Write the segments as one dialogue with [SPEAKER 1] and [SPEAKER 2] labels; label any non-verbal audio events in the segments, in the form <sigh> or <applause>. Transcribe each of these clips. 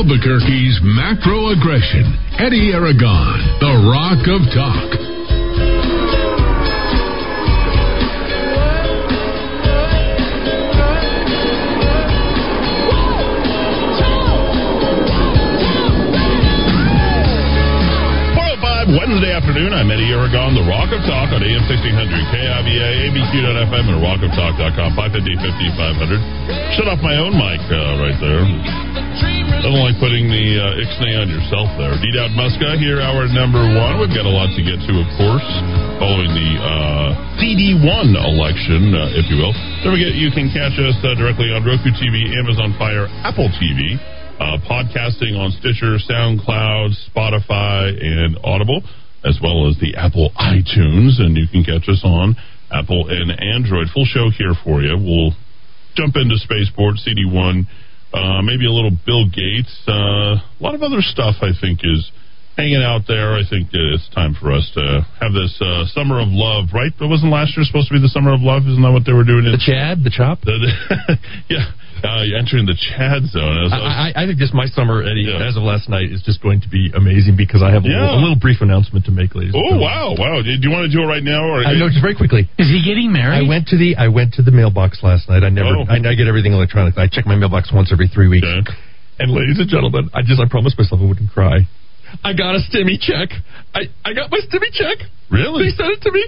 [SPEAKER 1] Albuquerque's macro aggression. Eddy Aragon, the Rock of Talk.
[SPEAKER 2] Wednesday afternoon, I'm Eddy Aragon, the Rock of Talk on AM 1600, KIVA, ABQ.FM, and rockoftalk.com, 550 5500. Shut off my own mic uh, right there. Doesn't like putting the uh, ixnay on yourself there. D. Dowd Muska here, hour number one. We've got a lot to get to, of course, following the uh, CD1 election, uh, if you will. Don't forget, you can catch us uh, directly on Roku TV, Amazon Fire, Apple TV. Uh, podcasting on Stitcher, SoundCloud, Spotify, and Audible, as well as the Apple iTunes. And you can catch us on Apple and Android. Full show here for you. We'll jump into Spaceport, CD1, uh, maybe a little Bill Gates. Uh, a lot of other stuff, I think, is hanging out there. I think it's time for us to have this uh, summer of love, right? But wasn't last year supposed to be the summer of love? Isn't that what they were doing?
[SPEAKER 3] The Chad, the chop.
[SPEAKER 2] The, the, <laughs> yeah, uh, entering the Chad zone.
[SPEAKER 3] I, I, I, think just my summer, Eddie, yeah. as of last night, is just going to be amazing because I have a, yeah. little, a little, brief announcement to make, ladies.
[SPEAKER 2] Oh wow, wow! Do you want to do it right now, or
[SPEAKER 3] I know just very quickly?
[SPEAKER 4] Is he getting married?
[SPEAKER 3] I went to the I went to the mailbox last night. I never, oh. I, I, get everything electronically. I check my mailbox once every three weeks. Okay. And ladies and gentlemen, I just I promised myself I wouldn't cry. I got a stimmy check. I, I got my stimmy check.
[SPEAKER 2] Really?
[SPEAKER 3] They sent it to me.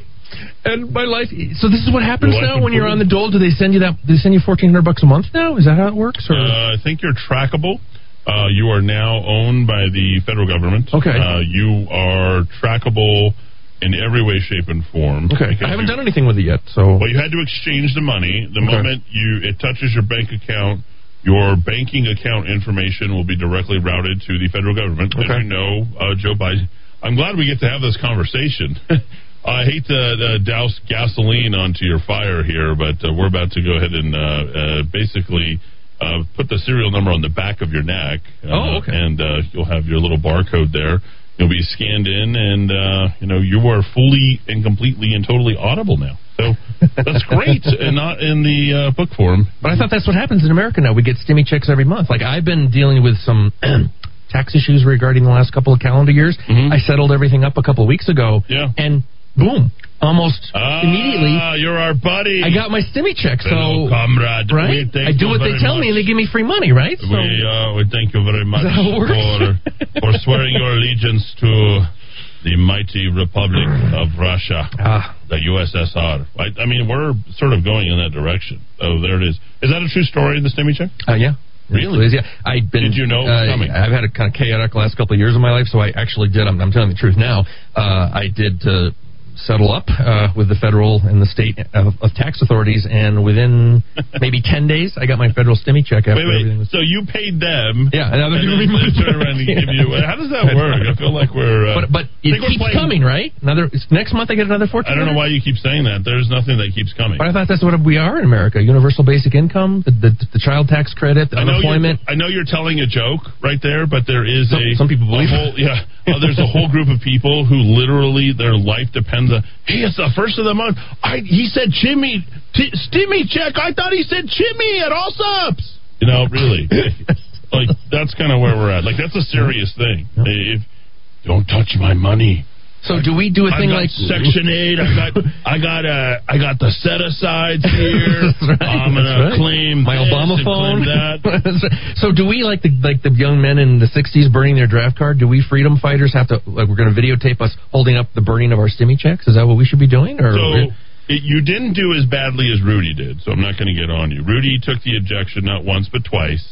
[SPEAKER 3] And my life. So this is what happens now when you're on the dole. Do they send you that? They send you fourteen hundred bucks a month now? Is that how it works? Or?
[SPEAKER 2] Uh, I think you're trackable. Uh, you are now owned by the federal government.
[SPEAKER 3] Okay.
[SPEAKER 2] Uh, you are trackable in every way, shape, and form.
[SPEAKER 3] Okay. I haven't you, done anything with it yet. So.
[SPEAKER 2] Well, you had to exchange the money. The okay. moment you it touches your bank account, your banking account information will be directly routed to the federal government.
[SPEAKER 3] Okay.
[SPEAKER 2] As you know, uh, Joe Biden. I'm glad we get to have this conversation. <laughs> I hate to uh, douse gasoline onto your fire here, but uh, we're about to go ahead and uh, uh basically uh, put the serial number on the back of your neck. Uh,
[SPEAKER 3] oh, okay.
[SPEAKER 2] And you'll have your little barcode there. You'll be scanned in, and you know you are fully and completely and totally audible now. So that's great, <laughs> and not in the book form.
[SPEAKER 3] But I thought that's what happens in America now. We get stimmy checks every month. Like I've been dealing with some. <clears throat> tax issues regarding the last couple of calendar years.
[SPEAKER 2] Mm-hmm.
[SPEAKER 3] I settled everything up a couple of weeks ago.
[SPEAKER 2] Yeah.
[SPEAKER 3] And boom, almost
[SPEAKER 2] ah,
[SPEAKER 3] immediately.
[SPEAKER 2] You're our buddy.
[SPEAKER 3] I got my stimmy check.
[SPEAKER 2] Hello,
[SPEAKER 3] so,
[SPEAKER 2] comrade.
[SPEAKER 3] right? I do what they tell
[SPEAKER 2] much.
[SPEAKER 3] me, and they give me free money, right?
[SPEAKER 2] So, we uh, we thank you very much for <laughs> for swearing your allegiance to the mighty Republic of Russia,
[SPEAKER 3] ah.
[SPEAKER 2] the USSR. Right? I mean, we're sort of going in that direction. Oh, there it is. Is that a true story? The stimmy check?
[SPEAKER 3] Uh, yeah.
[SPEAKER 2] Really?
[SPEAKER 3] Yeah, I'd been.
[SPEAKER 2] Did you know
[SPEAKER 3] uh,
[SPEAKER 2] coming?
[SPEAKER 3] I've had a kind of chaotic last couple of years of my life, so I actually did. I'm, I'm telling the truth now. Uh, I did uh, settle up uh, with the federal and the state of, of tax authorities, and within <laughs> maybe ten days, I got my federal stimmy check. After
[SPEAKER 2] wait, wait.
[SPEAKER 3] everything was...
[SPEAKER 2] So you paid them?
[SPEAKER 3] Yeah, and,
[SPEAKER 2] and then they turn around and give you. How does that work? I feel like we're.
[SPEAKER 3] Uh, but but it keeps playing... coming, right? Another next month, I get another fourteen.
[SPEAKER 2] I don't know why you keep saying that. There's nothing that keeps coming.
[SPEAKER 3] But I thought that's what we are in America: universal basic income, the, the, the child tax credit, the
[SPEAKER 2] I
[SPEAKER 3] unemployment.
[SPEAKER 2] I know you're telling a joke right there, but there is
[SPEAKER 3] some,
[SPEAKER 2] a
[SPEAKER 3] some people believe.
[SPEAKER 2] Whole, yeah, uh, there's a whole group of people who literally their life depends on. Uh, hey, it's the first of the month. I he said Jimmy, t- stimmy check. I thought he said Jimmy at all subs. You know, really, <laughs> like that's kind of where we're at. Like that's a serious thing. If don't touch my money.
[SPEAKER 3] So do we do a thing like
[SPEAKER 2] Section Eight? I got, I got, uh, I got the set asides <laughs> here.
[SPEAKER 3] right,
[SPEAKER 2] I'm gonna
[SPEAKER 3] right.
[SPEAKER 2] claim
[SPEAKER 3] my Obama phone.
[SPEAKER 2] that. <laughs>
[SPEAKER 3] so do we like the like the young men in the '60s burning their draft card? Do we freedom fighters have to like we're going to videotape us holding up the burning of our stimmy checks? Is that what we should be doing? Or
[SPEAKER 2] so it, you didn't do as badly as Rudy did, so I'm not going to get on you. Rudy took the injection not once but twice.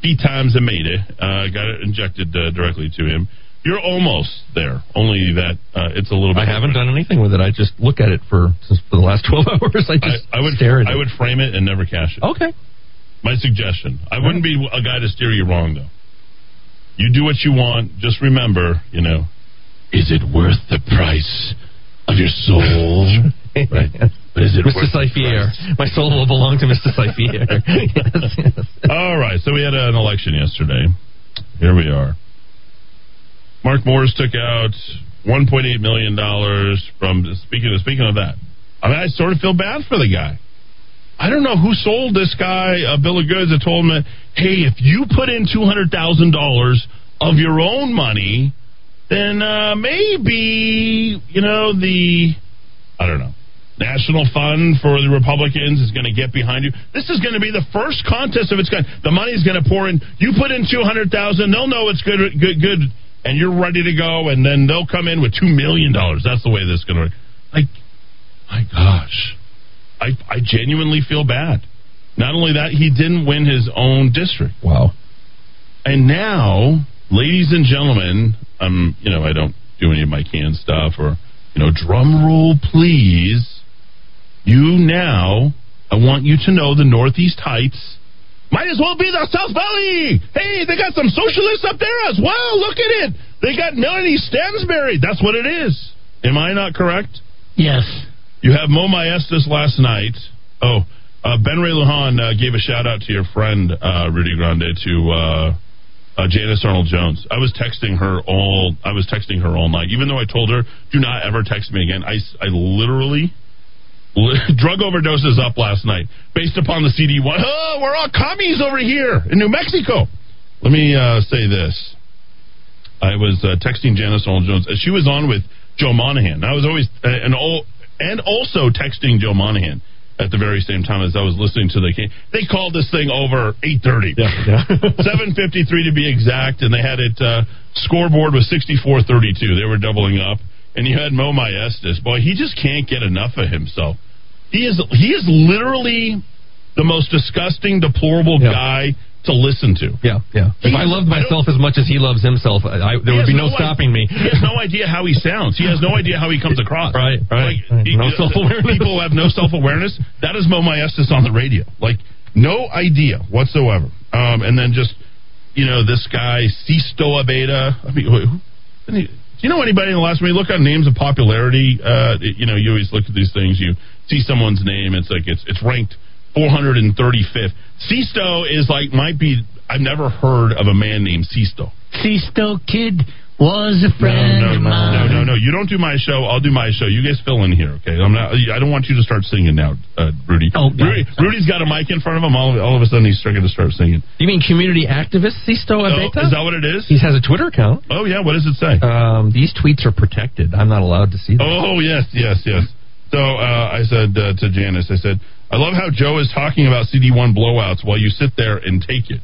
[SPEAKER 2] Three times I made it. Uh, got it injected uh, directly to him. You're almost there. Only that uh, it's a little bit.
[SPEAKER 3] I haven't done anything with it. I just look at it for since for the last <laughs> twelve hours. I just
[SPEAKER 2] I, I would
[SPEAKER 3] stare at
[SPEAKER 2] I
[SPEAKER 3] it.
[SPEAKER 2] would frame it and never cash it.
[SPEAKER 3] Okay.
[SPEAKER 2] My suggestion. I wouldn't be a guy to steer you wrong though. You do what you want. Just remember, you know, is it worth the price of your soul? <laughs> right. But is it
[SPEAKER 3] Mr. Saifier. My soul will belong to Mr. Saifier. <laughs> yes, yes.
[SPEAKER 2] All right. So we had an election yesterday. Here we are. Mark Morris took out 1.8 million dollars from speaking of speaking of that. I mean, I sort of feel bad for the guy. I don't know who sold this guy a bill of goods that told him, hey, if you put in $200,000 of your own money, then uh, maybe, you know, the, I don't know, National Fund for the Republicans is going to get behind you. This is going to be the first contest of its kind. The money is going to pour in. You put in 200000 they'll know it's good, good, good, and you're ready to go, and then they'll come in with $2 million. That's the way this is going to work. Like, my gosh. I, I genuinely feel bad. Not only that, he didn't win his own district.
[SPEAKER 5] Wow.
[SPEAKER 2] And now, ladies and gentlemen, I'm you know, I don't do any of my canned stuff or, you know, drum roll, please. You now, I want you to know the Northeast Heights might as well be the South Valley. Hey, they got some socialists up there as well. Look at it. They got Melanie Stansbury. That's what it is. Am I not correct?
[SPEAKER 4] Yes.
[SPEAKER 2] You have Moe Maestas last night. Oh, uh, Ben Ray Lujan uh, gave a shout out to your friend uh, Rudy Grande to uh, uh, Janice Arnold Jones. I was texting her all. I was texting her all night, even though I told her do not ever text me again. I, I literally <laughs> drug overdoses up last night based upon the CD one. Oh, we're all commies over here in New Mexico. Let me uh, say this. I was uh, texting Janice Arnold Jones she was on with Joe Monahan. I was always uh, and all and also texting Joe Monahan at the very same time as I was listening to the game. They called this thing over 8:30.
[SPEAKER 5] Yeah, yeah. <laughs> <laughs>
[SPEAKER 2] 7:53 to be exact and they had it uh, scoreboard was 64-32. They were doubling up and you had Moe Maestas. Boy, he just can't get enough of himself. He is he is literally the most disgusting, deplorable
[SPEAKER 5] yeah.
[SPEAKER 2] guy to listen to.
[SPEAKER 5] Yeah, yeah. If I loved myself as much as he loves himself, I, there would be no, no stopping me.
[SPEAKER 2] He has no idea how he sounds. He has no idea how he comes <laughs> across.
[SPEAKER 5] Right, right. Like, right.
[SPEAKER 2] He,
[SPEAKER 5] no self awareness.
[SPEAKER 2] People have no self awareness. That is Moe Maestas on the radio. Like no idea whatsoever. Um, and then just you know this guy Sisto Abeyta. I mean, who, do you know anybody in the last? When you look at names of popularity, uh, you know, you always look at these things. You see someone's name, it's like it's it's ranked 435th. Sisto is like might be. I've never heard of a man named Sisto.
[SPEAKER 4] Cisto kid was a friend
[SPEAKER 2] no, no,
[SPEAKER 4] of mine.
[SPEAKER 2] No, no, no. You don't do my show. I'll do my show. You guys fill in here, okay? I'm not. I don't want you to start singing now, uh, Rudy.
[SPEAKER 4] Oh,
[SPEAKER 2] Rudy, Rudy's got a mic in front of him. All, all of a sudden, he's starting to start singing.
[SPEAKER 5] You mean community activist Sisto Abeyta?
[SPEAKER 2] Oh, is that what it is?
[SPEAKER 5] He has a Twitter account.
[SPEAKER 2] Oh yeah. What does it say?
[SPEAKER 5] Um, these tweets are protected. I'm not allowed to see them.
[SPEAKER 2] Oh yes, yes, yes. So uh, I said uh, to Janice, I said, I love how Joe is talking about CD1 blowouts while you sit there and take it.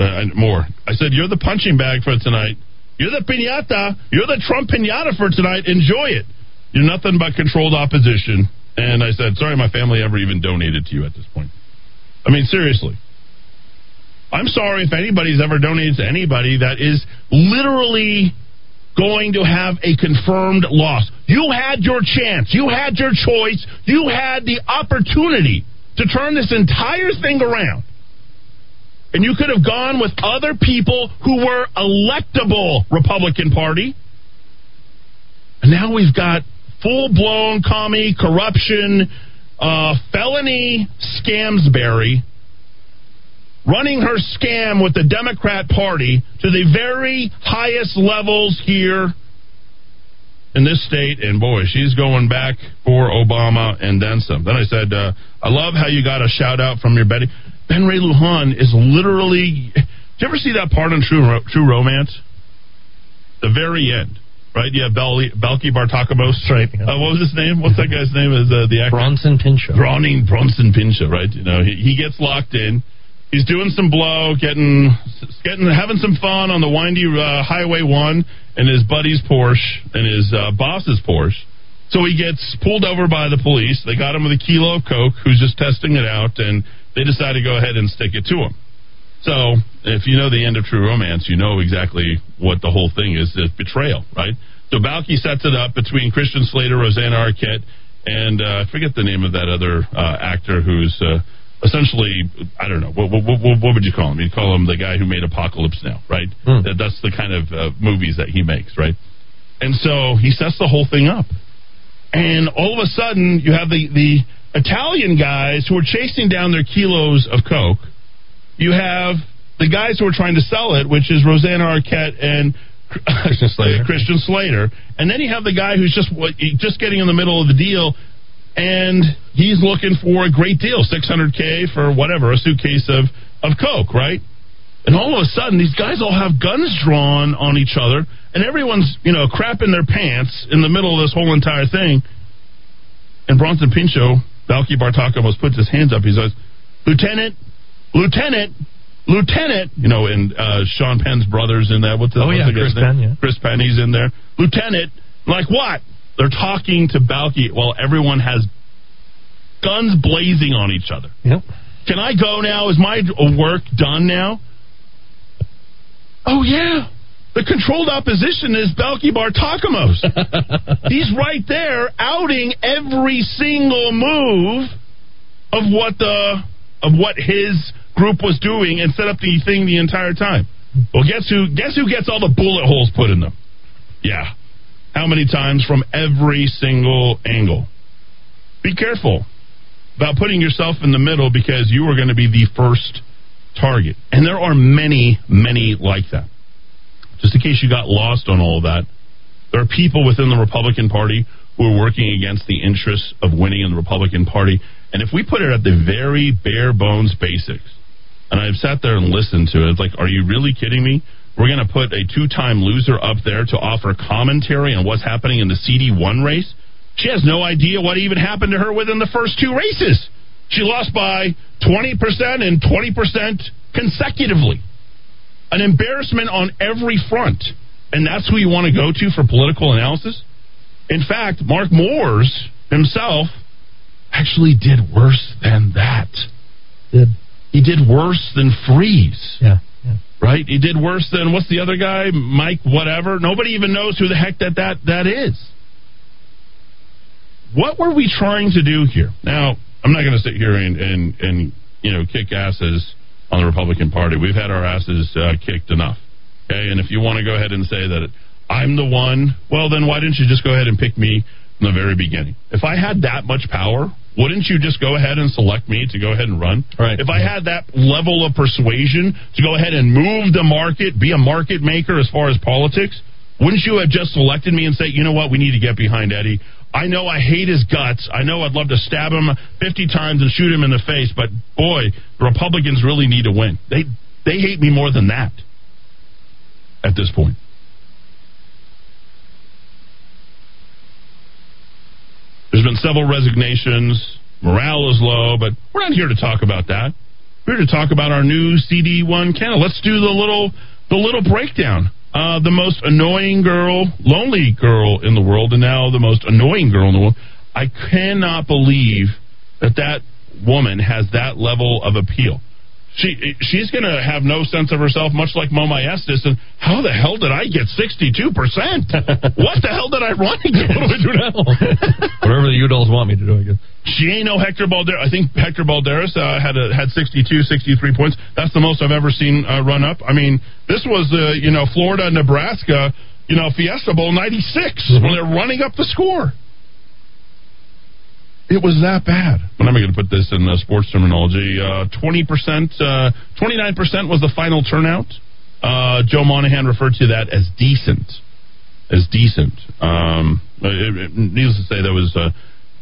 [SPEAKER 2] Uh, more. I said, You're the punching bag for tonight. You're the pinata. You're the Trump pinata for tonight. Enjoy it. You're nothing but controlled opposition. And I said, Sorry, my family ever even donated to you at this point. I mean, seriously. I'm sorry if anybody's ever donated to anybody that is literally going to have a confirmed loss. You had your chance. You had your choice. You had the opportunity to turn this entire thing around. And you could have gone with other people who were electable Republican Party. And now we've got full blown commie, corruption, uh, felony scamsberry running her scam with the Democrat Party to the very highest levels here in this state. And boy, she's going back for Obama and then some. Then I said, uh, I love how you got a shout out from your Betty. Ben Ray Lujan is literally. Did you ever see that part on True True Romance? The very end, right? Yeah, Bel- Balki Bartokomous.
[SPEAKER 5] Right.
[SPEAKER 2] Uh, what was his name? What's that guy's name? Is uh, the actor?
[SPEAKER 5] Bronson Pinchot.
[SPEAKER 2] Bronning Bronson Pinchot, right? You know, he, he gets locked in. He's doing some blow, getting, getting, having some fun on the windy uh, Highway One and his buddy's Porsche and his uh, boss's Porsche. So he gets pulled over by the police. They got him with a kilo of coke, who's just testing it out, and they decide to go ahead and stick it to him. So, if you know the end of True Romance, you know exactly what the whole thing is: it's betrayal, right? So Balki sets it up between Christian Slater, Rosanna Arquette, and uh, I forget the name of that other uh, actor who's uh, essentially, I don't know, what, what, what, what, would you call him? You'd call him the guy who made Apocalypse Now, right?
[SPEAKER 5] Mm.
[SPEAKER 2] That, that's the kind of uh, movies that he makes, right? And so he sets the whole thing up. And all of a sudden, you have the, the Italian guys who are chasing down their kilos of coke. You have the guys who are trying to sell it, which is Rosanna Arquette and
[SPEAKER 5] Christian <laughs> Slater.
[SPEAKER 2] Christian Slater. And then you have the guy who's just just getting in the middle of the deal, and he's looking for a great deal, 600K for whatever, a suitcase of, of Coke, right? And all of a sudden, these guys all have guns drawn on each other, and everyone's, you know, crapping their pants in the middle of this whole entire thing. And Bronson Pinchot, Balki Bartokomous puts his hands up. He says, Lieutenant, Lieutenant, Lieutenant, you know, and uh, Sean Penn's brothers in that. What's the,
[SPEAKER 5] oh, yeah,
[SPEAKER 2] the
[SPEAKER 5] Chris? Penn, yeah.
[SPEAKER 2] Chris Penn, he's in there. Lieutenant, like what? They're talking to Balki while everyone has guns blazing on each other.
[SPEAKER 5] Yep.
[SPEAKER 2] Can I go now? Is my work done now? Oh, yeah. The controlled opposition is Balki Bartokomous. <laughs> He's right there outing every single move of what the of what his group was doing and set up the thing the entire time. Well, guess who guess who gets all the bullet holes put in them? Yeah. How many times from every single angle? Be careful about putting yourself in the middle because you are going to be the first target. And there are many, many like that. Just in case you got lost on all of that, there are people within the Republican Party who are working against the interests of winning in the Republican Party. And if we put it at the very bare bones basics, and I've sat there and listened to it, it's like, are you really kidding me? We're going to put a two time loser up there to offer commentary on what's happening in the CD1 race. She has no idea what even happened to her within the first two races. She lost by 20% and 20% consecutively. An embarrassment on every front. And that's who you want to go to for political analysis? In fact, Mark Moores himself actually did worse than that.
[SPEAKER 5] Did.
[SPEAKER 2] He did worse than Freeze.
[SPEAKER 5] Yeah. yeah.
[SPEAKER 2] Right? He did worse than what's the other guy? Mike whatever. Nobody even knows who the heck that that, that is. What were we trying to do here? Now, I'm not going to sit here and, and, and you know kick asses on the Republican Party. We've had our asses uh, kicked enough. Okay, and if you want to go ahead and say that I'm the one, well, then why didn't you just go ahead and pick me from the very beginning? If I had that much power, wouldn't you just go ahead and select me to go ahead and run?
[SPEAKER 5] Right.
[SPEAKER 2] If I had that level of persuasion to go ahead and move the market, be a market maker as far as politics, wouldn't you have just selected me and say, you know what, we need to get behind Eddie? I know I hate his guts. I know I'd love to stab him 50 times and shoot him in the face, but boy, the Republicans really need to win. They they hate me more than that at this point. There's been several resignations. Morale is low, but we're not here to talk about that. We're here to talk about our new CD1 candidate. Let's do the little the little breakdown. Uh, the most annoying girl, lonely girl in the world, and now the most annoying girl in the world. I cannot believe that that woman has that level of appeal. She she's going to have no sense of herself, much like Moe Maestas. And how the hell did I get sixty two percent? <laughs> What the hell did I run against? <laughs>
[SPEAKER 5] What do I do now? <laughs> Whatever the Udalls want me to do, I guess.
[SPEAKER 2] She ain't no Hector Balderas. I think Hector Balderas uh, had a, had 62, 63 points. That's the most I've ever seen uh, run up. I mean, this was uh, you know Florida, Nebraska, you know Fiesta Bowl '96 mm-hmm. when they're running up the score. It was that bad. When am I going to put this in uh, sports terminology? Uh, twenty percent, uh, twenty nine percent was the final turnout. Uh, Joe Monahan referred to that as decent, as decent. Um, it, it, needless to say, there was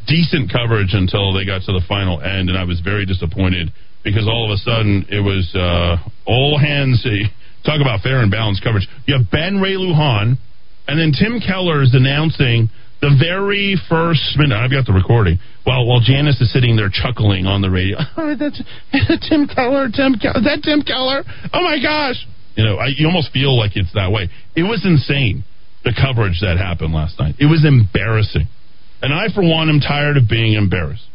[SPEAKER 2] decent coverage until they got to the final end, and I was very disappointed because all of a sudden it was all hands. Talk about fair and balanced coverage. You have Ben Ray Lujan, and then Tim Keller is announcing the very first minute, I've got the recording. While while Janice is sitting there chuckling on the radio, <laughs> oh, that's Tim Keller, Tim Keller, that Tim Keller. Oh my gosh! You know, I, you almost feel like it's that way. It was insane the coverage that happened last night. It was embarrassing, and I, for one, am tired of being embarrassed.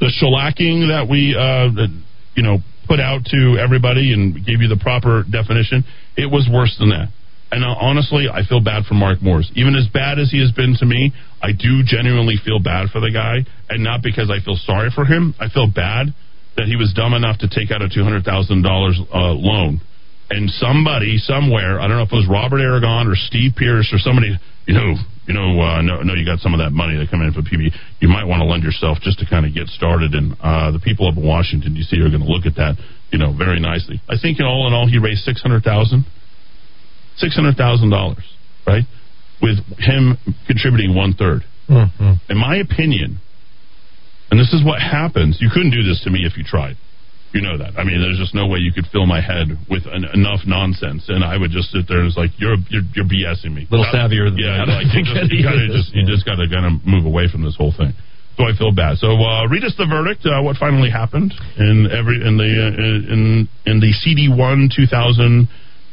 [SPEAKER 2] The shellacking that we, uh, you know, put out to everybody and gave you the proper definition, it was worse than that. And uh, honestly, I feel bad for Mark Moores. Even as bad as he has been to me, I do genuinely feel bad for the guy, and not because I feel sorry for him. I feel bad that he was dumb enough to take out a two hundred thousand uh, dollars loan, and somebody somewhere, I don't know if it was Robert Aragon or Steve Pearce or somebody, you know, you know, uh, no, no, you got some of that money that come in for PB. You might want to lend yourself just to kind of get started, and uh, the people up in Washington D.C. are going to look at that, you know, very nicely. I think in all in all, he raised six hundred thousand. dollars six hundred thousand dollars, right? With him contributing one third. Mm-hmm. In my opinion, And this is what happens. You couldn't do this to me if you tried. You know that. I mean, there's just no way you could fill my head with an, enough nonsense, and I would just sit there and it's like, "You're you're, you're BSing me."
[SPEAKER 3] A little savvier than
[SPEAKER 2] yeah,
[SPEAKER 3] that.
[SPEAKER 2] like you <laughs> just you gotta just you just gotta kind of move away from this whole thing. So I feel bad. So uh, read us the verdict. Uh, what finally happened in every in the uh, in in the CD one two thousand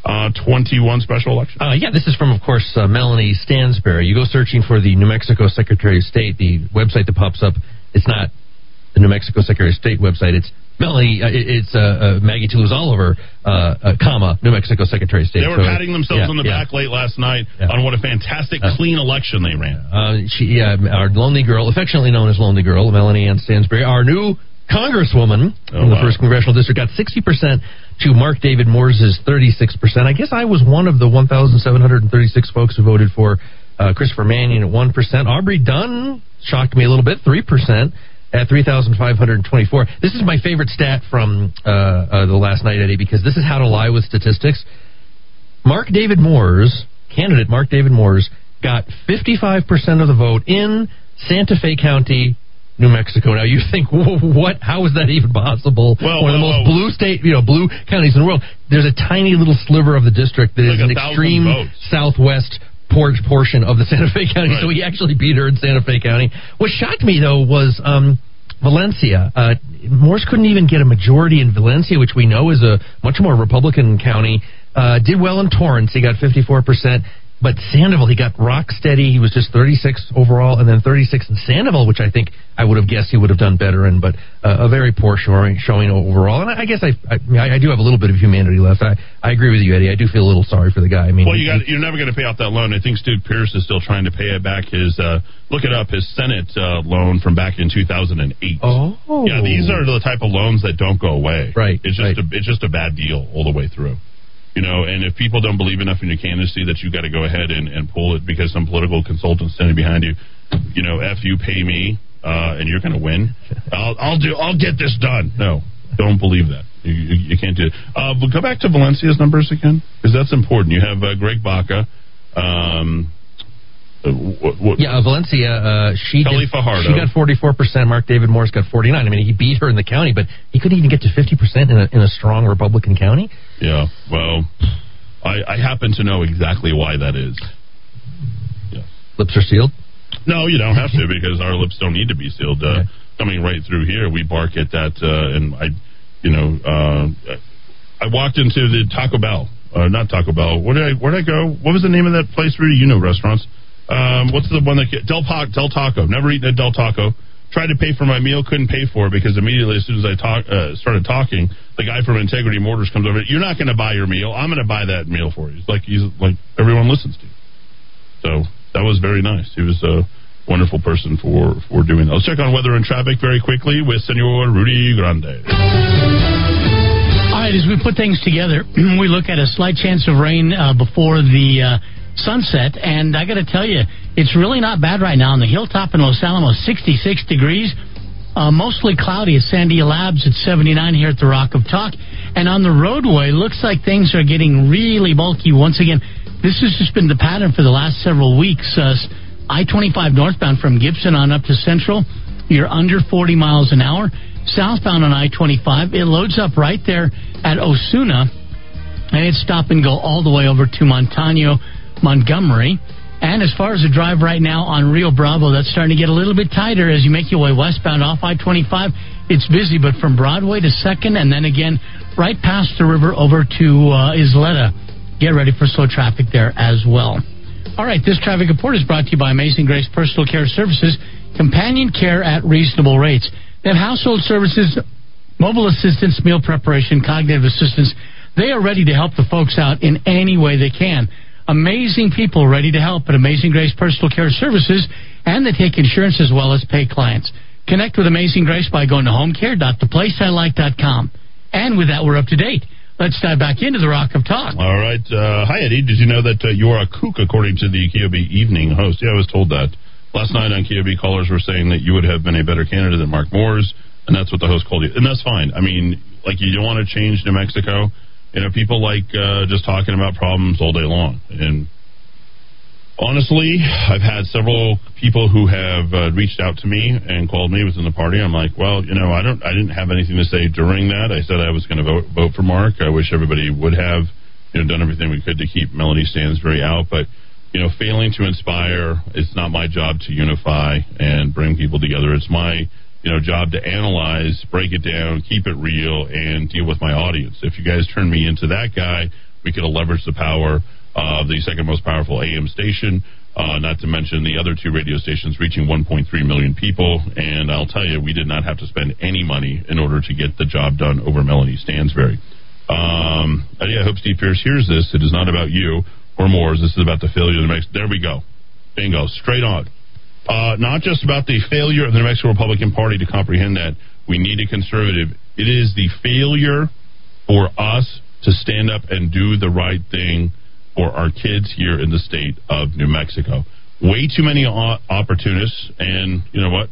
[SPEAKER 2] uh, twenty one special election?
[SPEAKER 3] Uh, yeah, this is from, of course, uh, Melanie Stansbury. You go searching for the New Mexico Secretary of State, the website that pops up. It's not the New Mexico Secretary of State website. It's Melanie. Uh, it's uh, uh, Maggie Toulouse Oliver, uh, uh, comma New Mexico Secretary of State.
[SPEAKER 2] They were
[SPEAKER 3] So,
[SPEAKER 2] patting themselves
[SPEAKER 3] yeah,
[SPEAKER 2] on the
[SPEAKER 3] yeah.
[SPEAKER 2] back late last night
[SPEAKER 3] Yeah.
[SPEAKER 2] on what a fantastic clean election they ran.
[SPEAKER 3] Uh, she, yeah, our lonely girl, affectionately known as Lonely Girl, Melanie Ann Stansbury, our new Congresswoman
[SPEAKER 2] Oh,
[SPEAKER 3] in the
[SPEAKER 2] wow.
[SPEAKER 3] first congressional district, got 60% to Mark David Moore's 36%. I guess I was one of the 1,736 folks who voted for uh, Christopher Manning at 1%. Aubrey Dunn shocked me a little bit, 3%. At 3,524. This is my favorite stat from uh, uh, the last night, Eddie, because this is how to lie with statistics. Mark David Moore's candidate, Mark David Moore's, got 55% of the vote in Santa Fe County, New Mexico. Now you think, <laughs> what? How is that even possible?
[SPEAKER 2] Well,
[SPEAKER 3] One of the most blue state, you know, blue counties in the world. There's a tiny little sliver of the district that is
[SPEAKER 2] Like a
[SPEAKER 3] an extreme
[SPEAKER 2] votes.
[SPEAKER 3] southwest por- portion of the <laughs> Santa Fe County.
[SPEAKER 2] Right.
[SPEAKER 3] So he actually beat her in Santa Fe County. What shocked me though was um, Valencia. Uh, Moores couldn't even get a majority in Valencia, which we know is a much more Republican county. Uh, did well in Torrance. He got 54 percent. But Sandoval, he got rock steady. He was just 36 overall, and then 36 in Sandoval, which I think I would have guessed he would have done better in. But uh, a very poor showing, showing overall. And I, I guess I, I, I do have a little bit of humanity left. I, I agree with you, Eddie. I do feel a little sorry for the guy. I mean,
[SPEAKER 2] Well, you got you're never going to pay off that loan. I think Stu Pearce is still trying to pay it back. His uh, look it up, his Senate uh, loan from back in 2008.
[SPEAKER 3] Oh,
[SPEAKER 2] Yeah, these are the type of loans that don't go away.
[SPEAKER 3] Right,
[SPEAKER 2] It's just
[SPEAKER 3] right.
[SPEAKER 2] a it's just a bad deal all the way through. You know, and if people don't believe enough in your candidacy that you got to go ahead and, and pull it because some political consultant's standing behind you, you know, f you pay me, uh, and you're going to win. I'll I'll do I'll get this done. No, don't believe that. You, you, you can't do it. Uh, but go back to Valencia's numbers again because that's important. You have uh, Greg Baca. Um, uh, what, what,
[SPEAKER 3] Yeah, uh, Valencia. Uh, she
[SPEAKER 2] Kelly
[SPEAKER 3] did,
[SPEAKER 2] Fajardo.
[SPEAKER 3] She got forty four percent. Mark David Morris got forty nine. I mean, he beat her in the county, but he couldn't even get to fifty percent in a in a strong Republican county.
[SPEAKER 2] Yeah, well, I, I happen to know exactly why that is.
[SPEAKER 3] Lips are sealed.
[SPEAKER 2] No, you don't have to because our lips don't need to be sealed. Uh,
[SPEAKER 3] Okay.
[SPEAKER 2] Coming right through here, we bark at that, uh, and I, you know, uh, I walked into the Taco Bell, uh, not Taco Bell. Where did I? Where did I go? What was the name of that place? Where you know restaurants? Um, what's the one that Del, Del Taco? Never eaten at Del Taco. Tried to pay for my meal, couldn't pay for it because immediately as soon as I talk, uh, started talking, the guy from Integrity Mortars comes over. You're not going to buy your meal. I'm going to buy that meal for you. It's like he's like everyone listens to. You. So that was very nice. He was a wonderful person for for doing that. Let's check on weather and traffic very quickly with Senor Rudy Grande.
[SPEAKER 4] All right, as we put things together, <clears throat> we look at a slight chance of rain uh, before the uh, sunset, and I got to tell you, it's really not bad right now. On the hilltop in Los Alamos, 66 degrees. Uh, mostly cloudy at Sandia Labs at 79 here at the Rock of Talk. And on the roadway, looks like things are getting really bulky once again. This has just been the pattern for the last several weeks. Uh, I 25 northbound from Gibson on up to Central, you're under 40 miles an hour. Southbound on I 25, it loads up right there at Osuna, and it's stop and go all the way over to Montano, Montgomery. And as far as the drive right now on Rio Bravo, that's starting to get a little bit tighter as you make your way westbound off I 25. It's busy, but from Broadway to 2nd, and then again right past the river over to uh, Isleta. Get ready for slow traffic there as well. All right, this traffic report is brought to you by Amazing Grace Personal Care Services, companion care at reasonable rates. They have household services, mobile assistance, meal preparation, cognitive assistance. They are ready to help the folks out in any way they can. Amazing people ready to help at Amazing Grace Personal Care Services, and they take insurance as well as pay clients. Connect with Amazing Grace by going to homecare.theplaceilike.com. And with that, we're up to date. Let's dive back into the Rock of Talk.
[SPEAKER 2] All right. Uh, hi, Eddie. Did you know that uh, you are a kook according to the KOB evening host? Yeah, I was told that. Last night on KOB, callers were saying that you would have been a better candidate than Mark Moores, and that's what the host called you. And that's fine. I mean, like, you don't want to change New Mexico. You know, people like uh, just talking about problems all day long. And Honestly, I've had several people who have uh, reached out to me and called me within the party. I'm like, well, you know, I don't, I didn't have anything to say during that. I said I was going to vote vote for Mark. I wish everybody would have, you know, done everything we could to keep Melanie Stansbury out, but you know, failing to inspire, it's not my job to unify and bring people together. It's my you know job to analyze, break it down, keep it real, and deal with my audience. If you guys turn me into that guy, we could leverage the power of the second most powerful AM station. Uh, not to mention the other two radio stations reaching 1.3 million people. And I'll tell you, we did not have to spend any money in order to get the job done over Melanie Stansbury. Um, yeah, I hope Steve Pearce hears this. It is not about you or Moores. This is about the failure of the. There we go. Bingo. Straight on. Uh, not just about the failure of the New Mexico Republican Party to comprehend that we need a conservative. It is the failure for us to stand up and do the right thing for our kids here in the state of New Mexico. Way too many opportunists, and you know what?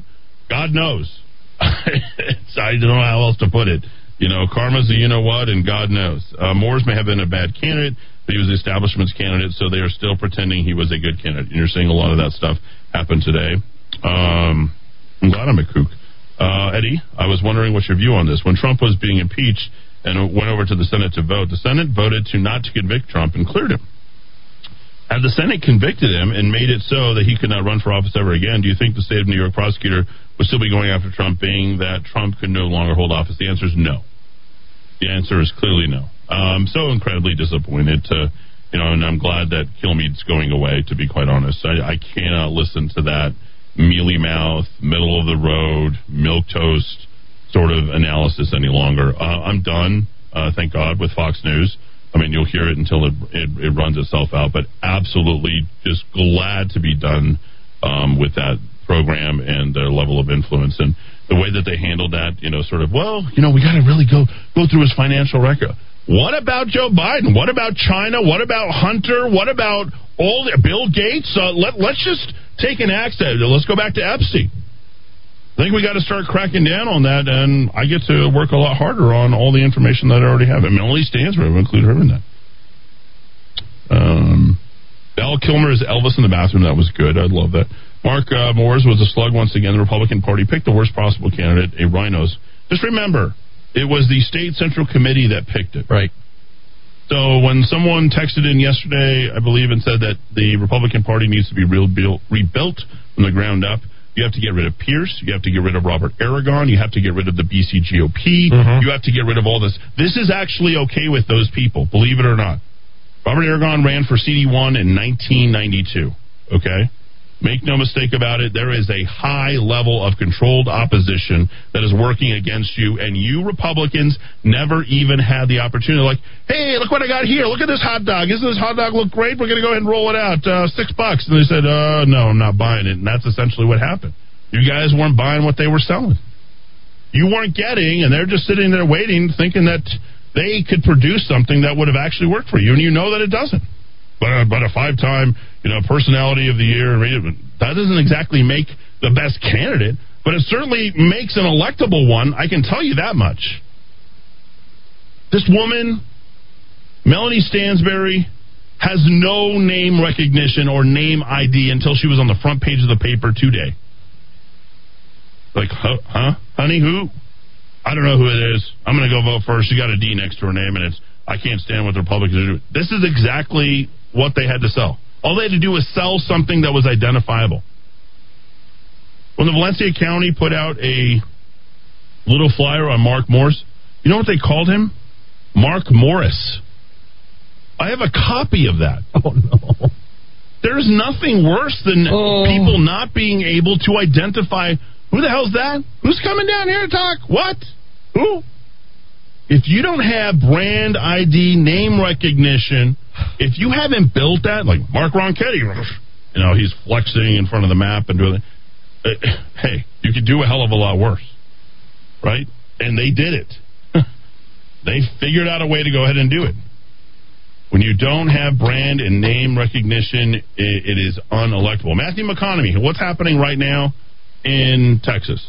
[SPEAKER 2] God knows. <laughs> I don't know how else to put it. You know, karma's a you know what, and God knows. Uh, Moores may have been a bad candidate, but he was the establishment's candidate, so they are still pretending he was a good candidate. And you're seeing a lot of that stuff happen today. Um, I'm glad I'm a kook. Uh, Eddie, I was wondering what's your view on this. When Trump was being impeached and went over to the Senate to vote, the Senate voted to not to convict Trump and cleared him. Had the Senate convicted him and made it so that he could not run for office ever again, do you think the state of New York prosecutor would still be going after Trump, being that Trump could no longer hold office? The answer is no. The answer is clearly no. I'm so incredibly disappointed to, you know, and I'm glad that Kilmeade's going away. To be quite honest, I, I cannot listen to that mealy mouth, middle of the road, milk toast sort of analysis any longer. Uh, I'm done. Uh, thank God with Fox News. I mean, you'll hear it until it, it, it runs itself out, but absolutely just glad to be done um, with that program and their level of influence and the way that they handled that. You know, sort of, well, you know, we got to really go go through his financial record. What about Joe Biden? What about China? What about Hunter? What about all the, Bill Gates? Uh, let let's just take an axe to it. Let's go back to Epstein. I think we got to start cracking down on that, and I get to work a lot harder on all the information that I already have. And Melanie Stansbury, I've included her in that. Um, kilmer is Elvis in the bathroom. That was good. I love that. Mark uh, Moores was a slug once again. The Republican Party picked the worst possible candidate, a rhinos. Just remember, it was the state central committee that picked it.
[SPEAKER 5] Right.
[SPEAKER 2] So when someone texted in yesterday, I believe, and said that the Republican Party needs to be rebuilt, rebuilt from the ground up, you have to get rid of Pearce. You have to get rid of Robert Aragon. You have to get rid of the BC GOP. Mm-hmm. You have to get rid of all this. This is actually okay with those people, believe it or not. Robert Aragon ran for CD1 in 1992. Okay? Make no mistake about it, there is a high level of controlled opposition that is working against you, and you Republicans never even had the opportunity. Like, hey, look what I got here. Look at this hot dog. Isn't this hot dog look great? We're going to go ahead and roll it out. Uh, six bucks. And they said, uh, no, I'm not buying it. And that's essentially what happened. You guys weren't buying what they were selling. You weren't getting, and they're just sitting there waiting, thinking that they could produce something that would have actually worked for you, and you know that it doesn't Uh, but a, but a five time you know personality of the year. That doesn't exactly make the best candidate, but it certainly makes an electable one. I can tell you that much. This woman, Melanie Stansbury, has no name recognition or name ID until she was on the front page of the paper today. Like, huh, huh? honey, who? I don't know who it is. I'm going to go vote her. She got a D next to her name, and it's I can't stand what the Republicans are doing. This is exactly what they had to sell. All they had to do was sell something that was identifiable. When the Valencia County put out a little flyer on Mark Morris, you know what they called him? Mark Morris. I have a copy of that. <laughs>
[SPEAKER 5] Oh, no.
[SPEAKER 2] There's nothing worse than oh. people not being able to identify who the hell's that? Who's coming down here to talk? What? Who? If you don't have brand ID, name recognition, if you haven't built that, like Mark Ronchetti, you know, he's flexing in front of the map and doing it. Uh, hey, you could do a hell of a lot worse, right? And they did it. <laughs> they figured out a way to go ahead and do it. When you don't have brand and name recognition, it, it is unelectable. Matthew McConaughey, what's happening right now in Texas?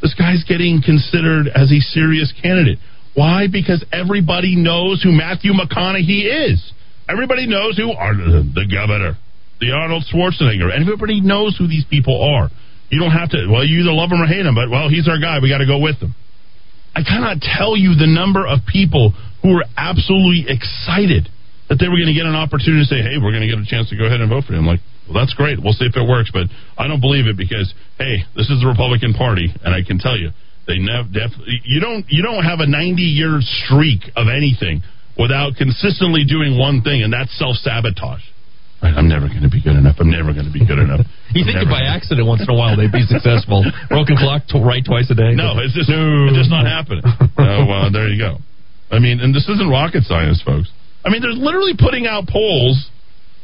[SPEAKER 2] This guy's getting considered as a serious candidate. Why? Because everybody knows who Matthew McConaughey is. Everybody knows who the governor, the Arnold Schwarzenegger. Everybody knows who these people are. You don't have to. Well, you either love him or hate him, but well, he's our guy. We got to go with him. I cannot tell you the number of people who were absolutely excited that they were going to get an opportunity to say, "Hey, we're going to get a chance to go ahead and vote for him." Like, well, that's great. We'll see if it works, but I don't believe it because, hey, this is the Republican Party, and I can tell you, they never. Def- you don't. You don't have a 90 year streak of anything without consistently doing one thing, and that's self sabotage. Right, I'm never going to be good enough. I'm never going to be good enough. <laughs>
[SPEAKER 3] You think
[SPEAKER 2] Never
[SPEAKER 3] if by
[SPEAKER 2] gonna-
[SPEAKER 3] accident once in a while they'd be successful. <laughs> Broken clock, to right twice a day.
[SPEAKER 2] No, it's just it's just not happening. <laughs> So uh, there you go. I mean, and this isn't rocket science, folks. I mean, they're literally putting out polls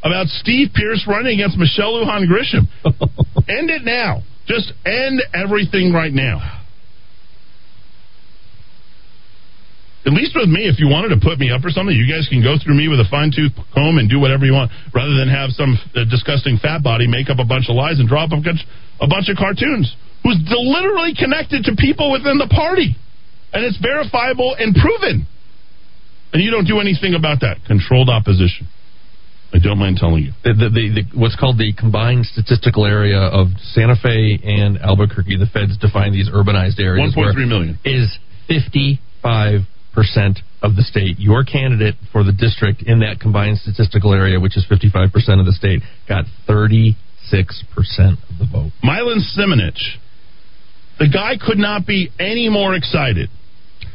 [SPEAKER 2] about Steve Pearce running against Michelle Lujan Grisham. end it now. Just end everything right now. At least with me, if you wanted to put me up or something, you guys can go through me with a fine tooth comb and do whatever you want, rather than have some uh, disgusting fat body make up a bunch of lies and draw up a bunch, a bunch of cartoons who's literally connected to people within the party. And it's verifiable and proven. And you don't do anything about that. Controlled opposition. I don't mind telling you.
[SPEAKER 3] The, the, the, the, what's called the combined statistical area of Santa Fe and Albuquerque, the feds define these urbanized areas.
[SPEAKER 2] 1.3 million.
[SPEAKER 3] Is 55% of the state. Your candidate for the district in that combined statistical area, which is 55% of the state, got 36% of the vote.
[SPEAKER 2] Milan Simonich. The guy could not be any more excited.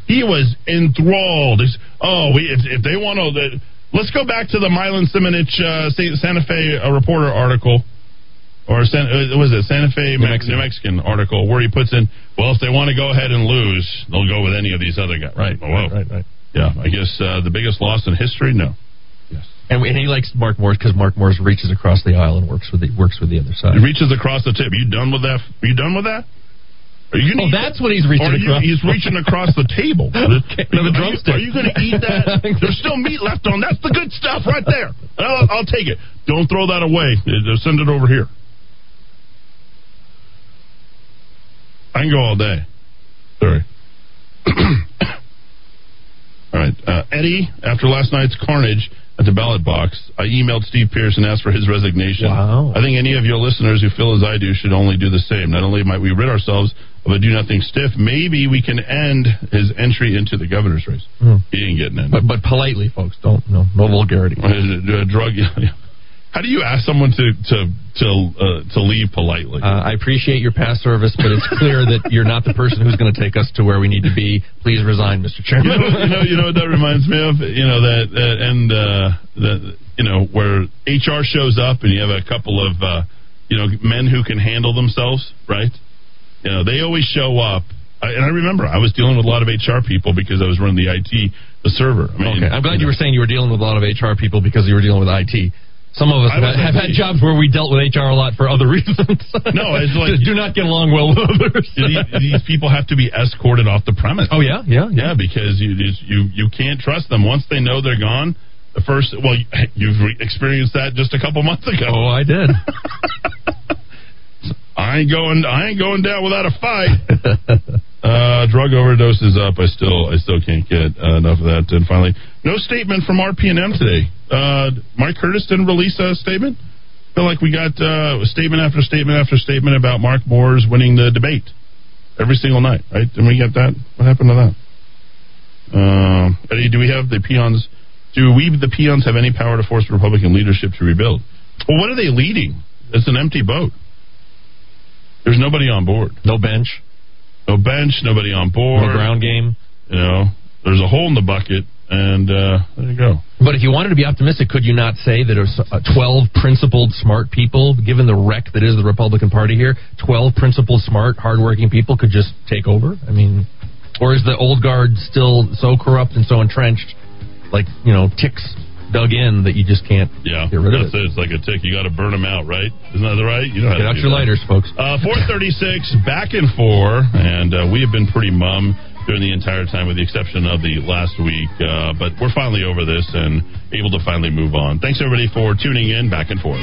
[SPEAKER 2] He was enthralled. He's, oh, we, if, if they want to, let's go back to the Milan Simonich uh, Santa Fe uh, Reporter article, or San, uh, was it Santa Fe
[SPEAKER 3] New Mexican.
[SPEAKER 2] Mexican. article where he puts in, well, if they want to go ahead and lose, they'll go with any of these other guys.
[SPEAKER 3] Right,
[SPEAKER 2] Oh, whoa.
[SPEAKER 3] right, right, right.
[SPEAKER 2] Yeah, I guess uh, the biggest loss in history. No. Yes.
[SPEAKER 3] And, and he likes Mark Morris because Mark Morris reaches across the aisle and works with the works with the other side.
[SPEAKER 2] It reaches across the tip. You done with that? Are you done with that? Are you
[SPEAKER 3] Oh,
[SPEAKER 2] gonna eat
[SPEAKER 3] that's
[SPEAKER 2] that?
[SPEAKER 3] what he's reaching
[SPEAKER 2] you-
[SPEAKER 3] across.
[SPEAKER 2] He's reaching across the table. <laughs>
[SPEAKER 3] Okay,
[SPEAKER 2] Are you-
[SPEAKER 3] drumstick.
[SPEAKER 2] Are you going to eat that? <laughs> There's still meat left on. That's the good stuff right there. I'll, I'll take it. Don't throw that away. Uh, Send it over here. I can go all day. Sorry. <coughs> all right, uh, Eddie. After last night's carnage at the ballot box, I emailed Steve Pearce and asked for his resignation.
[SPEAKER 3] Wow.
[SPEAKER 2] I think any of your listeners who feel as I do should only do the same. Not only might we rid ourselves of a do nothing stiff, maybe we can end his entry into the governor's race.
[SPEAKER 3] Hmm.
[SPEAKER 2] He ain't getting in.
[SPEAKER 3] But but politely, folks, don't no no vulgarity. <laughs>
[SPEAKER 2] Uh, drug. <laughs> How do you ask someone to to to uh, to leave politely?
[SPEAKER 3] Uh, I appreciate your past service, but it's clear that you're not the person who's going to take us to where we need to be. Please resign, Mr.
[SPEAKER 2] you
[SPEAKER 3] Chairman.
[SPEAKER 2] know, you know, you know what that reminds me of. You know that, that and uh, that you know where HR shows up and you have a couple of uh, you know men who can handle themselves, right? You know they always show up. I, and I remember I was dealing with a lot of HR people because I was running the IT, the server. I mean,
[SPEAKER 3] okay, I'm glad you
[SPEAKER 2] know.
[SPEAKER 3] were saying you were dealing with a lot of HR people because you were dealing with IT. Some of us have, have had jobs where we dealt with HR a lot for other <laughs> reasons.
[SPEAKER 2] No, it's like-
[SPEAKER 3] do not get along well with others. <laughs>
[SPEAKER 2] these, these people have to be escorted off the premise.
[SPEAKER 3] oh yeah, yeah,
[SPEAKER 2] Yeah, because you just- you you can't trust them once they know they're gone. The first, well, <laughs> you've re- experienced that just a couple months ago.
[SPEAKER 3] Oh, I did.
[SPEAKER 2] I ain't going. I ain't going down without a fight. Uh, drug overdose is up. I still, I still can't get uh, enough of that. And finally, no statement from RPM today. Uh, Mike Curtis didn't release a statement. I feel like we got uh, statement after statement after statement about Mark Moore's winning the debate every single night. Right? Didn't we get that? What happened to that? Um, Eddie, do we have the peons? Do we, the peons, have any power to force Republican leadership to rebuild? Well, what are they leading? It's an empty boat. There's nobody on board.
[SPEAKER 3] No bench,
[SPEAKER 2] No bench, nobody on board.
[SPEAKER 3] no ground game.
[SPEAKER 2] You know, there's a hole in the bucket, and uh, there you go.
[SPEAKER 3] But if you wanted to be optimistic, could you not say that there's uh, 12 principled, smart people, given the wreck that is the Republican Party here, 12 principled, smart, hardworking people could just take over? I mean, or is the old guard still so corrupt and so entrenched, like, you know, ticks dug in that you just can't
[SPEAKER 2] Yeah,
[SPEAKER 3] get rid of it?
[SPEAKER 2] it. It's like a tick. You got to burn them out, right? Isn't that right? You know
[SPEAKER 3] Get out your
[SPEAKER 2] that.
[SPEAKER 3] lighters, folks.
[SPEAKER 2] Uh, 436, back and four, and uh, we have been pretty mum during the entire time, with the exception of the last week. Uh, but we're finally over this and able to finally move on. Thanks everybody for tuning in. Back and forth.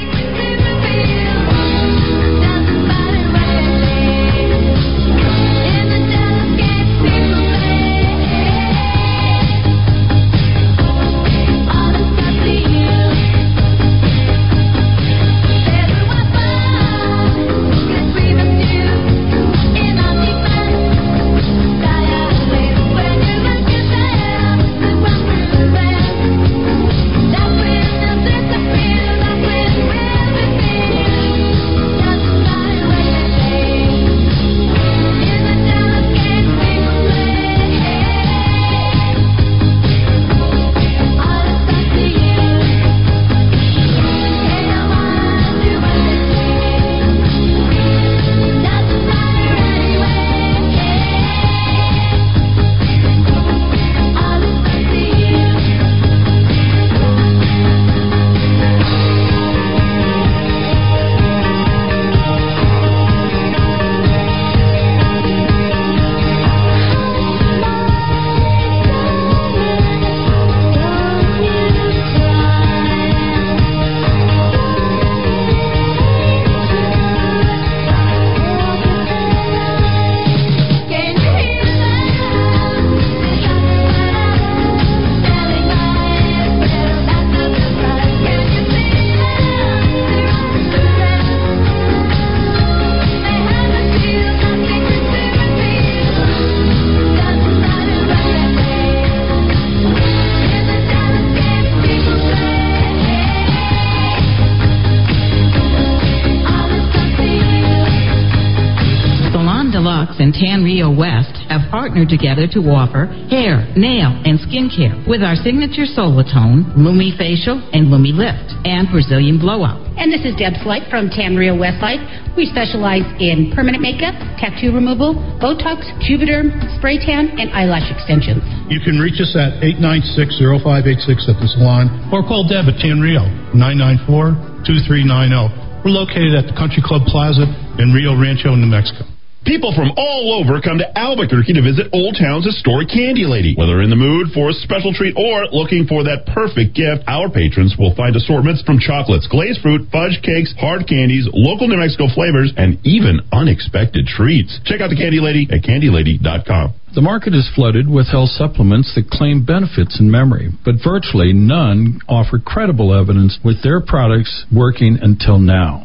[SPEAKER 6] Partnered together to offer hair, nail, and skin care with our signature Solatone, Lumi Facial, and Lumi Lift, and Brazilian Blowout.
[SPEAKER 7] And this is Deb Slight from Tan Rio Westside. We specialize in permanent makeup, tattoo removal, Botox, Juvederm, spray tan, and eyelash extensions.
[SPEAKER 8] You can reach us at 896-0586 at the salon or call Deb at Tan Rio, 994-2390. We're located at the Country Club Plaza in Rio Rancho, New Mexico.
[SPEAKER 2] People from all over come to Albuquerque to visit Old Town's historic Candy Lady. Whether in the mood for a special treat or looking for that perfect gift, our patrons will find assortments from chocolates, glazed fruit, fudge cakes, hard candies, local New Mexico flavors, and even unexpected treats. Check out the Candy Lady at candylady.com.
[SPEAKER 9] The market is flooded with health supplements that claim benefits in memory, but virtually none offer credible evidence with their products working until now.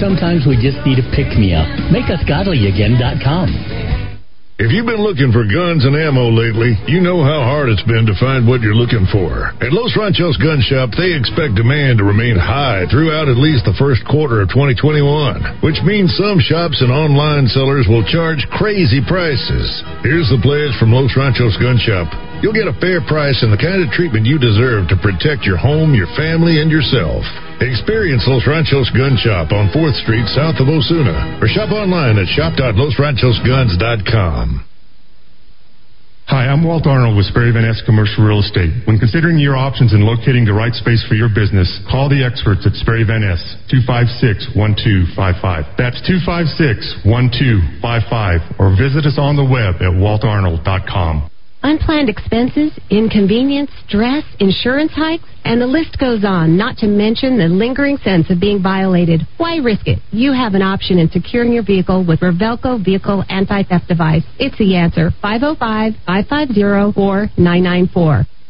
[SPEAKER 4] Sometimes we just need a pick me up. MakeUsGodlyAgain.com.
[SPEAKER 10] If you've been looking for guns and ammo lately, you know how hard it's been to find what you're looking for. At Los Ranchos Gun Shop, they expect demand to remain high throughout at least the first quarter of 2021, which means some shops and online sellers will charge crazy prices. Here's the pledge from Los Ranchos Gun Shop. You'll get a fair price and the kind of treatment you deserve to protect your home, your family, and yourself. Experience Los Ranchos Gun Shop on 4th Street south of Osuna or shop online at shop.losranchosguns.com.
[SPEAKER 11] Hi, I'm Walt Arnold with Sperry Van Commercial Real Estate. When considering your options and locating the right space for your business, call the experts at Sperry Van Ness, 256-1255. That's 256-1255. Or visit us on the web at waltarnold.com.
[SPEAKER 12] Unplanned expenses, inconvenience, stress, insurance hikes, and the list goes on, not to mention the lingering sense of being violated. Why risk it? You have an option in securing your vehicle with Revelco Vehicle Anti-Theft Device. It's the answer. 505-550-4994.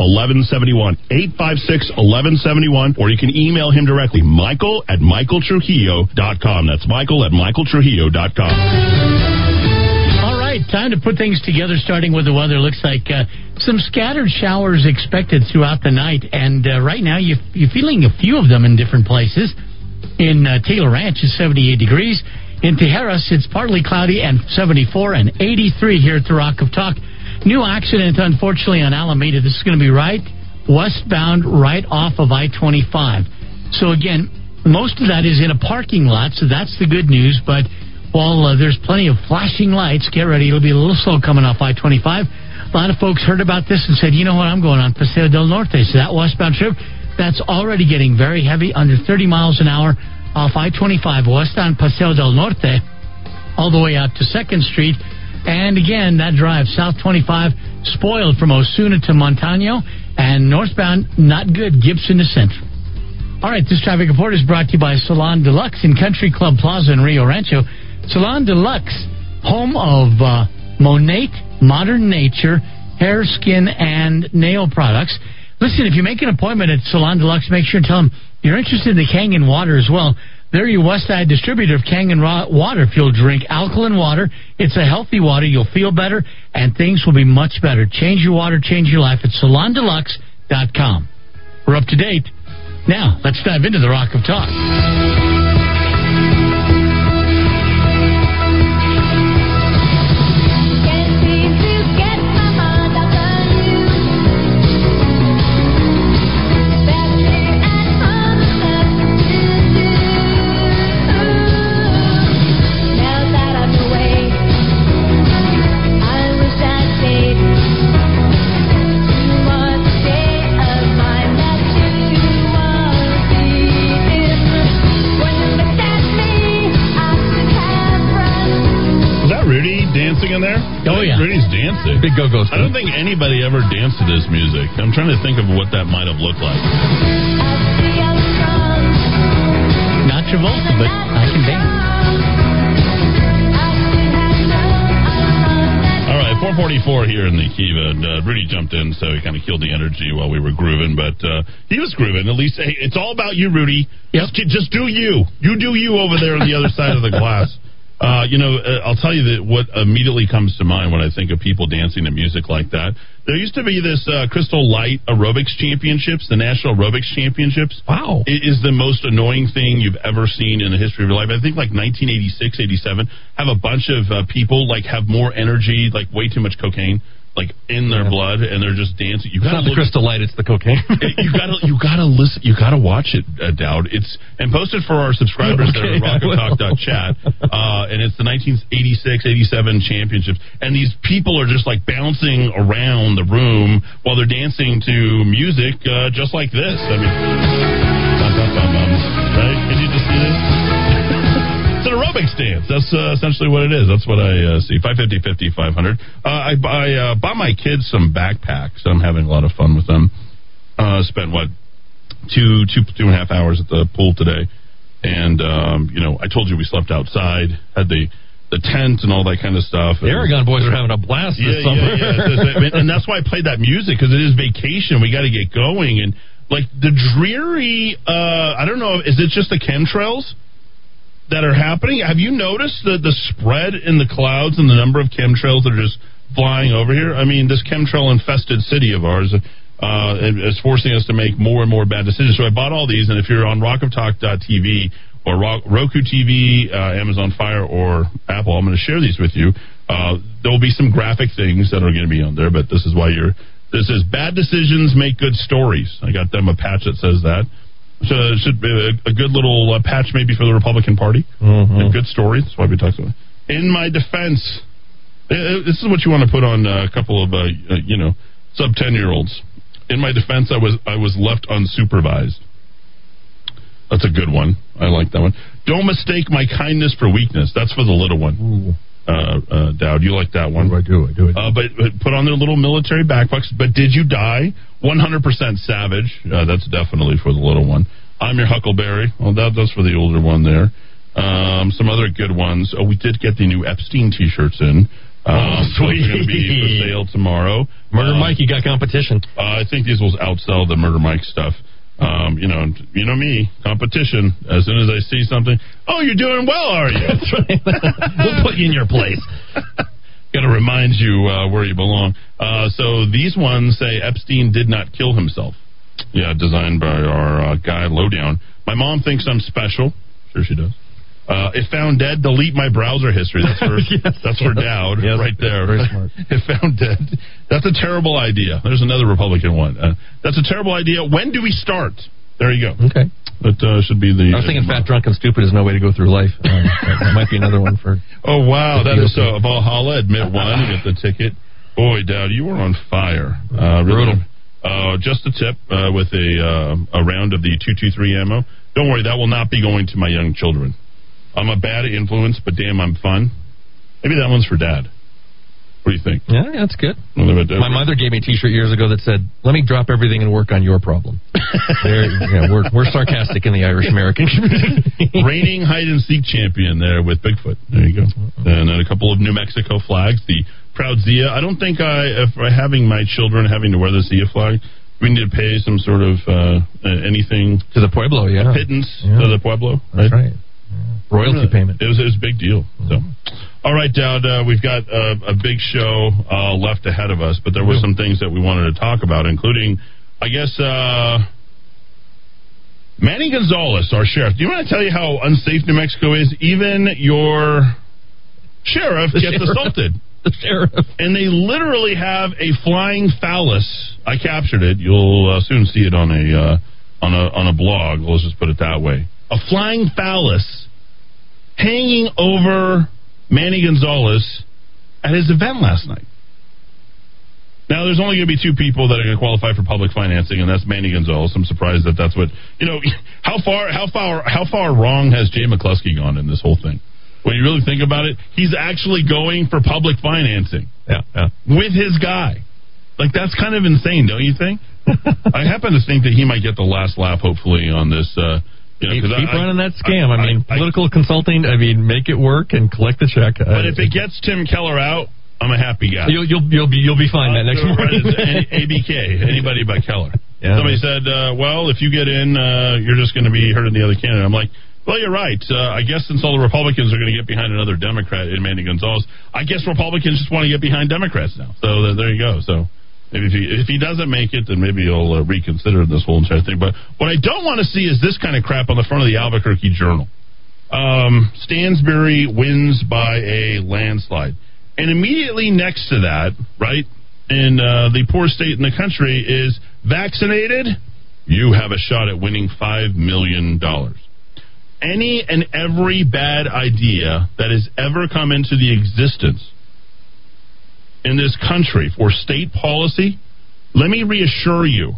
[SPEAKER 2] 1171. 856 1171. Or you can email him directly, Michael at michaeltrujillo.com. That's Michael at michaeltrujillo.com.
[SPEAKER 4] All right, time to put things together, starting with the weather. Looks like uh, some scattered showers expected throughout the night. And uh, right now, you, you're feeling a few of them in different places. In uh, Taylor Ranch, it's 78 degrees. In Tijeras, it's partly cloudy and 74 and 83 here at the Rock of Talk. New accident, unfortunately, on Alameda. This is going to be right westbound, right off of I 25. So, again, most of that is in a parking lot, so that's the good news. But while uh, there's plenty of flashing lights, get ready. It'll be a little slow coming off I 25. A lot of folks heard about this and said, you know what, I'm going on Paseo del Norte. So that westbound trip, that's already getting very heavy, under 30 miles an hour off I 25 west on Paseo del Norte, all the way out to 2nd Street. And again, that drive, South 25, spoiled from Osuna to Montano, and northbound, not good, Gibson to Central. All right, this traffic report is brought to you by Salon Deluxe in Country Club Plaza in Rio Rancho. Salon Deluxe, home of uh, Monat Modern Nature hair, skin, and nail products. Listen, if you make an appointment at Salon Deluxe, make sure to tell them you're interested in the Kangen water as well. They're your West Side distributor of Kangen water. If you'll drink alkaline water, it's a healthy water. You'll feel better, and things will be much better. Change your water, change your life at salondeluxe.com. We're up to date. Now, let's dive into the Rock of Talk.
[SPEAKER 2] Dancing.
[SPEAKER 5] Big go-go.
[SPEAKER 2] I don't think anybody ever danced to this music. I'm trying to think of what that might have looked like.
[SPEAKER 4] Not Travolta, but I can dance.
[SPEAKER 2] All right, 444 here in the Kiva. And, uh, Rudy jumped in, so he kind of killed the energy while we were grooving. But uh, he was grooving. At least hey, it's all about you, Rudy.
[SPEAKER 4] Yep.
[SPEAKER 2] Just, just do you. You do you over there on the other side of the glass. Uh, you know, uh, I'll tell you that what immediately comes to mind when I think of people dancing to music like that. There used to be this uh, Crystal Light Aerobics Championships, the National Aerobics Championships.
[SPEAKER 5] Wow.
[SPEAKER 2] It is the most annoying thing you've ever seen in the history of your life. I think like 1986, 87, have a bunch of uh, people like have more energy, like way too much cocaine like in their yeah. blood, and they're just dancing. You
[SPEAKER 5] it's not
[SPEAKER 2] look,
[SPEAKER 5] the crystal light; it's the cocaine. <laughs>
[SPEAKER 2] you gotta, you gotta listen. You gotta watch it, uh, Dowd. It's and posted for our subscribers okay, there at rockoftalk.chat. <laughs> Uh, and it's the 1986, 87 championships, and these people are just like bouncing around the room while they're dancing to music, uh, just like this. I mean, bum, bum, bum, right? Can you just see this? Aerobics dance. That's uh, essentially what it is. That's what I uh, see. 550, 50, 500. Uh, I, I uh, bought my kids some backpacks. I'm having a lot of fun with them. Uh, spent, what, two, two, two and a half hours at the pool today. And, um, you know, I told you we slept outside, had the the tent and all that kind of stuff.
[SPEAKER 5] The Aragon boys are having a blast
[SPEAKER 2] yeah,
[SPEAKER 5] summer.
[SPEAKER 2] Yeah, yeah. <laughs> and that's why I played that music because it is vacation. We got to get going. And like the dreary, uh, I don't know, is it just the chemtrails? That are happening. Have you noticed the the spread in the clouds and the number of chemtrails that are just flying over here? I mean, this chemtrail infested city of ours uh, is forcing us to make more and more bad decisions. So I bought all these, and if you're on rockoftalk.tv or Roku TV, uh, Amazon Fire, or Apple, I'm going to share these with you. Uh, there will be some graphic things that are going to be on there, but this is why you're. This is bad decisions make good stories. I got them a patch that says that. So it should be a, a good little uh, patch maybe for the Republican Party.
[SPEAKER 5] Mm-hmm.
[SPEAKER 2] A good story. That's why we talked about it. In my defense, uh, uh, this is what you want to put on a couple of, uh, uh, you know, sub 10 year olds. In my defense, I was I was left unsupervised. That's a good one. I like that one. Don't mistake my kindness for weakness. That's for the little one.
[SPEAKER 5] Ooh.
[SPEAKER 2] Uh, uh, Dowd, you like that one?
[SPEAKER 5] I do. I do. I do.
[SPEAKER 2] Uh, but, but, put on their little military backpacks. But did you die? 100% savage. Uh, that's definitely for the little one. I'm your Huckleberry. Well, that, that's for the older one there. Um, some other good ones. Oh, we did get the new Epstein T-shirts in.
[SPEAKER 5] Um, oh, sweet.
[SPEAKER 2] going to be for sale tomorrow.
[SPEAKER 5] Murder um, Mike, you got competition.
[SPEAKER 2] Uh, I think these will outsell the Murder Mike stuff. Um, you know, you know me, competition. As soon as I see something, oh, you're doing well, are you?
[SPEAKER 5] That's right. <laughs> we'll put you in your place.
[SPEAKER 2] Got to remind you uh, where you belong. Uh, so these ones say Epstein did not kill himself. Yeah, designed by our uh, guy Lowdown. My mom thinks I'm special. Sure, she does. Uh, if found dead, delete my browser history. That's for <laughs> yes. that's for Dowd
[SPEAKER 5] yes.
[SPEAKER 2] right there.
[SPEAKER 5] Very smart. <laughs>
[SPEAKER 2] if found dead, that's a terrible idea. There's another Republican one. Uh, that's a terrible idea. When do we start? There you go.
[SPEAKER 5] Okay.
[SPEAKER 2] That uh, should be the.
[SPEAKER 5] I was thinking fat, drunk, and stupid is no way to go through life. Um, that might be another one for. <laughs>
[SPEAKER 2] Oh wow, that is so. Valhalla admit one, get the ticket. Boy, Dowd, you were on fire. Uh,
[SPEAKER 5] Brutal.
[SPEAKER 2] Uh, just a tip uh, with a uh, a round of the two two three ammo. Don't worry, that will not be going to my young children. I'm a bad influence, but damn, I'm fun. Maybe that one's for dad. What do you think?
[SPEAKER 5] Yeah, that's good. My mother gave me a T-shirt years ago that said, "Let me drop everything and work on your problem." <laughs> there, we're we're sarcastic in the Irish American community. <laughs>
[SPEAKER 2] reigning hide and seek champion there with Bigfoot. There you go. And then a couple of New Mexico flags. The proud Zia. I don't think I, if I having my children having to wear the Zia flag, we need to pay some sort of uh, anything
[SPEAKER 5] to the Pueblo, yeah,
[SPEAKER 2] pittance
[SPEAKER 5] Yeah.
[SPEAKER 2] to the Pueblo.
[SPEAKER 5] That's right. Royalty payment.
[SPEAKER 2] It was, it was a big deal. So, all right, Dowd, uh, we've got uh, a big show uh, left ahead of us, but there were some things that we wanted to talk about, including, I guess, uh, Manny Gonzalez, our sheriff. Do you want to tell you how unsafe New Mexico is? Even your sheriff
[SPEAKER 5] The
[SPEAKER 2] gets
[SPEAKER 5] sheriff.
[SPEAKER 2] assaulted. <laughs>
[SPEAKER 5] The sheriff.
[SPEAKER 2] And they literally have a flying phallus. I captured it. You'll uh, soon see it on a uh, on a on a blog. Let's just put it that way. A flying phallus hanging over Manny Gonzalez at his event last night. Now, there's only going to be two people that are going to qualify for public financing, and that's Manny Gonzalez. I'm surprised that that's what you know. <laughs> How far, how far, how far wrong has Jay McCleskey gone in this whole thing? When you really think about it, he's actually going for public financing.
[SPEAKER 5] Yeah, yeah.
[SPEAKER 2] With his guy. Like, that's kind of insane, don't you think? <laughs> I happen to think that he might get the last laugh, hopefully, on this. Uh, you know,
[SPEAKER 5] Keep, keep
[SPEAKER 2] I-
[SPEAKER 5] running that scam. I, mean,
[SPEAKER 2] I-
[SPEAKER 5] political consulting. I mean, make it work and collect the check. Uh,
[SPEAKER 2] But if it gets Tim Keller out, I'm a happy guy.
[SPEAKER 5] you'll you'll you'll be you'll be fine that next
[SPEAKER 2] Uh,
[SPEAKER 5] morning.
[SPEAKER 2] ABK, <laughs> anybody but Keller.
[SPEAKER 5] Yeah.
[SPEAKER 2] Somebody said, uh, "Well, if you get in, uh, you're just going to be hurting the other candidate." I'm like, "Well, you're right. Uh, I guess since all the Republicans are going to get behind another Democrat in Manny Gonzalez, I guess Republicans just want to get behind Democrats now." So th- there you go. So maybe if he if he doesn't make it, then maybe he'll uh, reconsider this whole entire thing. But what I don't want to see is this kind of crap on the front of the Albuquerque Journal. Um, Stansbury wins by a landslide. And immediately next to that, right, in uh, the poor state in the country is vaccinated, you have a shot at winning $5 million. Any and every bad idea that has ever come into the existence in this country for state policy, let me reassure you,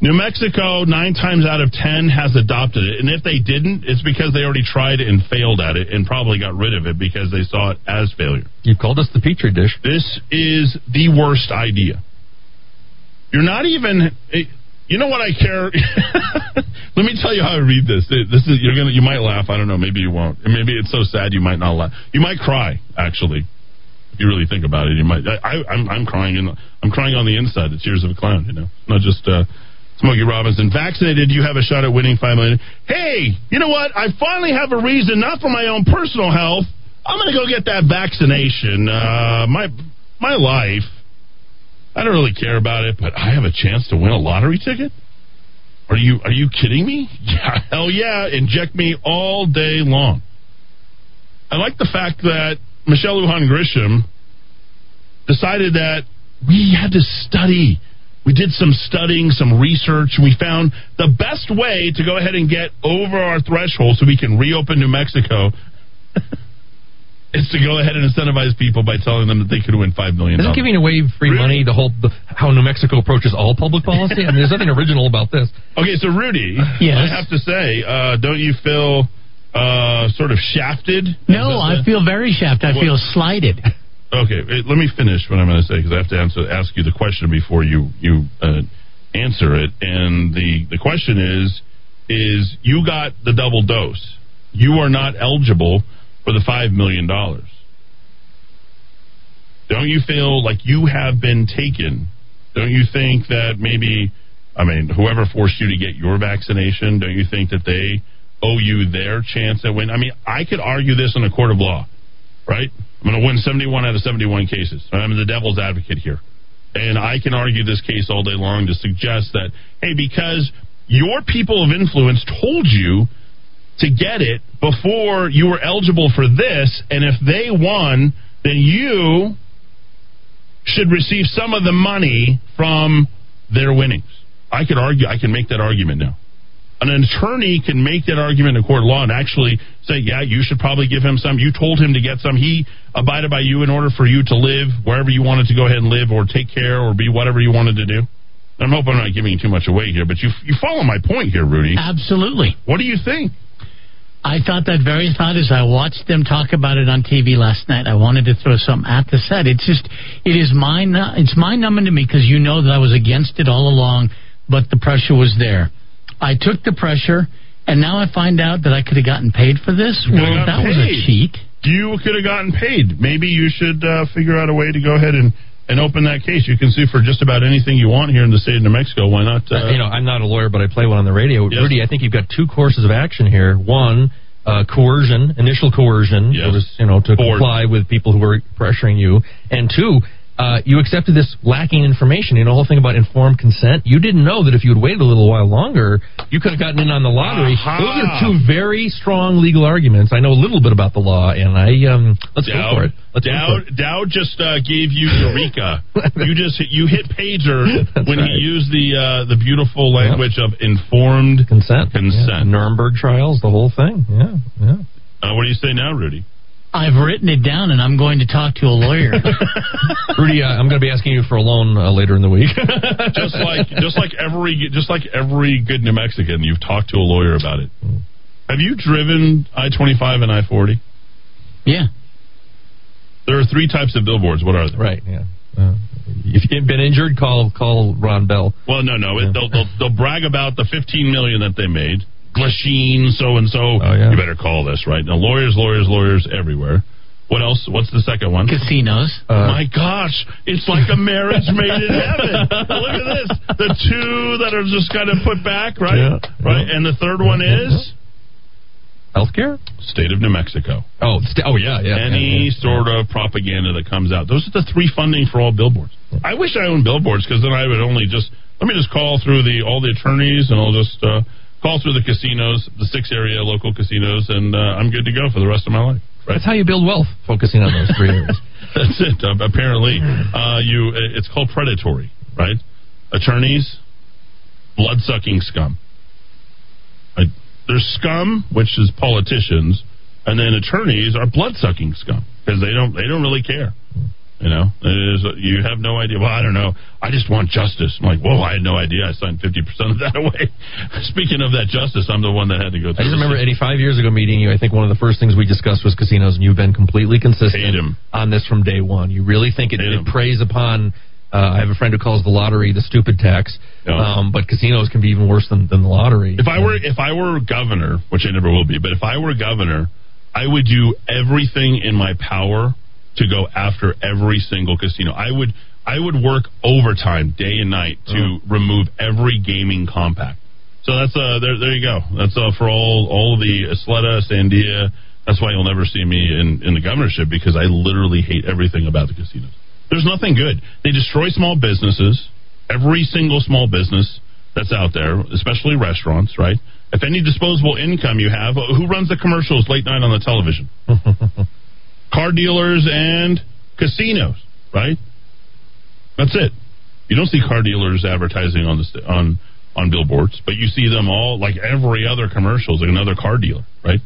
[SPEAKER 2] New Mexico, nine times out of ten, has adopted it. And if they didn't, it's because they already tried it and failed at it and probably got rid of it because they saw it as failure.
[SPEAKER 5] You've called us the petri dish.
[SPEAKER 2] This is the worst idea. You're not even. eh, You know what I care? <laughs> Let me tell you how I read this. This is you're gonna. You might laugh. I don't know. Maybe you won't. Maybe it's so sad you might not laugh. You might cry. Actually, you really think about it, you might. I, I, I'm, I'm crying. In, I'm crying on the inside. The tears of a clown. You know, not just. Uh, Smokey Robinson, vaccinated, you have a shot at winning five million. Hey, you know what? I finally have a reason, not for my own personal health. I'm going to go get that vaccination. Uh, my my life, I don't really care about it, but I have a chance to win a lottery ticket. Are you are you kidding me? <laughs> Yeah, hell yeah! Inject me all day long. I like the fact that Michelle Lujan Grisham decided that we had to study. We did some studying, some research, we found the best way to go ahead and get over our threshold so we can reopen New Mexico <laughs> is to go ahead and incentivize people by telling them that they could win 5 million.
[SPEAKER 5] Isn't giving away free money the whole the, how New Mexico approaches all public policy? I mean, there's nothing original about this.
[SPEAKER 2] Okay, so Rudy,
[SPEAKER 4] Yes.
[SPEAKER 2] I have to say, uh, don't you feel uh, sort of shafted?
[SPEAKER 4] No, I feel very shafted. I
[SPEAKER 2] What-
[SPEAKER 4] feel slighted.
[SPEAKER 2] Okay, eh, let me finish what I'm going to say because I have to answer, ask you the question before you you uh, answer it. And the the question is is you got the double dose. You are not eligible for the five million dollars. Don't you feel like you have been taken? Don't you think that maybe, I mean, whoever forced you to get your vaccination, don't you think that they owe you their chance at win? I mean, I could argue this in a court of law, right? I'm going to win 71 out of 71 cases. I'm the devil's advocate here. And I can argue this case all day long to suggest that, hey, because your people of influence told you to get it before you were eligible for this, and if they won, then you should receive some of the money from their winnings. I could argue, I can make that argument now. An attorney can make that argument in court of law and actually say, yeah, you should probably give him some. You told him to get some. He abided by you in order for you to live wherever you wanted to go ahead and live or take care or be whatever you wanted to do. I'm hoping I'm not giving you too much away here, but you you follow my point here, Rudy.
[SPEAKER 4] Absolutely.
[SPEAKER 2] What do you think?
[SPEAKER 4] I thought that very thought as I watched them talk about it on TV last night. I wanted to throw something at the set. It's just, it is mind, it's mind numbing to me because you know that I was against it all along, but the pressure was there. I took the pressure, and now I find out that I could have gotten paid for this. Well,
[SPEAKER 2] got
[SPEAKER 4] that was a cheat.
[SPEAKER 2] You could have gotten paid. Maybe you should uh, figure out a way to go ahead and, and open that case. You can sue for just about anything you want here in the state of New Mexico. Why not?
[SPEAKER 3] Uh, you know, I'm not a lawyer, but I play one on the radio.
[SPEAKER 2] Yes.
[SPEAKER 3] Rudy, I think you've got two courses of action here. One, uh, coercion, initial coercion.
[SPEAKER 2] Yes.
[SPEAKER 3] It was, you know, to
[SPEAKER 2] Forward.
[SPEAKER 3] comply with people who were pressuring you. And two, uh, you accepted this lacking information. You know, the whole thing about informed consent. You didn't know that if you had waited a little while longer, you could have gotten in on the lottery.
[SPEAKER 2] Aha.
[SPEAKER 3] Those are two very strong legal arguments. I know a little bit about the law, and I um, let's go for it. Let's go for
[SPEAKER 2] Dowd,
[SPEAKER 3] it.
[SPEAKER 2] Dowd just uh, gave you Eureka. <laughs> you just you hit pager <laughs> when
[SPEAKER 3] right.
[SPEAKER 2] he used the uh, the beautiful language of informed
[SPEAKER 3] consent.
[SPEAKER 2] Consent.
[SPEAKER 3] Yeah. Nuremberg trials, the whole thing. Yeah, yeah.
[SPEAKER 2] Uh, what do you say now, Rudy?
[SPEAKER 4] I've written it down, and I'm going to talk to a lawyer. <laughs>
[SPEAKER 3] Rudy, uh, I'm going to be asking you for a loan uh, later in the week. <laughs>
[SPEAKER 2] just like just like every just like every good New Mexican, you've talked to a lawyer about it. Have you driven I twenty five and I forty?
[SPEAKER 4] yeah.
[SPEAKER 2] There are three types of billboards. What are they?
[SPEAKER 3] Right. Yeah. Uh, if you've been injured, call call Ron Bell.
[SPEAKER 2] Well, no, no. It, they'll, they'll they'll brag about the fifteen million that they made. Machine, so and so.
[SPEAKER 3] Oh.
[SPEAKER 2] You better call this right now. Lawyers, lawyers, lawyers everywhere. What else? What's the second one?
[SPEAKER 4] Casinos.
[SPEAKER 3] Uh,
[SPEAKER 2] My gosh, it's like a marriage made in heaven. <laughs> Look at this. The two that are just kind of put back, right?
[SPEAKER 3] Yeah,
[SPEAKER 2] right.
[SPEAKER 3] yeah.
[SPEAKER 2] And the third one is
[SPEAKER 3] Healthcare?
[SPEAKER 2] state of New Mexico.
[SPEAKER 3] Oh, st- oh yeah, yeah.
[SPEAKER 2] Any
[SPEAKER 3] yeah, yeah.
[SPEAKER 2] sort of propaganda that comes out. Those are the three funding for all billboards. I wish I owned billboards because then I would only just let me just call through the all the attorneys and I'll just uh, call through the casinos, the six area local casinos, and uh, I'm good to go for the rest of my life. Right?
[SPEAKER 3] That's how you build wealth, focusing on those three areas. <laughs>
[SPEAKER 2] That's it. Uh, apparently, uh, you it's called predatory, right? Attorneys, blood sucking scum. Uh, there's scum, which is politicians, and then attorneys are blood sucking scum because they don't they don't really care. You know, it is, you have no idea. Well, I don't know. I just want justice. I'm like, whoa, I had no idea. I signed 50% of that <laughs> away. Speaking of that justice, I'm the one that had to go
[SPEAKER 3] I just remember Eddy five years ago meeting you. I think one of the first things we discussed was casinos, and you've been completely consistent on this from day one. You really think it, it preys upon. Uh, I have a friend who calls the lottery the stupid tax,
[SPEAKER 2] Yeah.
[SPEAKER 3] um, but casinos can be even worse than, than the lottery.
[SPEAKER 2] If I were if I were governor, which I never will be, but if I were governor, I would do everything in my power to go after every single casino. I would I would work overtime day and night to remove every gaming compact. So that's uh there there you go. That's uh for all all the Isleta, Sandia. That's why you'll never see me in in the governorship because I literally hate everything about the casinos. There's nothing good. They destroy small businesses. Every single small business that's out there, especially restaurants, right? If any disposable income you have, who runs the commercials late night on the television? <laughs> Car dealers and casinos, right? That's it. You don't see car dealers advertising on the st- on on billboards, but you see them all like every other commercial is like another car dealer, right?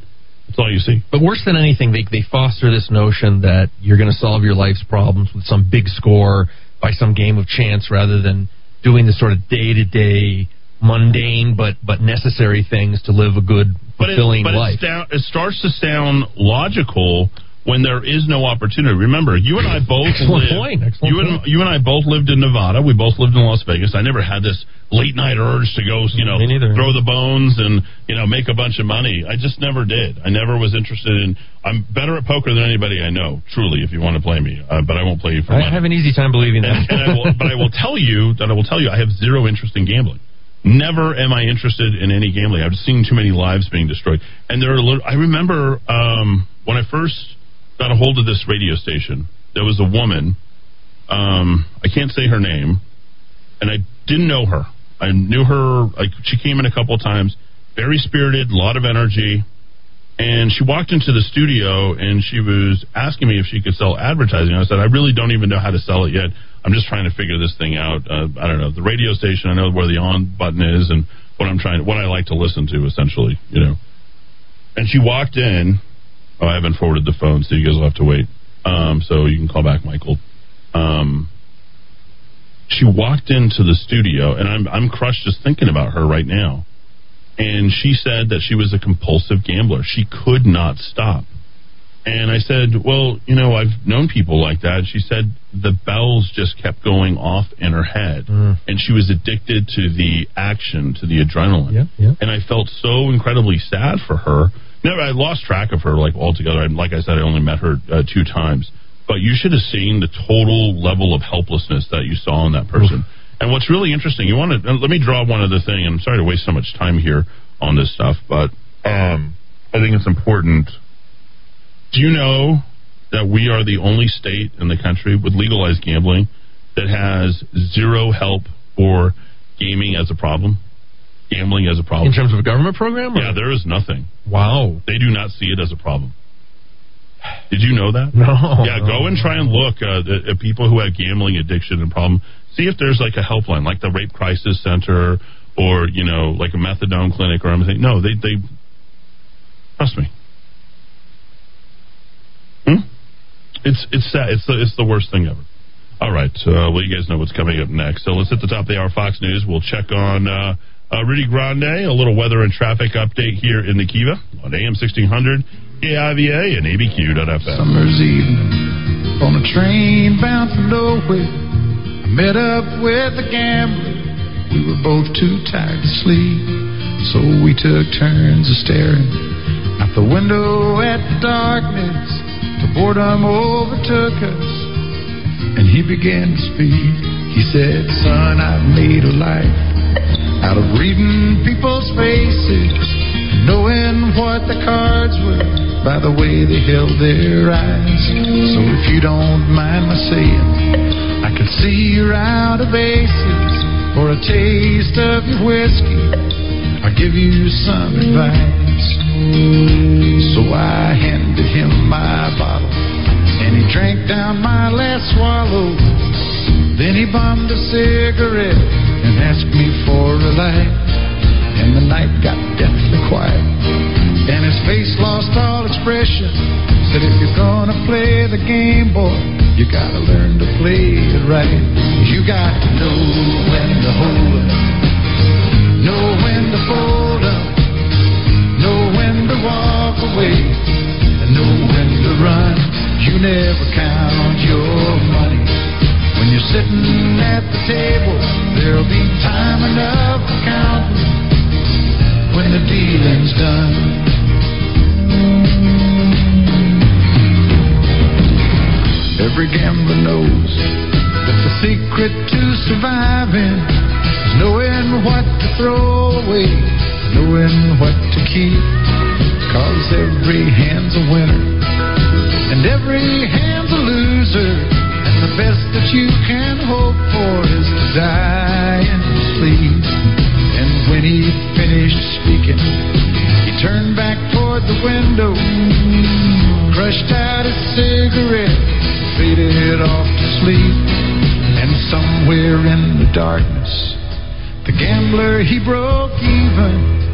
[SPEAKER 2] That's all you see.
[SPEAKER 3] But worse than anything, they they foster this notion that you're going to solve your life's problems with some big score by some game of chance, rather than doing the sort of day to day mundane but but necessary things to live a good
[SPEAKER 2] but it,
[SPEAKER 3] fulfilling
[SPEAKER 2] but
[SPEAKER 3] life.
[SPEAKER 2] It, sound, it starts to sound logical when there is no opportunity. Remember, you and I both
[SPEAKER 3] Excellent
[SPEAKER 2] lived.
[SPEAKER 3] point, excellent
[SPEAKER 2] you and
[SPEAKER 3] point.
[SPEAKER 2] you and I both lived in Nevada. We both lived in Las Vegas. I never had this late night urge to go, you know, throw the bones and you know make a bunch of money. I just never did. I never was interested in. I'm better at poker than anybody I know, truly. If you want to play me, uh, but I won't play you for
[SPEAKER 3] I
[SPEAKER 2] money.
[SPEAKER 3] I have an easy time believing that.
[SPEAKER 2] And, and I will, but I will tell you that I will tell you I have zero interest in gambling. Never am I interested in any gambling. I've seen too many lives being destroyed. And there are. I remember um, when I first got a hold of this radio station. There was a woman. Um, I can't say her name, and I didn't know her. I knew her. Like she came in a couple of times. Very spirited, a lot of energy. And she walked into the studio and she was asking me if she could sell advertising. I said, I really don't even know how to sell it yet. I'm just trying to figure this thing out. Uh, I don't know. The radio station, I know where the on button is and what I'm trying, what I like to listen to, essentially, you know. And she walked in. Oh, I haven't forwarded the phone, so you guys will have to wait. Um, so you can call back Michael. Um, she walked into the studio, and I'm I'm crushed just thinking about her right now. and she said that she was a compulsive gambler. She could not stop. And I said, Well, you know, I've known people like that. She said the bells just kept going off in her head.
[SPEAKER 3] Mm.
[SPEAKER 2] And she was addicted to the action, to the adrenaline.
[SPEAKER 3] Yeah, yeah.
[SPEAKER 2] And I felt so incredibly sad for her. I lost track of her like altogether. And like I said, I only met her uh, two times. But you should have seen the total level of helplessness that you saw in that person. And what's really interesting, you want to let me draw one other thing. I'm sorry to waste so much time here on this stuff, but um, I think it's important. Do you know that we are the only state in the country with legalized gambling that has zero help for gaming as a problem? Gambling as a problem.
[SPEAKER 3] In terms of a government program? or-
[SPEAKER 2] Yeah, there is nothing.
[SPEAKER 3] Wow.
[SPEAKER 2] They do not see it as a problem. Did you know that?
[SPEAKER 3] No.
[SPEAKER 2] Yeah, go and try and look uh, at, at people who have gambling addiction and problem. See if there's like a helpline, like the Rape Crisis Center, or you know, like a methadone clinic or anything. No, they they trust me. Hmm? It's it's sad. It's the it's the worst thing ever. All right, uh, well, you guys know what's coming up next. So let's hit the top of the hour. Fox News. We'll check on uh, uh, Rudy Grande, a little weather and traffic update here in the Kiva on AM 1600, KIVA, and ABQ.FM.
[SPEAKER 13] Summer's evening on a train bound for nowhere. I met up with a gambler. We were both too tired to sleep, so we took turns of staring out the window at the darkness. The boredom overtook us, and he began to speak. He said, Son, I've made a life out of reading people's faces, knowing what the cards were by the way they held their eyes. So if you don't mind my saying, I can see you're out of aces for a taste of your whiskey. I'll give you some advice. So I handed him my bottle, and he drank down my last swallow. Then he bummed a cigarette and asked me for a light. And the night got deathly quiet, and his face lost all expression. Said, if you're gonna play the game, boy, you gotta learn to play it right. You got to know when to hold You never count your money. When you're sitting at the table, there'll be time enough for counting when the dealing's done. Every gambler knows that the secret to surviving is knowing what to throw away, knowing what to keep. Cause every hand's a winner, and every hand's a loser. And the best that you can hope for is to die your sleep. And when he finished speaking, he turned back toward the window, crushed out his cigarette, faded off to sleep. And somewhere in the darkness, the gambler he broke even.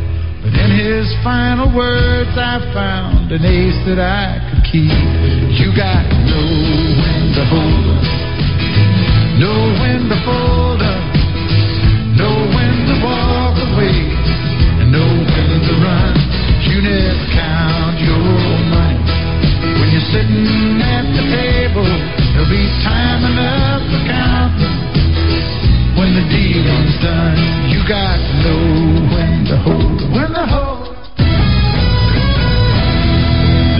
[SPEAKER 13] But in his final words, I found an ace that I could keep. You got to know when to hold up, know when to fold up, know when to walk away, and know when to run. You never count your money when you're sitting at the table. There'll be time enough for counting when the dealing's done. You got to know when to hold, when to hold.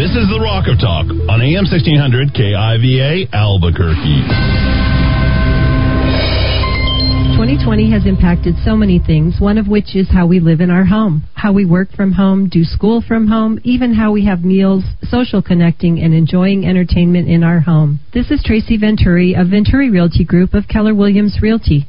[SPEAKER 14] This is the Rock of Talk on AM 1600 KIVA Albuquerque.
[SPEAKER 15] 2020 has impacted so many things, one of which is how we live in our home, how we work from home, do school from home, even how we have meals, social connecting, and enjoying entertainment in our home. This is Tracy Venturi of Venturi Realty Group of Keller Williams Realty.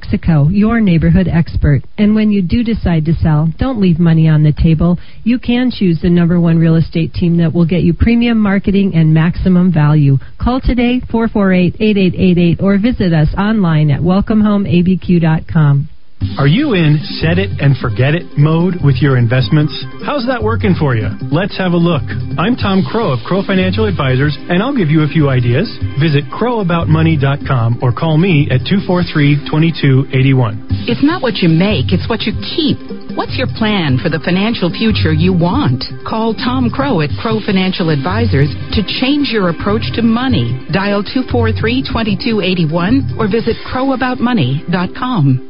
[SPEAKER 15] Mexico, your neighborhood expert. And when you do decide to sell, don't leave money on the table. You can choose the number one real estate team that will get you premium marketing and maximum value. Call today 448-8888 or visit us online at welcomehomeabq.com.
[SPEAKER 16] Are you in set it and forget it mode with your investments? How's that working for you? Let's have a look. I'm Tom Crow of Crow Financial Advisors, and I'll give you a few ideas. Visit crowaboutmoney.com or call me at 243 2281.
[SPEAKER 17] It's not what you make, it's what you keep. What's your plan for the financial future you want? Call Tom Crow at Crow Financial Advisors to change your approach to money. Dial 243 2281 or visit crowaboutmoney.com.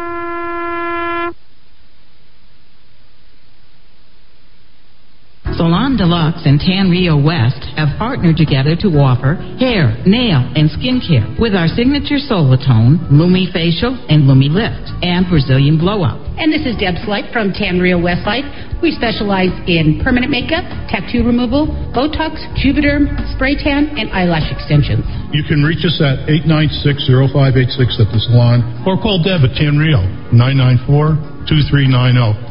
[SPEAKER 6] Salon Deluxe and Tan Rio West have partnered together to offer hair, nail, and skincare with our signature Solatone, Lumi Facial, and Lumi Lift, and Brazilian Blowout.
[SPEAKER 7] And this is Deb Slight from Tan Rio Westside. We specialize in permanent makeup, tattoo removal, Botox, Juvederm, spray tan, and eyelash extensions.
[SPEAKER 8] You can reach us at 896-0586 at the salon or call Deb at Tan Rio, 994-2390.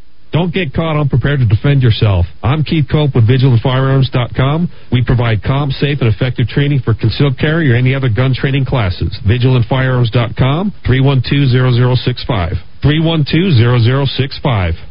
[SPEAKER 18] Don't get caught unprepared to defend yourself. I'm Keith Cope with VigilantFirearms.com. We provide calm, safe, and effective training for concealed carry or any other gun training classes. VigilantFirearms.com, 312-0065. 312-0065.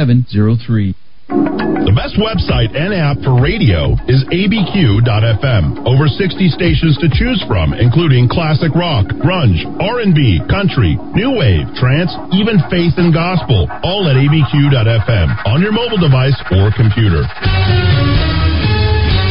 [SPEAKER 19] 9703.
[SPEAKER 2] The best website and app for radio is abq.fm. Over 60 stations to choose from, including classic rock, grunge, R&B, country, new wave, trance, even faith and gospel, all at abq.fm on your mobile device or computer.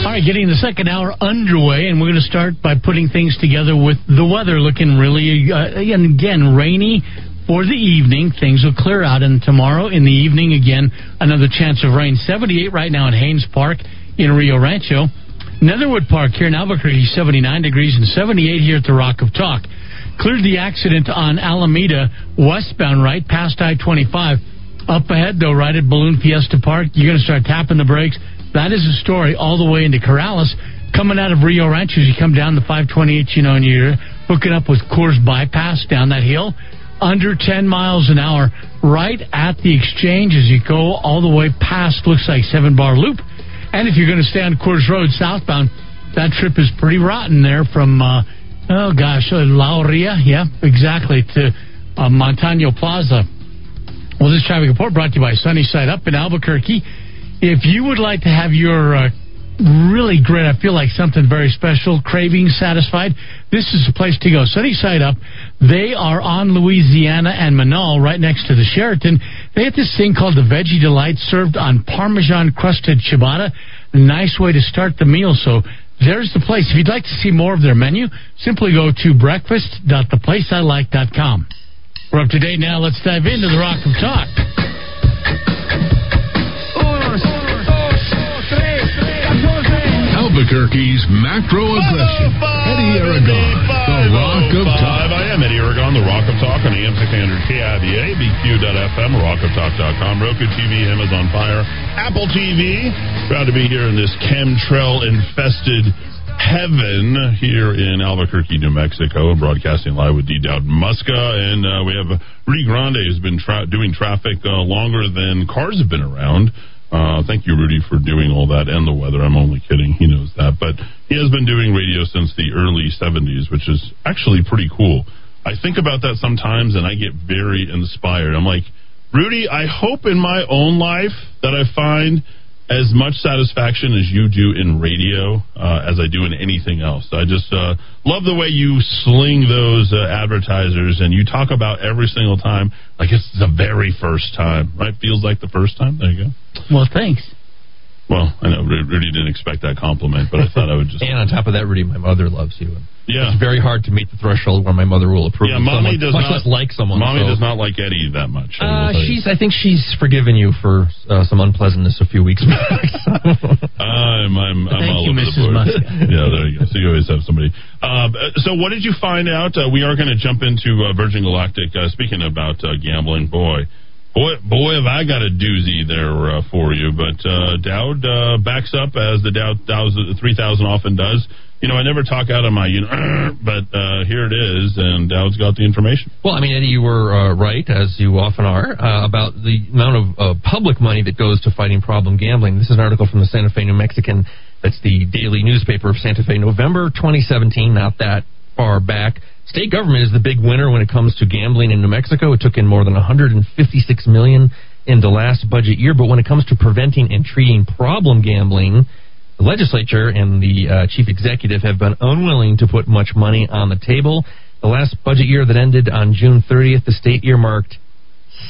[SPEAKER 4] All right, getting the second hour underway, and we're going to start by putting things together with the weather looking really, uh, again, rainy for the evening. Things will clear out, and tomorrow in the evening, again, another chance of rain. 78 right now at Haynes Park in Rio Rancho. Netherwood Park here in Albuquerque, 79 degrees, and 78 here at the Rock of Talk. Cleared the accident on Alameda, westbound, right past I 25. Up ahead, though, right at Balloon Fiesta Park, you're going to start tapping the brakes. That is the story all the way into Corrales. Coming out of Rio Rancho, as you come down the 528, you know, and you're hooking up with Coors Bypass down that hill, under 10 miles an hour, right at the exchange as you go all the way past, looks like Seven Bar Loop. And if you're going to stay on Coors Road southbound, that trip is pretty rotten there from, uh, oh gosh, uh, La Orilla, yeah, exactly, to uh, Montano Plaza. Well, this traffic report brought to you by Sunnyside Up in Albuquerque. If you would like to have your uh, really great, I feel like something very special, craving satisfied, this is the place to go. Sunny Side Up, they are on Louisiana and Menaul, right next to the Sheraton. They have this thing called the Veggie Delight served on Parmesan crusted ciabatta. Nice way to start the meal. So there's the place. If you'd like to see more of their menu, simply go to breakfast.theplaceilike.com. We're up to date now. Let's dive into the Rock of Talk.
[SPEAKER 1] Albuquerque's macro aggression. Eddy Aragon, the Rock of Talk.
[SPEAKER 2] I am Eddy Aragon, the Rock of Talk on AM 600 KIVA, BQ.FM, rockoftalk.com, Roku TV, Amazon Fire, Apple TV. Proud to be here in this chemtrail infested heaven here in Albuquerque, New Mexico, broadcasting live with D. Dowd Muska. And uh, we have Rudy Grande who's been tra- doing traffic uh, longer than cars have been around. Uh, thank you, Rudy, for doing all that and the weather. I'm only kidding. He knows that. But he has been doing radio since the early 70s, which is actually pretty cool. I think about that sometimes and I get very inspired. I'm like, Rudy, I hope in my own life that I find as much satisfaction as you do in radio uh, as I do in anything else. I just uh, love the way you sling those uh, advertisers and you talk about every single time like it's the very first time, right? Feels like the first time. There you go.
[SPEAKER 4] Well, thanks.
[SPEAKER 2] Well, I know Rudy didn't expect that compliment, but I thought I would just. <laughs>
[SPEAKER 3] and on top of that, Rudy, my mother loves you.
[SPEAKER 2] Yeah.
[SPEAKER 3] It's very hard to meet the threshold where my mother will approve.
[SPEAKER 2] Yeah, mommy
[SPEAKER 3] someone,
[SPEAKER 2] does
[SPEAKER 3] much
[SPEAKER 2] not
[SPEAKER 3] less like someone.
[SPEAKER 2] Mommy
[SPEAKER 3] so-
[SPEAKER 2] does not like Eddy that much. I
[SPEAKER 3] Uh, she's. I think she's forgiven you for uh, some unpleasantness a few weeks <laughs> back.
[SPEAKER 2] I'm, I'm, I'm
[SPEAKER 3] Thank
[SPEAKER 2] all
[SPEAKER 3] you,
[SPEAKER 2] over
[SPEAKER 3] Mrs.
[SPEAKER 2] the board.
[SPEAKER 3] Musk. <laughs>
[SPEAKER 2] yeah, there you go. So you always have somebody. Um, uh, so what did you find out? Uh, we are going to jump into uh, Virgin Galactic. Uh, speaking about uh, gambling, boy, boy, boy, have I got a doozy there uh, for you. But uh, Dowd uh, backs up as the Dow Dow's three thousand often does. You know, I never talk out of my, you know, <clears throat> but uh, here it is, and Dowd's got the information.
[SPEAKER 3] Well, I mean, Eddy, you were uh, right, as you often are, uh, about the amount of uh, public money that goes to fighting problem gambling. This is an article from the Santa Fe New Mexican. That's the daily newspaper of Santa Fe, November 2017, not that far back. State government is the big winner when it comes to gambling in New Mexico. It took in more than 156 million in the last budget year. But when it comes to preventing and treating problem gambling, the legislature and the uh, chief executive have been unwilling to put much money on the table. The last budget year that ended on June 30th, the state earmarked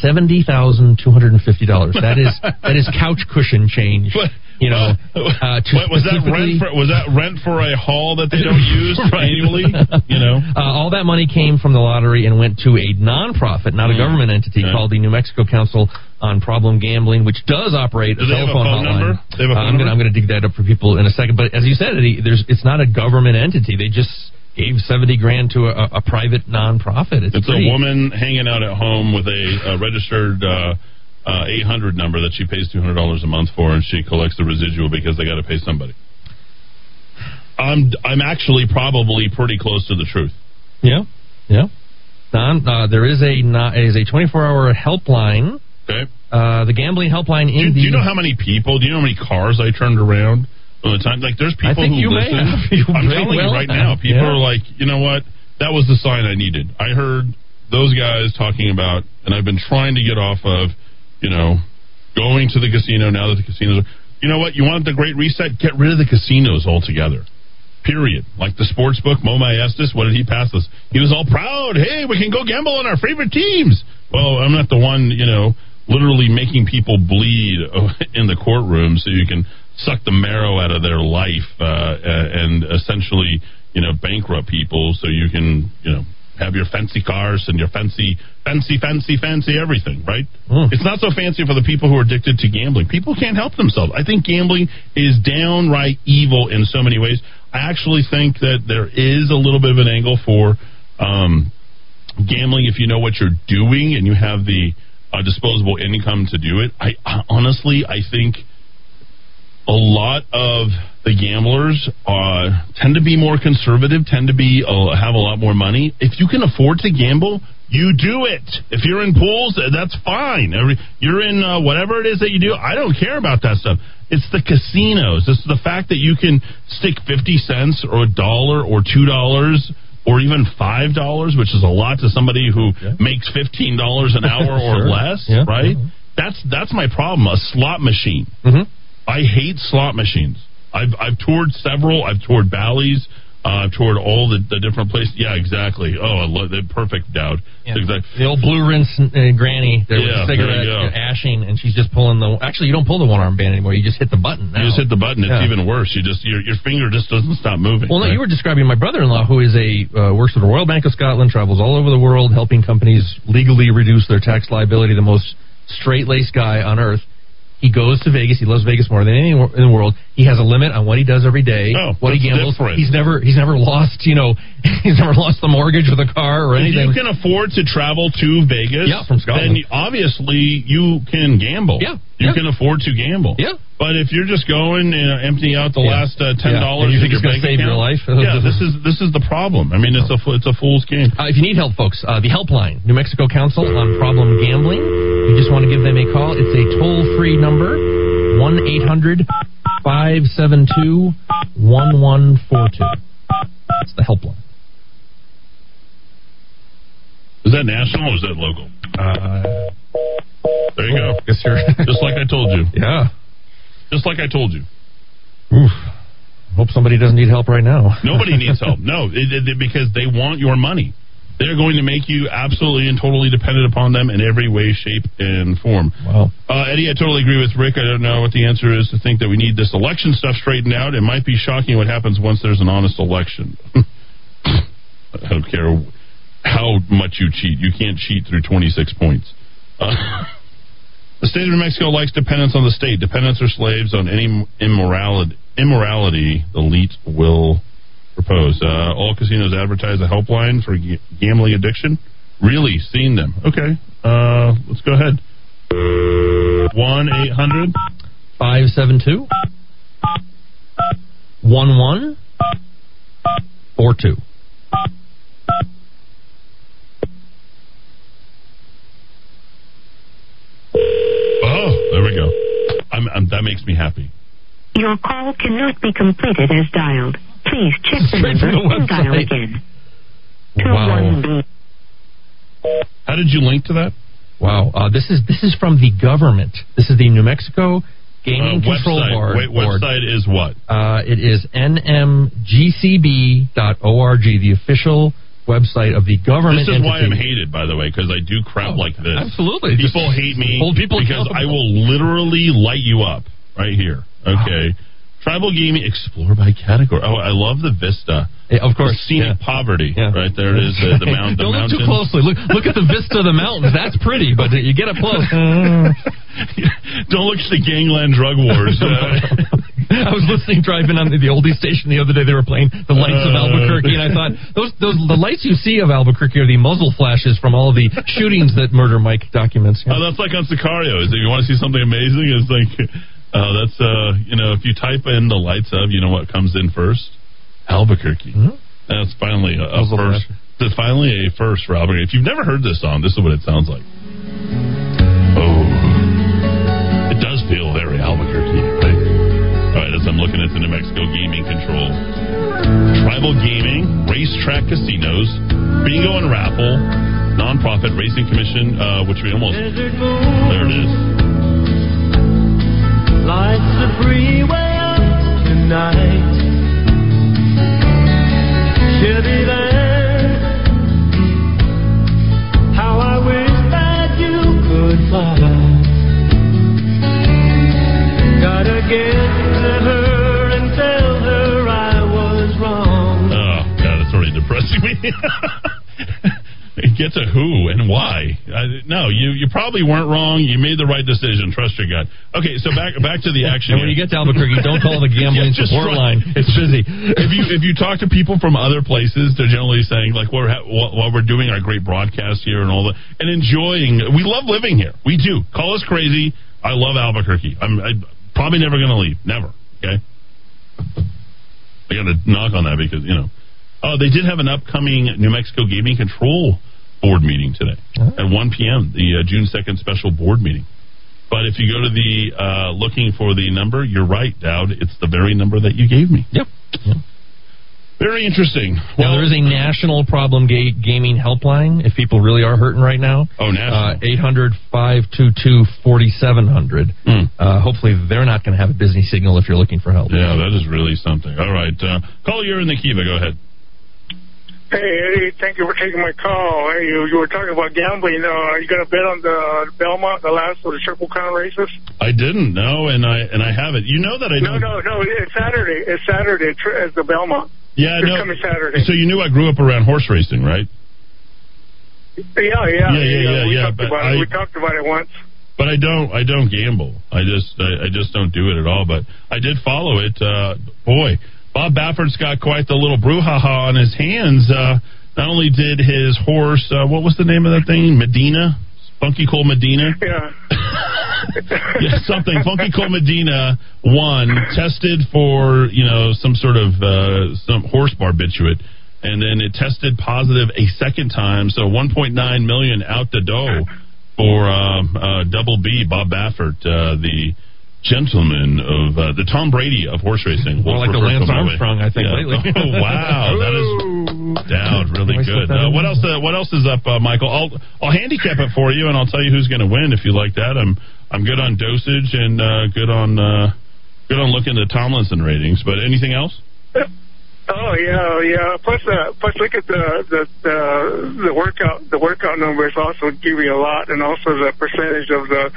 [SPEAKER 3] seventy thousand two hundred and fifty dollars. That is that is couch cushion change. <laughs> You know, <laughs> uh,
[SPEAKER 2] was that rent? For, was that rent for a hall that they don't <laughs> use annually? You know. <laughs>
[SPEAKER 3] Uh, all that money came from the lottery and went to a nonprofit, not a
[SPEAKER 2] Mm.
[SPEAKER 3] government entity,
[SPEAKER 2] Okay.
[SPEAKER 3] called the New Mexico Council on Problem Gambling, which does operate
[SPEAKER 2] Do
[SPEAKER 3] a
[SPEAKER 2] a
[SPEAKER 3] telephone
[SPEAKER 2] phone
[SPEAKER 3] hotline.
[SPEAKER 2] number? They have a
[SPEAKER 3] Uh, I'm going to dig that up for people in a second. But as you said, it's not a government entity. They just gave 70 grand to a, a private nonprofit. It's,
[SPEAKER 2] It's a woman hanging out at home with a, a registered uh, uh, 800 number that she pays $200 a month for, and she collects the residual because they got to pay somebody. I'm I'm actually probably pretty close to the truth.
[SPEAKER 3] Yeah, yeah. Don, uh, there is a not, is a 24 hour helpline.
[SPEAKER 2] Okay.
[SPEAKER 3] Uh, the gambling helpline
[SPEAKER 2] Do you,
[SPEAKER 3] in
[SPEAKER 2] do
[SPEAKER 3] the.
[SPEAKER 2] you know how many people? Do you know how many cars I turned around on the time? Like, there's
[SPEAKER 3] I
[SPEAKER 2] people
[SPEAKER 3] think
[SPEAKER 2] who
[SPEAKER 3] you may
[SPEAKER 2] listen.
[SPEAKER 3] have. <laughs> You
[SPEAKER 2] I'm telling you
[SPEAKER 3] well
[SPEAKER 2] right now, people
[SPEAKER 3] Yeah.
[SPEAKER 2] are like, you know what? That was the sign I needed. I heard those guys talking about, and I've been trying to get off of, you know, going to the casino now that the casinos. Are, you know what? You want the great reset? Get rid of the casinos altogether. Period. Like the sports book, Moe Maestas, what did he pass us? He was all proud. Hey, we can go gamble on our favorite teams. Well, I'm not the one, you know, literally making people bleed <laughs> in the courtroom so you can suck the marrow out of their life uh, and essentially, you know, bankrupt people so you can, you know, have your fancy cars and your fancy, fancy, fancy, fancy everything, right? It's not so fancy for the people who are addicted to gambling. People can't help themselves. I think gambling is downright evil in so many ways. I actually think that there is a little bit of an angle for um, gambling if you know what you're doing and you have the uh, disposable income to do it. I, I honestly, I think a lot of the gamblers uh, tend to be more conservative, tend to be uh, have a lot more money. If you can afford to gamble, you do it. If you're in pools, uh, that's fine. Every, you're in uh, whatever it is that you do. I don't care about that stuff. It's the casinos. It's the fact that you can stick 50 cents or a dollar or $2 or even $5, which is a lot to somebody who makes $15 an hour <laughs> or
[SPEAKER 3] Sure.
[SPEAKER 2] less,
[SPEAKER 3] Yeah.
[SPEAKER 2] right? That's that's my problem. A slot machine.
[SPEAKER 3] Mm-hmm.
[SPEAKER 2] I hate slot machines. I've I've toured several. I've toured Bally's. Uh, I've toured all the, the different places. Yeah, exactly. Oh, I love the perfect Dowd.
[SPEAKER 3] Yeah.
[SPEAKER 2] Exactly.
[SPEAKER 3] The old blue rinse uh, granny there
[SPEAKER 2] Yeah,
[SPEAKER 3] with
[SPEAKER 2] there
[SPEAKER 3] cigarette
[SPEAKER 2] you go.
[SPEAKER 3] uh, ashing, and she's just pulling the. Actually, you don't pull the one arm band anymore. You just hit the button. Now.
[SPEAKER 2] You just hit the button. It's
[SPEAKER 3] Yeah.
[SPEAKER 2] even worse. You just your your finger just doesn't stop moving.
[SPEAKER 3] Well, no, you were describing my brother-in-law, who is a uh, works for the Royal Bank of Scotland, travels all over the world, helping companies legally reduce their tax liability. The most straight-laced guy on earth. He goes to Vegas. He loves Vegas more than anyone in the world. He has a limit on what he does every day.
[SPEAKER 2] Oh,
[SPEAKER 3] what he gambles.
[SPEAKER 2] different.
[SPEAKER 3] He's never he's never lost. You know, <laughs> he's never lost the mortgage or the car or
[SPEAKER 2] If
[SPEAKER 3] anything.
[SPEAKER 2] you can afford to travel to Vegas,
[SPEAKER 3] Yeah, from Scotland.
[SPEAKER 2] then obviously you can gamble.
[SPEAKER 3] Yeah,
[SPEAKER 2] you
[SPEAKER 3] yeah.
[SPEAKER 2] can afford to gamble.
[SPEAKER 3] Yeah.
[SPEAKER 2] But if you're just going and emptying out the
[SPEAKER 3] Yeah.
[SPEAKER 2] last uh, ten dollars,
[SPEAKER 3] And you think it's gonna
[SPEAKER 2] bank
[SPEAKER 3] save your life?
[SPEAKER 2] yeah, this is this is the problem. I mean, it's a it's a fool's game.
[SPEAKER 3] Uh, if you need help, folks, uh, the helpline, New Mexico Council on Problem Gambling. You just want to give them a call. It's a toll free number 1 800 572 1142. That's the helpline.
[SPEAKER 2] Is that national or is that local? There you go.
[SPEAKER 3] You're. <laughs>
[SPEAKER 2] Just like I told you.
[SPEAKER 3] yeah.
[SPEAKER 2] Just like I told you.
[SPEAKER 3] Oof. Hope somebody doesn't need help right now. <laughs>
[SPEAKER 2] Nobody needs help. No, it, it- because they want your money. They're going to make you absolutely and totally dependent upon them in every way, shape, and form.
[SPEAKER 3] Wow.
[SPEAKER 2] Uh, Eddy, I totally agree with Rick. I don't know what the answer is to think that we need this election stuff straightened out. It might be shocking what happens once there's an honest election. <laughs> I don't care how much you cheat. You can't cheat through 26 points. Uh, the state of New Mexico likes dependence on the state. Dependents are slaves on any immorality. Immorality, the elite will propose. Uh, all casinos advertise a helpline for ga- gambling addiction. Really, seen them. Okay, uh, let's go ahead. One eight hundred
[SPEAKER 3] 572 1142.
[SPEAKER 2] Oh, there we go. I'm, I'm, that makes me happy.
[SPEAKER 20] Your call cannot be completed as dialed. Please check the <laughs>
[SPEAKER 3] Straight
[SPEAKER 20] number
[SPEAKER 3] the
[SPEAKER 20] and dial again.
[SPEAKER 3] Wow.
[SPEAKER 2] How did you link to that?
[SPEAKER 3] Wow. Uh, this is this is from the government. This is the New Mexico Gaming
[SPEAKER 2] Uh,
[SPEAKER 3] Control
[SPEAKER 2] website.
[SPEAKER 3] Board.
[SPEAKER 2] Wait,
[SPEAKER 3] board.
[SPEAKER 2] website is what?
[SPEAKER 3] Uh, it is nmgcb.org, the official website of the government.
[SPEAKER 2] This is why I'm hated, by the way, because I do crap like this.
[SPEAKER 3] absolutely.
[SPEAKER 2] People hate me
[SPEAKER 3] hold people
[SPEAKER 2] because I will literally light you up right here. Okay. Tribal gaming, explore by category. Oh, I love the vista.
[SPEAKER 3] Yeah, of course,
[SPEAKER 2] scenic
[SPEAKER 3] yeah.
[SPEAKER 2] poverty.
[SPEAKER 3] Yeah.
[SPEAKER 2] Right there it is. The, the, <laughs> mount, the
[SPEAKER 3] Don't look too closely. Look, look at the vista of the mountains. That's pretty, but you get up close. <laughs>
[SPEAKER 2] Don't look at the gangland drug wars. <laughs> Uh, <laughs>
[SPEAKER 3] I was listening driving on the, the oldie station the other day. They were playing the lights of
[SPEAKER 2] Uh.
[SPEAKER 3] Albuquerque, and I thought those those the lights you see of Albuquerque are the muzzle flashes from all the shootings that Murder Mike documents.
[SPEAKER 2] Oh, that's like on Sicario. Is if you want to see something amazing, it's like, uh, that's uh, you know, if you type in the lights of, you know what comes in first? Albuquerque. That's finally a, a first. That's finally a first for Albuquerque. If you've never heard this song, this is what it sounds like. Oh, it does feel very the New Mexico Gaming Control, tribal gaming, racetrack casinos, bingo and raffle, nonprofit racing commission, uh, which we almost there it is.
[SPEAKER 21] Lights the freeway up tonight. How I wish that you could fly. Gotta get <laughs>
[SPEAKER 2] Get to who and why? I, no, you you probably weren't wrong. You made the right decision. Trust your gut. Okay, so back back to the <laughs> action.
[SPEAKER 3] And when you get to Albuquerque, don't call the gambling <laughs>
[SPEAKER 2] Yeah,
[SPEAKER 3] support line. It's busy.
[SPEAKER 2] if you if you talk to people from other places, they're generally saying like we're ha- we're doing our great broadcast here and all that, and enjoying. We love living here. We do. Call us crazy. I love Albuquerque. I'm I, probably never going to leave. Never. Okay. I got to knock on that because you know. Oh, they did have an upcoming New Mexico Gaming Control board meeting today at 1 p.m. The uh, June 2nd special board meeting. But if you go to the uh, looking for the number, you're right, Dowd. It's the very number that you gave me.
[SPEAKER 5] Yep.
[SPEAKER 2] Very interesting.
[SPEAKER 5] Well, there is a national problem ga- gaming helpline if people really are hurting right now.
[SPEAKER 2] Oh, national.
[SPEAKER 5] Uh, 800 522 4700. Uh, hopefully, they're not going to have a busy signal if you're looking for help.
[SPEAKER 2] Yeah, that is really something. All right. Uh, call you're in the Kiva. Go ahead.
[SPEAKER 22] Hey, Eddy, thank you for taking my call. Hey, you, you were talking about gambling. Uh, are you going to bet on the Belmont, the last of the Triple Crown races?
[SPEAKER 2] I didn't know, and I and I haven't. You know that I
[SPEAKER 22] No,
[SPEAKER 2] don't.
[SPEAKER 22] no, no. It's Saturday. It's Saturday. It's the Belmont.
[SPEAKER 2] Yeah,
[SPEAKER 22] it's
[SPEAKER 2] no.
[SPEAKER 22] coming Saturday.
[SPEAKER 2] So you knew I grew up around horse racing, right?
[SPEAKER 22] yeah, yeah,
[SPEAKER 2] Yeah, yeah, yeah,
[SPEAKER 22] we
[SPEAKER 2] yeah,
[SPEAKER 22] talked about
[SPEAKER 2] I-
[SPEAKER 22] it. We talked about it once.
[SPEAKER 2] But I don't. I don't gamble. I just. I, I just don't do it at all. But I did follow it. Uh, boy, Bob Baffert's got quite the little brouhaha on his hands. Uh, not only did his horse, uh, what was the name of that thing? Medina, Funky Cole Medina.
[SPEAKER 22] Yeah. <laughs>
[SPEAKER 2] yeah, something. Funky Cole Medina won, tested for you know some sort of uh, some horse barbiturate, and then it tested positive a second time. So 1.9 million out the door for um, uh, Double B, Bob Baffert, uh, the gentleman of uh, the Tom Brady of horse racing.
[SPEAKER 5] More like a
[SPEAKER 2] refer to
[SPEAKER 5] Lance
[SPEAKER 2] him that way.
[SPEAKER 5] Armstrong, I think,
[SPEAKER 2] Yeah.
[SPEAKER 5] lately. <laughs>
[SPEAKER 2] Oh wow, that is down really
[SPEAKER 5] Can I slip
[SPEAKER 2] good. Uh, what else? Uh, what else is up, uh, Michael? I'll I'll handicap it for you, and I'll tell you who's going to win if you like that. I'm I'm good on dosage and uh, good on uh, good on looking at Tomlinson ratings. But anything else?
[SPEAKER 22] Oh yeah, yeah. Plus, uh, plus, look at the the the, the workout. The workout numbers also give you a lot, and also the percentage of the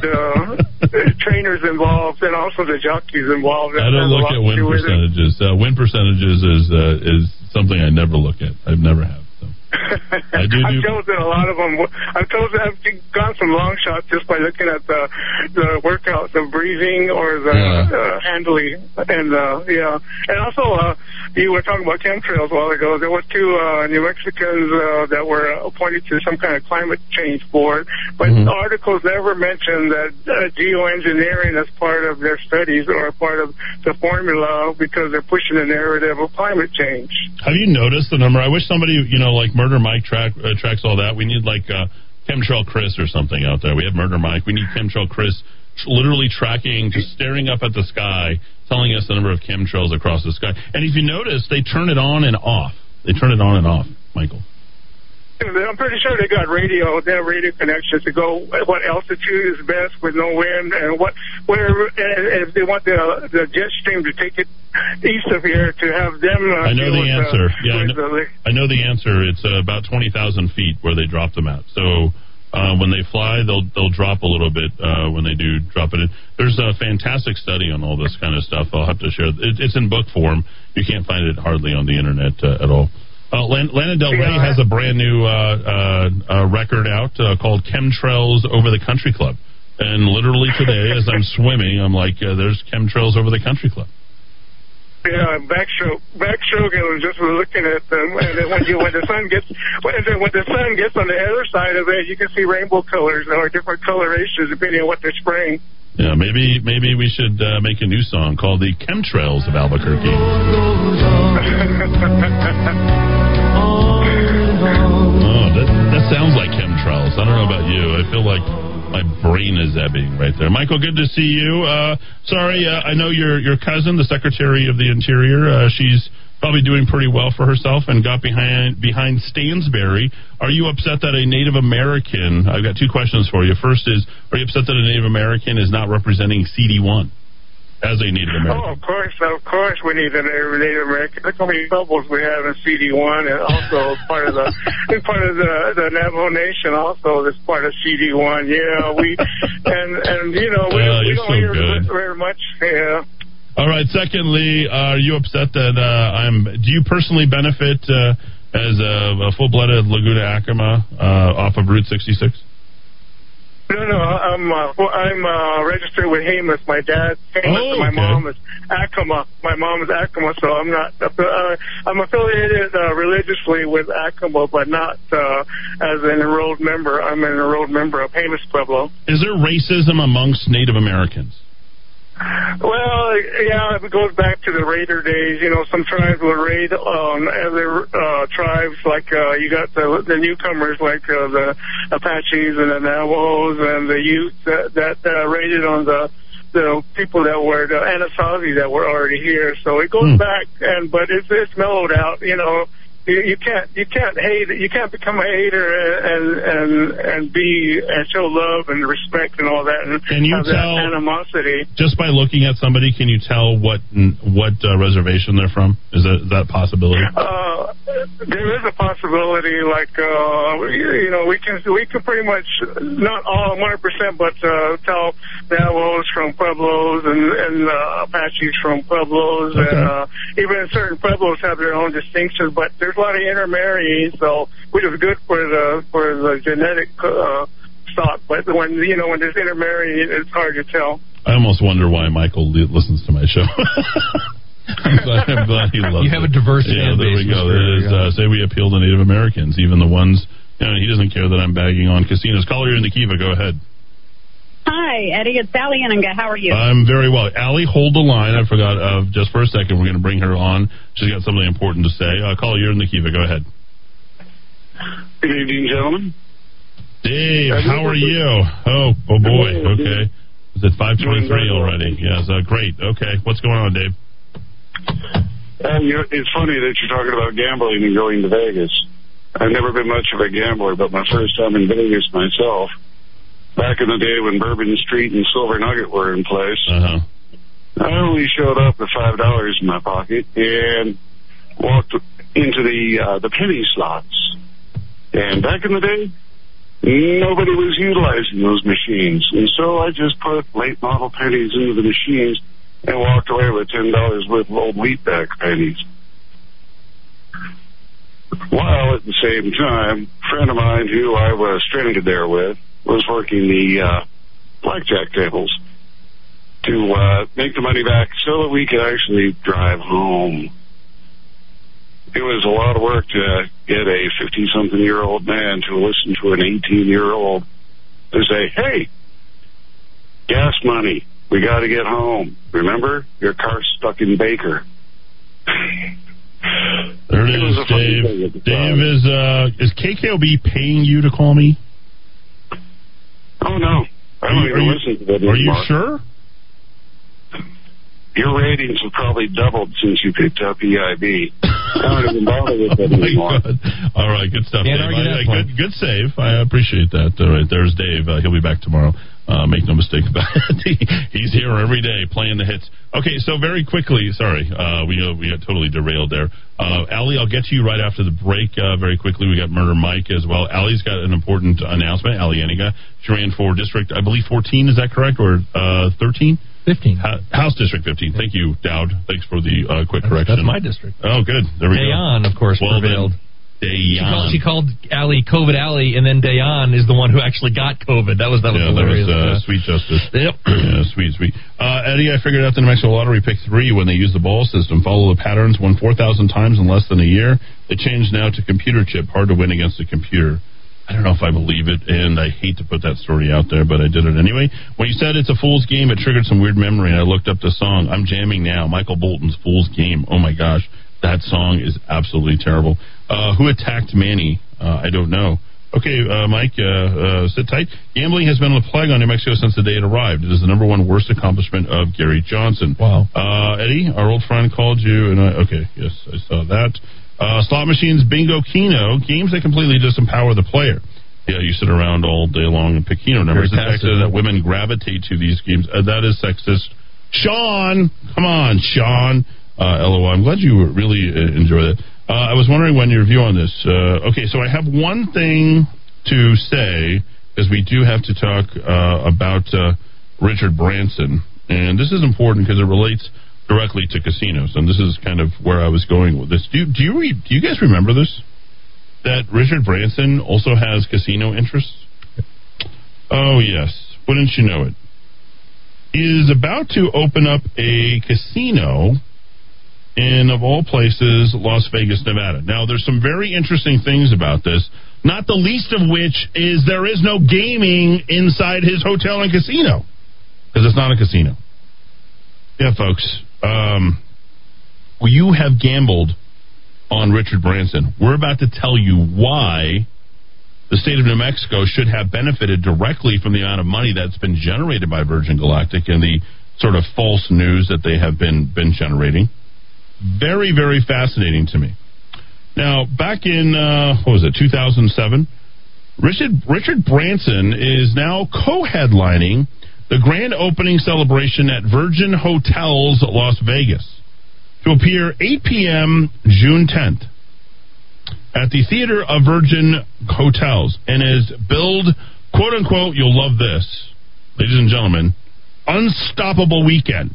[SPEAKER 22] the <laughs> trainers involved, and also the jockeys involved.
[SPEAKER 2] I don't
[SPEAKER 22] That has a
[SPEAKER 2] look at win
[SPEAKER 22] do with it.
[SPEAKER 2] percentages. Uh, win percentages is uh, is something I never look at. I've never have. I do
[SPEAKER 22] I've chosen a lot of them. I've chosen. I've gone some long shots just by looking at the the workout, the breathing or the
[SPEAKER 2] Yeah.
[SPEAKER 22] uh, handling, and uh, yeah. And also, uh, you were talking about chemtrails a while ago. There were two uh, New Mexicans uh, that were appointed to some kind of climate change board, but
[SPEAKER 2] Mm-hmm.
[SPEAKER 22] the articles never mentioned that uh, geoengineering as part of their studies or part of the formula because they're pushing the narrative of climate change.
[SPEAKER 2] Have you noticed the number? I wish somebody, you know, like Murder Mike track uh, tracks all that. We need like uh, Chemtrail Chris or something out there. We have Murder Mike. We need Chemtrail Chris literally tracking, just staring up at the sky, telling us the number of chemtrails across the sky. And if you notice, they turn it on and off. They turn it on and off, Michael.
[SPEAKER 22] I'm pretty sure they got radio, they have radio connections to go what altitude is best with no wind and what where and if they want the the jet stream to take it east of here to have them. Uh,
[SPEAKER 2] I know the
[SPEAKER 22] uh,
[SPEAKER 2] answer. yeah, I know,
[SPEAKER 22] the-
[SPEAKER 2] I know the answer. It's uh, about twenty thousand feet where they drop them at. So uh, when they fly, they'll they'll drop a little bit uh, when they do drop it in. There's a fantastic study on all this kind of stuff. I'll have to share. It, it's in book form. You can't find it hardly on the internet uh, at all. Uh, Lan- Lana Del Rey has a brand new uh, uh, uh, record out uh, called Chemtrails Over the Country Club. And literally today, as I'm <laughs> swimming, I'm like, uh, "There's chemtrails over the country club."
[SPEAKER 22] Yeah, backstroke, backstroke, and just looking at them. And then when you when the sun gets when the, when the sun gets on the other side of it, you can see rainbow colors or different colorations depending on what they're spraying.
[SPEAKER 2] Yeah, maybe maybe we should uh, make a new song called "The Chemtrails of Albuquerque." <laughs> Oh, that that sounds like chemtrails. I don't know about you. I feel like my brain is ebbing right there. Michael, good to see you. Uh, sorry, uh, I know your your cousin, the Secretary of the Interior. Uh, she's probably doing pretty well for herself and got behind behind Stansbury. Are you upset that a Native American? I've got two questions for you. First is, are you upset that a Native American is not representing CD one as a Native American?
[SPEAKER 22] Oh, of course, of course, we need an Native American. Look how many bubbles we have in CD one, and also part of the <laughs> part of the the Navajo Nation. Also, this part of CD one. Yeah, we and and you know we,
[SPEAKER 2] Oh,
[SPEAKER 22] we don't
[SPEAKER 2] so
[SPEAKER 22] hear
[SPEAKER 2] good.
[SPEAKER 22] very much. Yeah.
[SPEAKER 2] All right. Secondly, are you upset that uh, I'm? Do you personally benefit uh, as a, a full-blooded Laguna Acoma uh, off of Route 66?
[SPEAKER 22] No, no, I'm uh, well, I'm uh, registered with Jemez. My dad's Jemez,
[SPEAKER 2] Oh,
[SPEAKER 22] and my
[SPEAKER 2] okay.
[SPEAKER 22] mom is Acoma. My mom is Acoma, so I'm not. Uh, I'm affiliated uh, religiously with Acoma, but not uh, as an enrolled member. I'm an enrolled member of Jemez Pueblo.
[SPEAKER 2] Is there racism amongst Native Americans?
[SPEAKER 22] Well, yeah, it goes back to the raider days. You know, some tribes will raid um, other uh, tribes, like uh, you got the the newcomers, like uh, the Apaches and the Navajos and the Utes that, that uh, raided on the the people that were the Anasazi that were already here. So it goes back, and but it's it's mellowed out. You know, you, you can't you can't hate you can't become a hater and and and be and show love and respect and all that and
[SPEAKER 2] Can you
[SPEAKER 22] have
[SPEAKER 2] tell-
[SPEAKER 22] animosity.
[SPEAKER 2] Just by looking at somebody, can you tell what what uh, reservation they're from? Is that is that a possibility?
[SPEAKER 22] Uh, there is a possibility, like uh, you know, we can we can pretty much not all 100 percent, but uh, tell Navajos from Pueblos and and uh, Apaches from Pueblos, and uh, even certain Pueblos have their own distinctions. But there's a lot of intermarrying, so which is good for the for the genetic uh, stock. But when you know when there's intermarrying, it's hard to tell.
[SPEAKER 2] I almost wonder why Michael li- listens to my show. <laughs> I'm, glad, I'm glad he loves
[SPEAKER 5] You have
[SPEAKER 2] it.
[SPEAKER 5] a diverse
[SPEAKER 2] Yeah,
[SPEAKER 5] fan
[SPEAKER 2] there we go.
[SPEAKER 5] Mr.
[SPEAKER 2] There it is. Uh, say we appeal to Native Americans, even the ones. You know, he doesn't care that I'm bagging on casinos. Caller, you're in the Kiva. Go ahead.
[SPEAKER 23] Hi, Eddy. It's Sally Henninga. How are you?
[SPEAKER 2] I'm very well. Allie, hold the line. I forgot uh, just for a second. We're going to bring her on. She's got something important to say. Uh, caller, you're in the Kiva. Go ahead.
[SPEAKER 24] Good evening, gentlemen.
[SPEAKER 2] Dave, how are you? Oh, oh boy. Okay. Is it 523 already? Yes. Uh, great. Okay. What's going on, Dave?
[SPEAKER 24] Uh, you it's funny that you're talking about gambling and going to Vegas. I've never been much of a gambler, but my first time in Vegas myself, back in the day when Bourbon Street and Silver Nugget were in place,
[SPEAKER 2] uh-huh.
[SPEAKER 24] I only showed up with five dollars in my pocket and walked into the uh, the penny slots. And back in the day, nobody was utilizing those machines, and so I just put late model pennies into the machines and walked away with ten dollars worth of old wheatback pennies. While at the same time, a friend of mine who I was stranded there with was working the uh, blackjack tables to uh, make the money back so that we could actually drive home. It was a lot of work to get a 50 something year old man to listen to an 18 year old to say, hey, gas money, we got to get home. Remember, your car's stuck in Baker.
[SPEAKER 2] There it is, Dave. Dave is uh, is KKOB paying you to call me?
[SPEAKER 24] Oh no, I don't
[SPEAKER 2] Are you-
[SPEAKER 24] even listen to that anymore.
[SPEAKER 2] Are you sure?
[SPEAKER 24] Your ratings have probably doubled since you picked up EIB. I don't even bother with that <laughs>
[SPEAKER 2] Oh
[SPEAKER 24] anymore.
[SPEAKER 2] God. All right, good stuff,
[SPEAKER 24] Can't
[SPEAKER 2] Dave.
[SPEAKER 24] argue
[SPEAKER 2] I- I- good, good save. I appreciate that. All right, there's Dave. Uh, he'll be back tomorrow. Uh, make no mistake about <laughs> it. He's here every day playing the hits. Okay, so very quickly, sorry, uh, we uh, we got totally derailed there. Uh, Allie, I'll get to you right after the break. Uh, very quickly, we got Murder Mike as well. Allie's got an important announcement. Allie Eniga, she ran for district, I believe, 14. Is that correct, or uh, 13?
[SPEAKER 5] 15.
[SPEAKER 2] House District 15. Thank you, Dowd. Thanks for the uh, quick correction.
[SPEAKER 5] That's my district.
[SPEAKER 2] Oh, good. There we
[SPEAKER 5] Dayan,
[SPEAKER 2] go.
[SPEAKER 5] of course,
[SPEAKER 2] well,
[SPEAKER 5] prevailed.
[SPEAKER 2] Then,
[SPEAKER 5] She called,
[SPEAKER 2] Dayan.
[SPEAKER 5] she called Alley COVID Alley, and then Dayan is the one who actually got COVID. That was that was
[SPEAKER 2] yeah, that was uh, sweet justice.
[SPEAKER 5] Yep. <clears throat>
[SPEAKER 2] yeah, sweet, sweet. Uh, Eddy, I figured out the New Mexico Lottery pick three when they used the ball system. Follow the patterns, won 4,000 times in less than a year. They changed now to computer chip. Hard to win against a computer. I don't know if I believe it, and I hate to put that story out there, but I did it anyway. When you said it's a fool's game, it triggered some weird memory, and I looked up the song. I'm jamming now. Michael Bolton's Fool's Game. Oh my gosh, that song is absolutely terrible. Uh, who attacked Manny? Uh, I don't know. Okay, uh, Mike, uh, uh, sit tight. Gambling has been a plague on New Mexico since the day it arrived. It is the number one worst accomplishment of Gary Johnson. Wow. Uh, Eddy, our old friend called you, and I, okay, yes, I saw that. Uh, slot machines, bingo, keno, games that completely disempower the player. Yeah, you sit around all day long and pick keno numbers.
[SPEAKER 5] Very
[SPEAKER 2] fact that women gravitate to these games, uh, that is sexist. Sean, come on, Sean. Uh, LOL. I'm glad you really uh, enjoy that. Uh, I was wondering when your view on this. Uh, okay, so I have one thing to say because we do have to talk uh, about uh, Richard Branson, and this is important because it relates directly to casinos, and this is kind of where I was going with this. Do do you re- do you guys remember this? That Richard Branson also has casino interests. Oh yes, wouldn't you know it? He is about to open up a casino in, of all places, Las Vegas, Nevada. Now, there's some very interesting things about this, not the least of which is there is no gaming inside his hotel and casino because it's not a casino. Yeah, folks. Um, you have gambled on Richard Branson. We're about to tell you why the state of New Mexico should have benefited directly from the amount of money that's been generated by Virgin Galactic and the sort of false news that they have been been generating. Very, very fascinating to me. Now, back in uh, what was it, 2007? Richard Richard Branson is now co-headlining the grand opening celebration at Virgin Hotels Las Vegas to appear 8 p.m. June 10th at the Theater of Virgin Hotels and is billed, quote unquote, you'll love this, ladies and gentlemen, unstoppable weekend.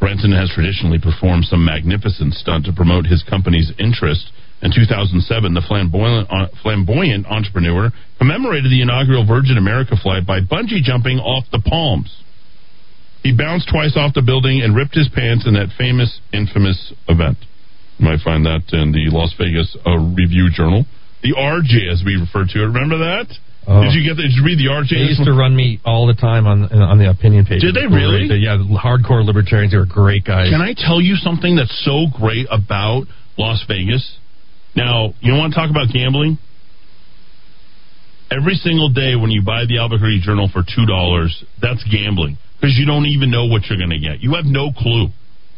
[SPEAKER 2] Branson has traditionally performed some magnificent stunt to promote his company's interest. In 2007, the flamboyant, uh, flamboyant entrepreneur commemorated the inaugural Virgin America flight by bungee jumping off the Palms. He bounced twice off the building and ripped his pants in that famous, infamous event. You might find that in the Las Vegas uh, Review Journal. The RJ, as we refer to it. Remember that?
[SPEAKER 5] Oh.
[SPEAKER 2] Did you get? The, did you read the RJ?
[SPEAKER 5] They used to run me all the time on on the opinion page.
[SPEAKER 2] Did they really?
[SPEAKER 5] Yeah, hardcore libertarians. They were great guys.
[SPEAKER 2] Can I tell you something that's so great about Las Vegas? Now, you don't want to talk about gambling? Every single day when you buy the Albuquerque Journal for $2, that's gambling because you don't even know what you're going to get. You have no clue.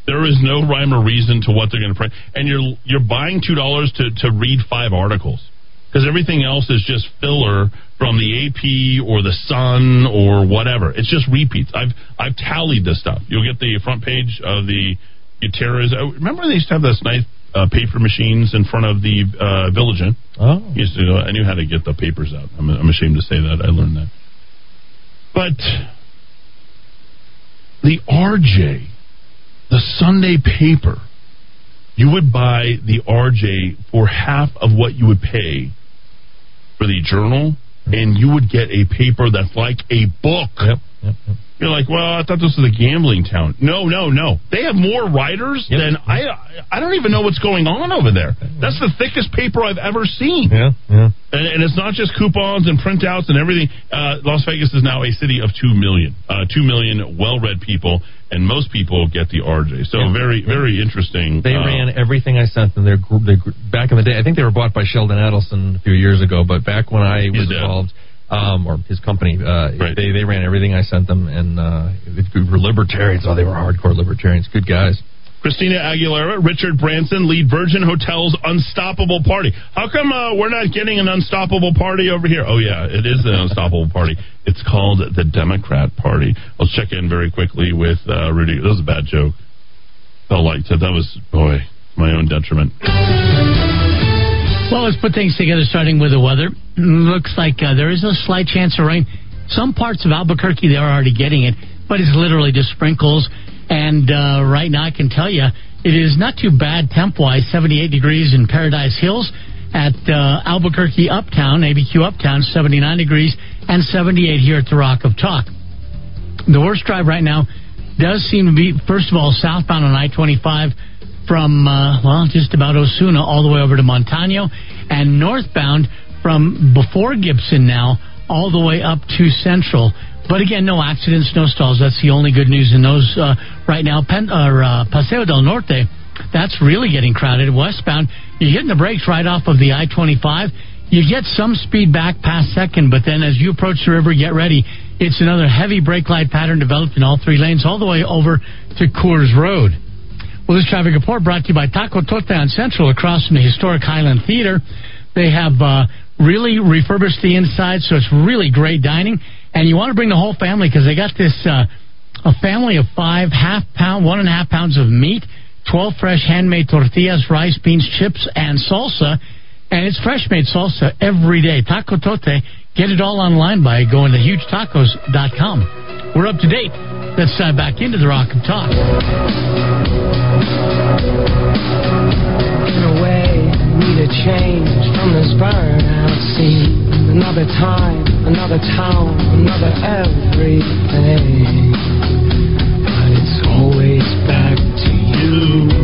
[SPEAKER 2] There is no rhyme or reason to what they're going to print, and you're you're buying two dollars to to read five articles because everything else is just filler from the AP or the Sun or whatever. It's just repeats. I've I've tallied this stuff. You'll get the front page of the Gutierrez. Oh, remember they used to have those nice uh, paper machines in front of the uh, Village Inn.
[SPEAKER 5] Oh,
[SPEAKER 2] used to. I knew how to get the papers out. I'm, I'm ashamed to say that I learned that. But the RJ, the Sunday paper, you would buy the RJ for half of what you would pay for the journal, and you would get a paper that's like a book.
[SPEAKER 5] Yep, yep, yep.
[SPEAKER 2] You're like, well, I thought this was a gambling town. No, no, no. They have more writers
[SPEAKER 5] Yep.
[SPEAKER 2] than I. I don't even know what's going on over there. That's the thickest paper I've ever seen.
[SPEAKER 5] Yeah, yeah.
[SPEAKER 2] And, and it's not just coupons and printouts and everything. Uh, Las Vegas is now a city of two million, uh, two million well-read people, and most people get the RJ. So
[SPEAKER 5] Yeah.
[SPEAKER 2] very, very interesting.
[SPEAKER 5] They
[SPEAKER 2] uh,
[SPEAKER 5] ran everything I sent them. Their group, back in the day, I think they were bought by Sheldon Adelson a few years ago. But back when I was
[SPEAKER 2] involved. dead.
[SPEAKER 5] Um, or his company, uh, they they ran everything I sent them, and uh, they were libertarians. Oh, they were hardcore libertarians. Good guys.
[SPEAKER 2] Christina Aguilera, Richard Branson lead Virgin Hotels Unstoppable Party. How come uh, we're not getting an Unstoppable Party over here? Oh yeah, it is an Unstoppable Party. It's called the Democrat Party. I'll check in very quickly with uh, Rudy. That was a bad joke. Felt like that. That was boy my own detriment.
[SPEAKER 4] Well, let's put things together, starting with the weather. Looks like uh, there is a slight chance of rain. Some parts of Albuquerque, they're already getting it, but it's literally just sprinkles. And uh, right now, I can tell you, it is not too bad temp wise 78 degrees in Paradise Hills. At uh, Albuquerque Uptown, ABQ Uptown, 79 degrees, and 78 here at the Rock of Talk. The worst drive right now does seem to be, first of all, southbound on I 25 from, uh, well, just about Osuna all the way over to Montano, and northbound from before Gibson now all the way up to Central. But again, no accidents, no stalls. That's the only good news in those uh, right now. Pen, or, uh, Paseo del Norte, that's really getting crowded. Westbound, you're hitting the brakes right off of the I 25. You get some speed back past second, but then as you approach the river, get ready. It's another heavy brake light pattern developed in all three lanes, all the way over to Coors Road. Well, this traffic report brought to you by Taco Tote on Central across from the historic Highland Theater. They have uh, really refurbished the inside, so it's really great dining. And you want to bring the whole family because they got this uh, a family of five half pound, one and a half pounds of meat, 12 fresh handmade tortillas, rice, beans, chips, and salsa. And it's fresh made salsa every day. Taco Tote. Get it all online by going to hugetacos.com. We're up to date. Let's dive back into the Rock of Talk.
[SPEAKER 25] In a way, need a change from this burnout scene. Another time, another town, another everything. But it's always back to you.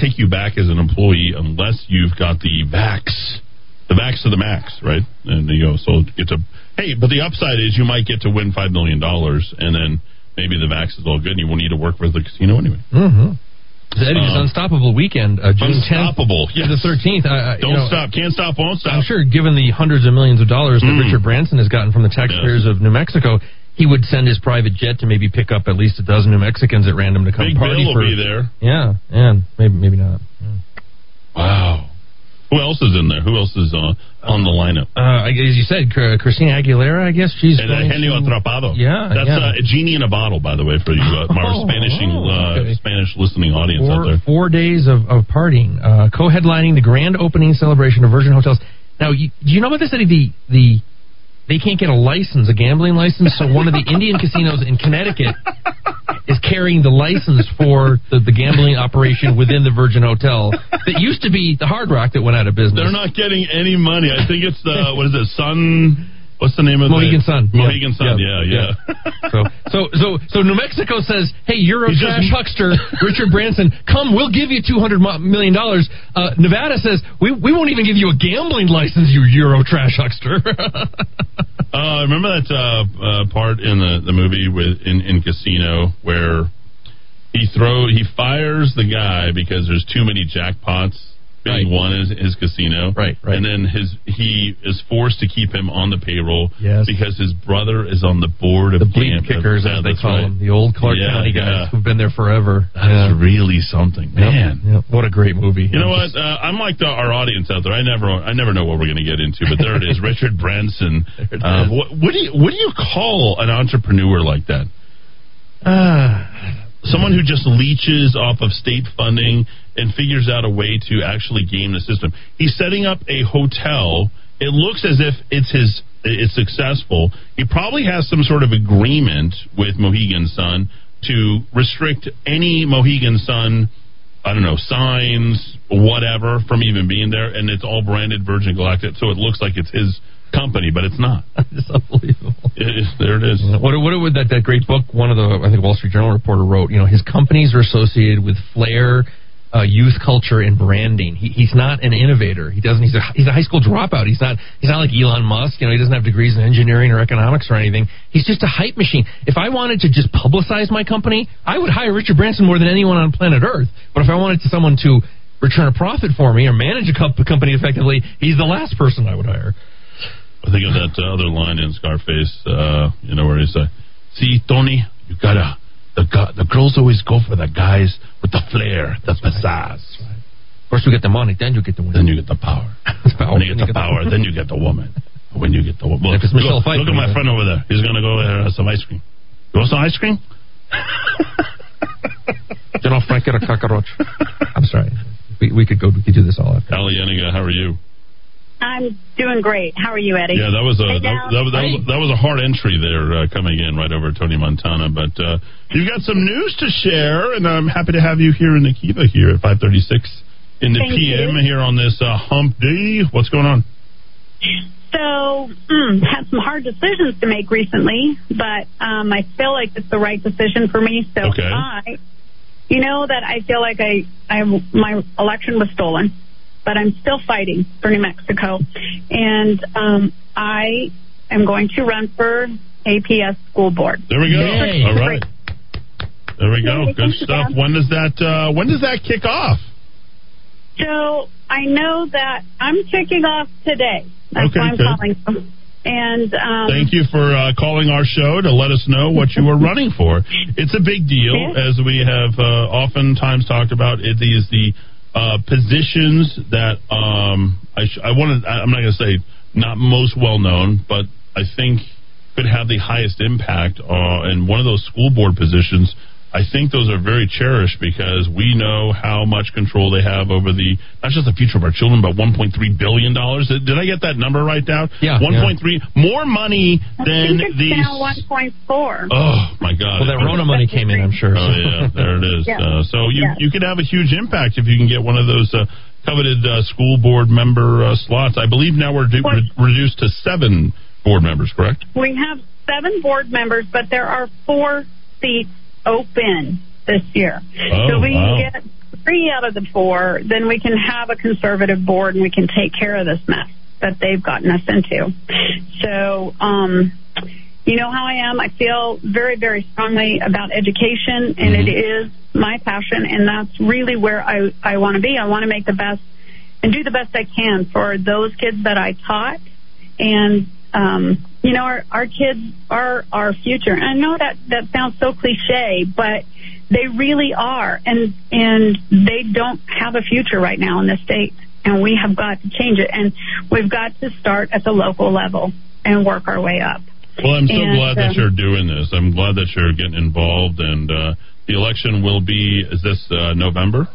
[SPEAKER 2] Take you back as an employee unless you've got the vax. The vax of the max, right? And you know, so it's a hey, but the upside is you might get to win five million dollars, and then maybe the vax is all good, and you won't need to work for the casino anyway.
[SPEAKER 3] Mm-hmm. Eddy's
[SPEAKER 2] Um,
[SPEAKER 3] Unstoppable Weekend, uh, June 10th
[SPEAKER 2] Unstoppable,
[SPEAKER 3] to the 13th. I, I,
[SPEAKER 2] Don't
[SPEAKER 3] know,
[SPEAKER 2] stop, can't stop, won't stop.
[SPEAKER 3] I'm sure, given the hundreds of millions of dollars that
[SPEAKER 2] Mm.
[SPEAKER 3] Richard Branson has gotten from the taxpayers of New Mexico, he would send his private jet to maybe pick up at least a dozen New Mexicans at random to come
[SPEAKER 2] Big
[SPEAKER 3] party
[SPEAKER 2] Bill will be there.
[SPEAKER 3] Yeah, and maybe maybe not.
[SPEAKER 2] Wow. Who else is in there? Who else is uh, on the lineup?
[SPEAKER 3] Uh, as you said, Christina Aguilera. I guess she's
[SPEAKER 2] And uh,
[SPEAKER 3] going
[SPEAKER 2] Genio
[SPEAKER 3] to-
[SPEAKER 2] Atrapado.
[SPEAKER 3] Yeah,
[SPEAKER 2] That's
[SPEAKER 3] yeah.
[SPEAKER 2] Uh, a genie in a bottle, by the way, for you, uh, <laughs> our
[SPEAKER 3] Oh,
[SPEAKER 2] Spanishing, uh,
[SPEAKER 3] okay.
[SPEAKER 2] Spanish listening audience out
[SPEAKER 3] four,
[SPEAKER 2] there.
[SPEAKER 3] four days of, of partying, uh, co-headlining the grand opening celebration of Virgin Hotels. Now, you, do you know about this, Eddy? The the they can't get a license, a gambling license. So one of the Indian <laughs> casinos in Connecticut is carrying the license for the, the gambling operation within the Virgin Hotel that used to be the Hard Rock that went out of business.
[SPEAKER 2] They're not getting any money. I think it's the, what is it, Sun, what's the name of
[SPEAKER 3] Mohegan
[SPEAKER 2] the?
[SPEAKER 3] Sun.
[SPEAKER 2] Mohegan
[SPEAKER 3] Yeah,
[SPEAKER 2] Sun,
[SPEAKER 3] yeah,
[SPEAKER 2] yeah, yeah.
[SPEAKER 3] So, so, so, so New Mexico says, "Hey, you're a
[SPEAKER 2] He's
[SPEAKER 3] trash
[SPEAKER 2] just-
[SPEAKER 3] huckster, <laughs> Richard Branson. Come, we'll give you two hundred million dollars." Uh, Nevada says, "We we won't even give you a gambling license, you Euro trash huckster." <laughs>
[SPEAKER 2] Uh, remember that uh, uh, part in the, the movie with in, in Casino where he throw he fires the guy because there's too many jackpots being won in his, his casino, right, right, and then his he is forced to keep him on the payroll,
[SPEAKER 3] Yes.
[SPEAKER 2] because his brother is on the board of
[SPEAKER 3] the bleep kickers,
[SPEAKER 2] Yeah,
[SPEAKER 3] as they call
[SPEAKER 2] right.
[SPEAKER 3] them, the old Clark
[SPEAKER 2] Yeah,
[SPEAKER 3] County guys
[SPEAKER 2] yeah.
[SPEAKER 3] who've been there forever.
[SPEAKER 2] That's really something, man.
[SPEAKER 3] Yep, yep. What a great movie!
[SPEAKER 2] You know what? Uh, I'm like the, our audience out there. I never, I never know what we're going to get into, but there it is, <laughs> Richard Branson. Uh, what, what do you, what do you call an entrepreneur like that?
[SPEAKER 3] Ah.
[SPEAKER 2] Someone who just leeches off of state funding and figures out a way to actually game the system. He's setting up a hotel. It looks as if it's his, it's successful. He probably has some sort of agreement with Mohegan Sun to restrict any Mohegan Sun I don't know, signs, whatever, from even being there, and it's all branded Virgin Galactic, so it looks like it's his company, but it's not. <laughs>
[SPEAKER 3] it's unbelievable.
[SPEAKER 2] It is, there it is.
[SPEAKER 3] What, what would that, that great book, one of the, I think, Wall Street Journal reporter wrote, you know, his companies are associated with flair, uh, youth culture, and branding. He, he's not an innovator. He doesn't, he's a, he's a high school dropout. He's not, he's not like Elon Musk. You know, he doesn't have degrees in engineering or economics or anything. He's just a hype machine. If I wanted to just publicize my company, I would hire Richard Branson more than anyone on planet Earth. But if I wanted to, someone to return a profit for me or manage a company effectively, he's the last person I would hire.
[SPEAKER 2] I think of that uh, other line in Scarface, uh, you know, where he said, "See, Tony, you gotta the the girls always go for the guys with the flair, the pizzazz.
[SPEAKER 3] First you get the money, then you get the win.
[SPEAKER 2] Then you get the power. <laughs> When you get the power, then you get the woman. When you get the woman, look, look at my friend over there. He's gonna go there and have some ice cream. You want some ice cream? <laughs>
[SPEAKER 3] You know, Frank, get a cockroach. I'm sorry. We, we could go. We could do this all after.
[SPEAKER 2] Ali Yeniga, how are you?
[SPEAKER 23] I'm doing great. How are you, Eddy?
[SPEAKER 2] Yeah, that was a
[SPEAKER 23] Hey,
[SPEAKER 2] that, that, was- that, was, that was a hard entry there uh, coming in right over Tony Montana. But uh, you've got some news to share, and I'm happy to have you here in the Kiva here at 5:36 in the
[SPEAKER 23] Thank
[SPEAKER 2] PM
[SPEAKER 23] you.
[SPEAKER 2] here on this uh, Hump Day. What's going on?
[SPEAKER 23] So, mm, had some hard decisions to make recently, but um, I feel like it's the right decision for me. So
[SPEAKER 2] Okay.
[SPEAKER 23] I, you know that I feel like I, I, my election was stolen, but I'm still fighting for New Mexico, and um, I am going to run for APS school board.
[SPEAKER 2] There we go.
[SPEAKER 23] Yay.
[SPEAKER 2] All right. There we go. Good stuff. When does that uh, when does that kick off?
[SPEAKER 23] So I know that I'm kicking off today. That's
[SPEAKER 2] Okay,
[SPEAKER 23] why I'm
[SPEAKER 2] good.
[SPEAKER 23] calling. you. And um,
[SPEAKER 2] Thank you for uh, calling our show to let us know what you were running for. It's a big deal, <laughs> as we have uh, oftentimes talked about. It is the uh, positions that um, I, sh- I wanted. I- I'm not going to say not most well known, but I think could have the highest impact. Uh, and one of those school board positions, I think those are very cherished because we know how much control they have over the not just the future of our children, but 1.3 billion dollars. Did I get that number right down?
[SPEAKER 3] Yeah,
[SPEAKER 2] 1.3 more money
[SPEAKER 23] I
[SPEAKER 2] than the.
[SPEAKER 23] now 1.4.
[SPEAKER 2] Oh my God!
[SPEAKER 3] Well, that Rona money came in, I'm sure.
[SPEAKER 2] Oh yeah, there it is. <laughs>
[SPEAKER 23] Yeah.
[SPEAKER 2] Uh, so you
[SPEAKER 23] Yeah.
[SPEAKER 2] you could have a huge impact if you can get one of those uh, coveted uh, school board member uh, slots. I believe now we're, du- re- reduced to seven board members. Correct?
[SPEAKER 23] We have seven board members, but there are four seats open this year.
[SPEAKER 2] Oh,
[SPEAKER 23] so we
[SPEAKER 2] wow.
[SPEAKER 23] can get three out of the four, then we can have a conservative board and we can take care of this mess that they've gotten us into. So, um, you know how I am. I feel very, very strongly about education, and it is my passion, and that's really where I, I want to be. I want to make the best and do the best I can for those kids that I taught. And, um, you know, our, our kids are our future. And I know that, that sounds so cliche, but they really are. And, and they don't have a future right now in the state. And we have got to change it. And we've got to start at the local level and work our way up.
[SPEAKER 2] Well, I'm so
[SPEAKER 23] And,
[SPEAKER 2] glad that
[SPEAKER 23] um,
[SPEAKER 2] you're doing this. I'm glad that you're getting involved, and uh, the election will be. Is this uh, November?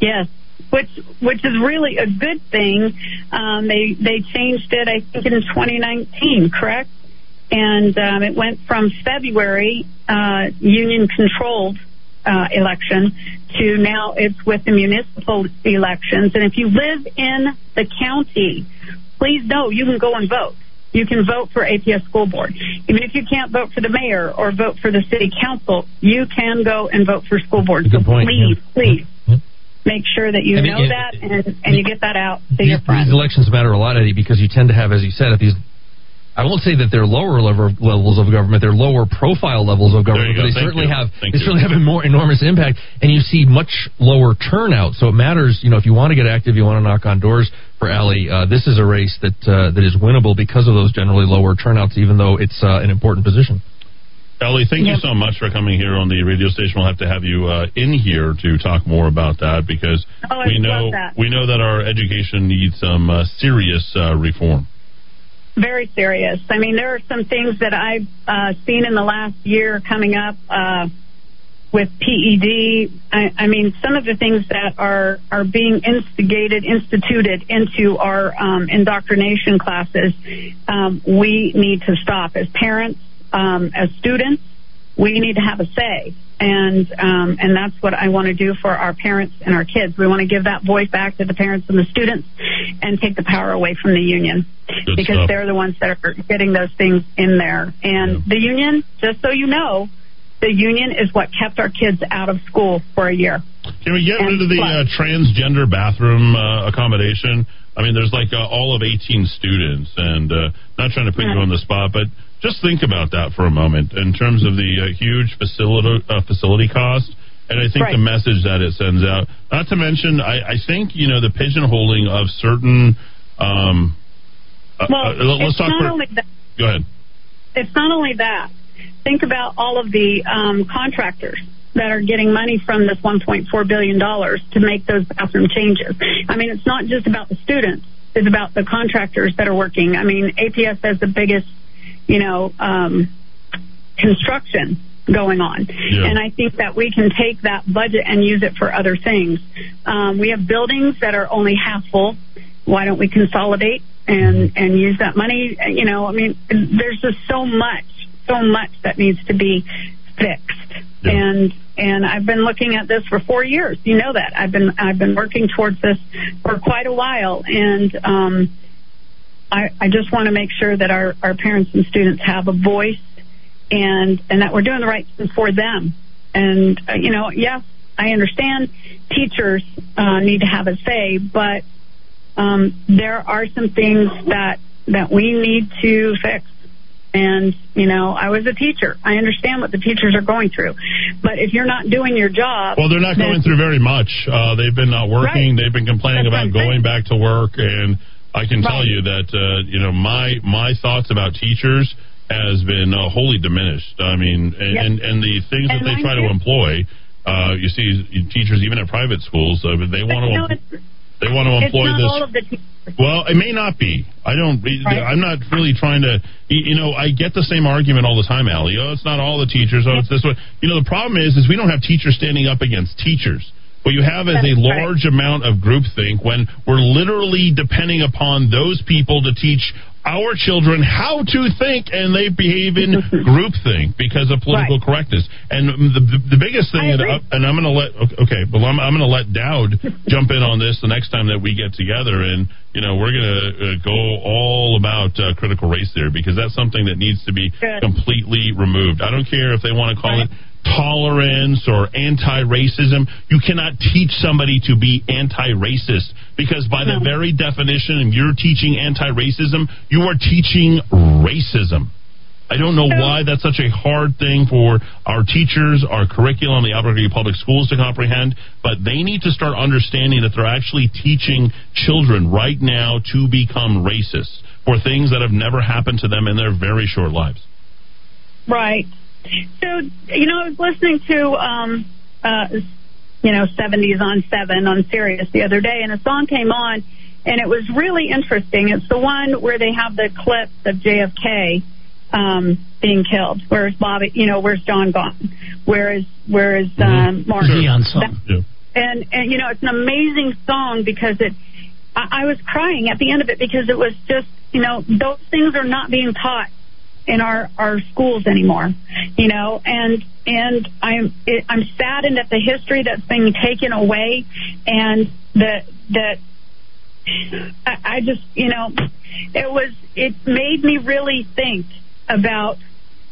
[SPEAKER 23] Yes, which which is really a good thing. Um, they they changed it, I think, in 2019, correct? And um, it went from February uh, union controlled uh, election to now it's with the municipal elections. And if you live in the county, please know you can go and vote. You can vote for APS school board. Even if you can't vote for the mayor or vote for the city council, you can go and vote for school board. So
[SPEAKER 5] point,
[SPEAKER 23] please, please make sure that you
[SPEAKER 5] And-
[SPEAKER 23] know
[SPEAKER 5] and-
[SPEAKER 23] that and, and you get that out to your
[SPEAKER 5] These,
[SPEAKER 23] friends.
[SPEAKER 5] these elections matter a lot, Eddy, because you tend to have, as you said, at these. I won't say that they're lower level levels of government; they're lower profile levels of government, but they
[SPEAKER 2] Thank
[SPEAKER 5] certainly
[SPEAKER 2] you.
[SPEAKER 5] have
[SPEAKER 2] Thank
[SPEAKER 5] they
[SPEAKER 2] you.
[SPEAKER 5] certainly have a more enormous impact. And you see much lower turnout, so it matters. You know, if you want to get active, you want to knock on doors for Ali. Uh, this is a race that uh, that is winnable because of those generally lower turnouts, even though it's uh, an important position.
[SPEAKER 2] Ali, thank you so much for coming here on the radio station. We'll have to have you uh, in here to talk more about that because
[SPEAKER 23] Oh,
[SPEAKER 2] we know
[SPEAKER 23] that.
[SPEAKER 2] we know that our education needs some uh, serious uh, reform.
[SPEAKER 23] Very serious. I mean, there are some things that I've uh, seen in the last year coming up uh, with PED. I, I mean, some of the things that are are being instigated, instituted into our um, indoctrination classes, um, we need to stop as parents, um, as students. We need to have a say, and um, and that's what I want to do for our parents and our kids. We want to give that voice back to the parents and the students, and take the power away from the union
[SPEAKER 2] Good
[SPEAKER 23] because
[SPEAKER 2] stuff.
[SPEAKER 23] they're the ones that are getting those things in there. And the union, just so you know, the union is what kept our kids out of school for a year.
[SPEAKER 2] Can we get
[SPEAKER 23] And
[SPEAKER 2] rid of the uh, transgender bathroom uh, accommodation? I mean, there's like uh, all of 18 students, and uh, not trying to put you on the spot, but just think about that for a moment in terms of the uh, huge facility uh, facility cost. And I think
[SPEAKER 23] Right.
[SPEAKER 2] the message that it sends out, not to mention, I, I think you know the pigeonholing of certain. Um, uh,
[SPEAKER 23] Well,
[SPEAKER 2] uh, let's
[SPEAKER 23] it's
[SPEAKER 2] talk
[SPEAKER 23] not
[SPEAKER 2] for.
[SPEAKER 23] only that.
[SPEAKER 2] Go ahead.
[SPEAKER 23] It's not only that. Think about all of the um, contractors that are getting money from this 1.4 billion dollars to make those bathroom changes. I mean, it's not just about the students; it's about the contractors that are working. I mean, APS has the biggest, you know, um, construction going on,
[SPEAKER 26] Yeah.
[SPEAKER 23] and I think that we can take that budget and use it for other things. Um, we have buildings that are only half full. Why don't we consolidate and and use that money? You know, I mean, there's just so much, so much that needs to be fixed. And and I've been looking at this for four years. You know that I've been I've been working towards this for quite a while, and um, I I just want to make sure that our our parents and students have a voice, and and that we're doing the right thing for them. And uh, you know, yes, I understand teachers uh, need to have a say, but um, there are some things that that we need to fix. And you know, I was a teacher. I understand what the teachers are going through, but if you're not doing your job,
[SPEAKER 2] Well, they're not going through very much. Uh, they've been not working.
[SPEAKER 23] Right.
[SPEAKER 2] They've been complaining
[SPEAKER 23] That's
[SPEAKER 2] about going back to work, and I can tell you that uh, you know my my thoughts about teachers has been uh, wholly diminished. I mean, and
[SPEAKER 23] Yep.
[SPEAKER 2] and, and the things that they try to employ. Uh, you see, teachers even at private schools, uh, they want to they want to employ this.
[SPEAKER 23] all of the.
[SPEAKER 2] Well, it may not be. I don't.
[SPEAKER 23] Right.
[SPEAKER 2] I'm not really trying to. You know, I get the same argument all the time, Ali. Oh, it's not all the teachers. Oh, it's this way. You know, the problem is, is we don't have teachers standing up against teachers. What you have is a large amount of groupthink when we're literally depending upon those people to teach our children how to think, and they behave in <laughs> groupthink because of political
[SPEAKER 23] Right.
[SPEAKER 2] correctness. And the, the, the biggest thing, and,
[SPEAKER 23] agree.
[SPEAKER 2] and I'm going to let okay, well, I'm, I'm going to let Dowd <laughs> jump in on this the next time that we get together, and you know we're going to uh, go all about uh, critical race theory because that's something that needs to be
[SPEAKER 23] Good.
[SPEAKER 2] completely removed. I don't care if they want to call it tolerance or anti-racism. You cannot teach somebody to be anti-racist because by the very definition of you're teaching anti-racism, you are teaching racism. I don't know why that's such a hard thing for our teachers, our curriculum, the Albuquerque Public Schools to comprehend, but they need to start understanding that they're actually teaching children right now to become racist for things that have never happened to them in their very short lives.
[SPEAKER 23] Right. So, you know, I was listening to, um, uh, you know, 70s on 7 on Sirius the other day, and a song came on, and it was really interesting. It's the one where they have the clips of JFK um, being killed. Where's Bobby? You know, where's John gone? Where is where is um, Mark?
[SPEAKER 4] Dion song.
[SPEAKER 23] and and you know it's an amazing song because it I, I was crying at the end of it because it was just you know those things are not being taught in our our schools anymore you know and and i'm it, i'm saddened at the history that's being taken away and that that I, I just you know it was it made me really think about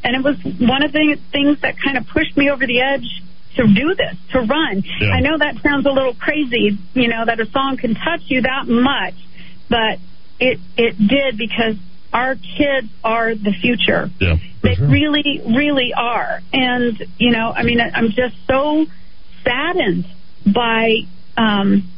[SPEAKER 23] and it was one of the things that kind of pushed me over the edge to do this, to run.
[SPEAKER 2] Yeah.
[SPEAKER 23] I know that sounds a little crazy, you know, that a song can touch you that much, but it it did because our kids are the future.
[SPEAKER 2] Yeah.
[SPEAKER 23] They really, really are. And, you know, I mean, I'm just so saddened by um,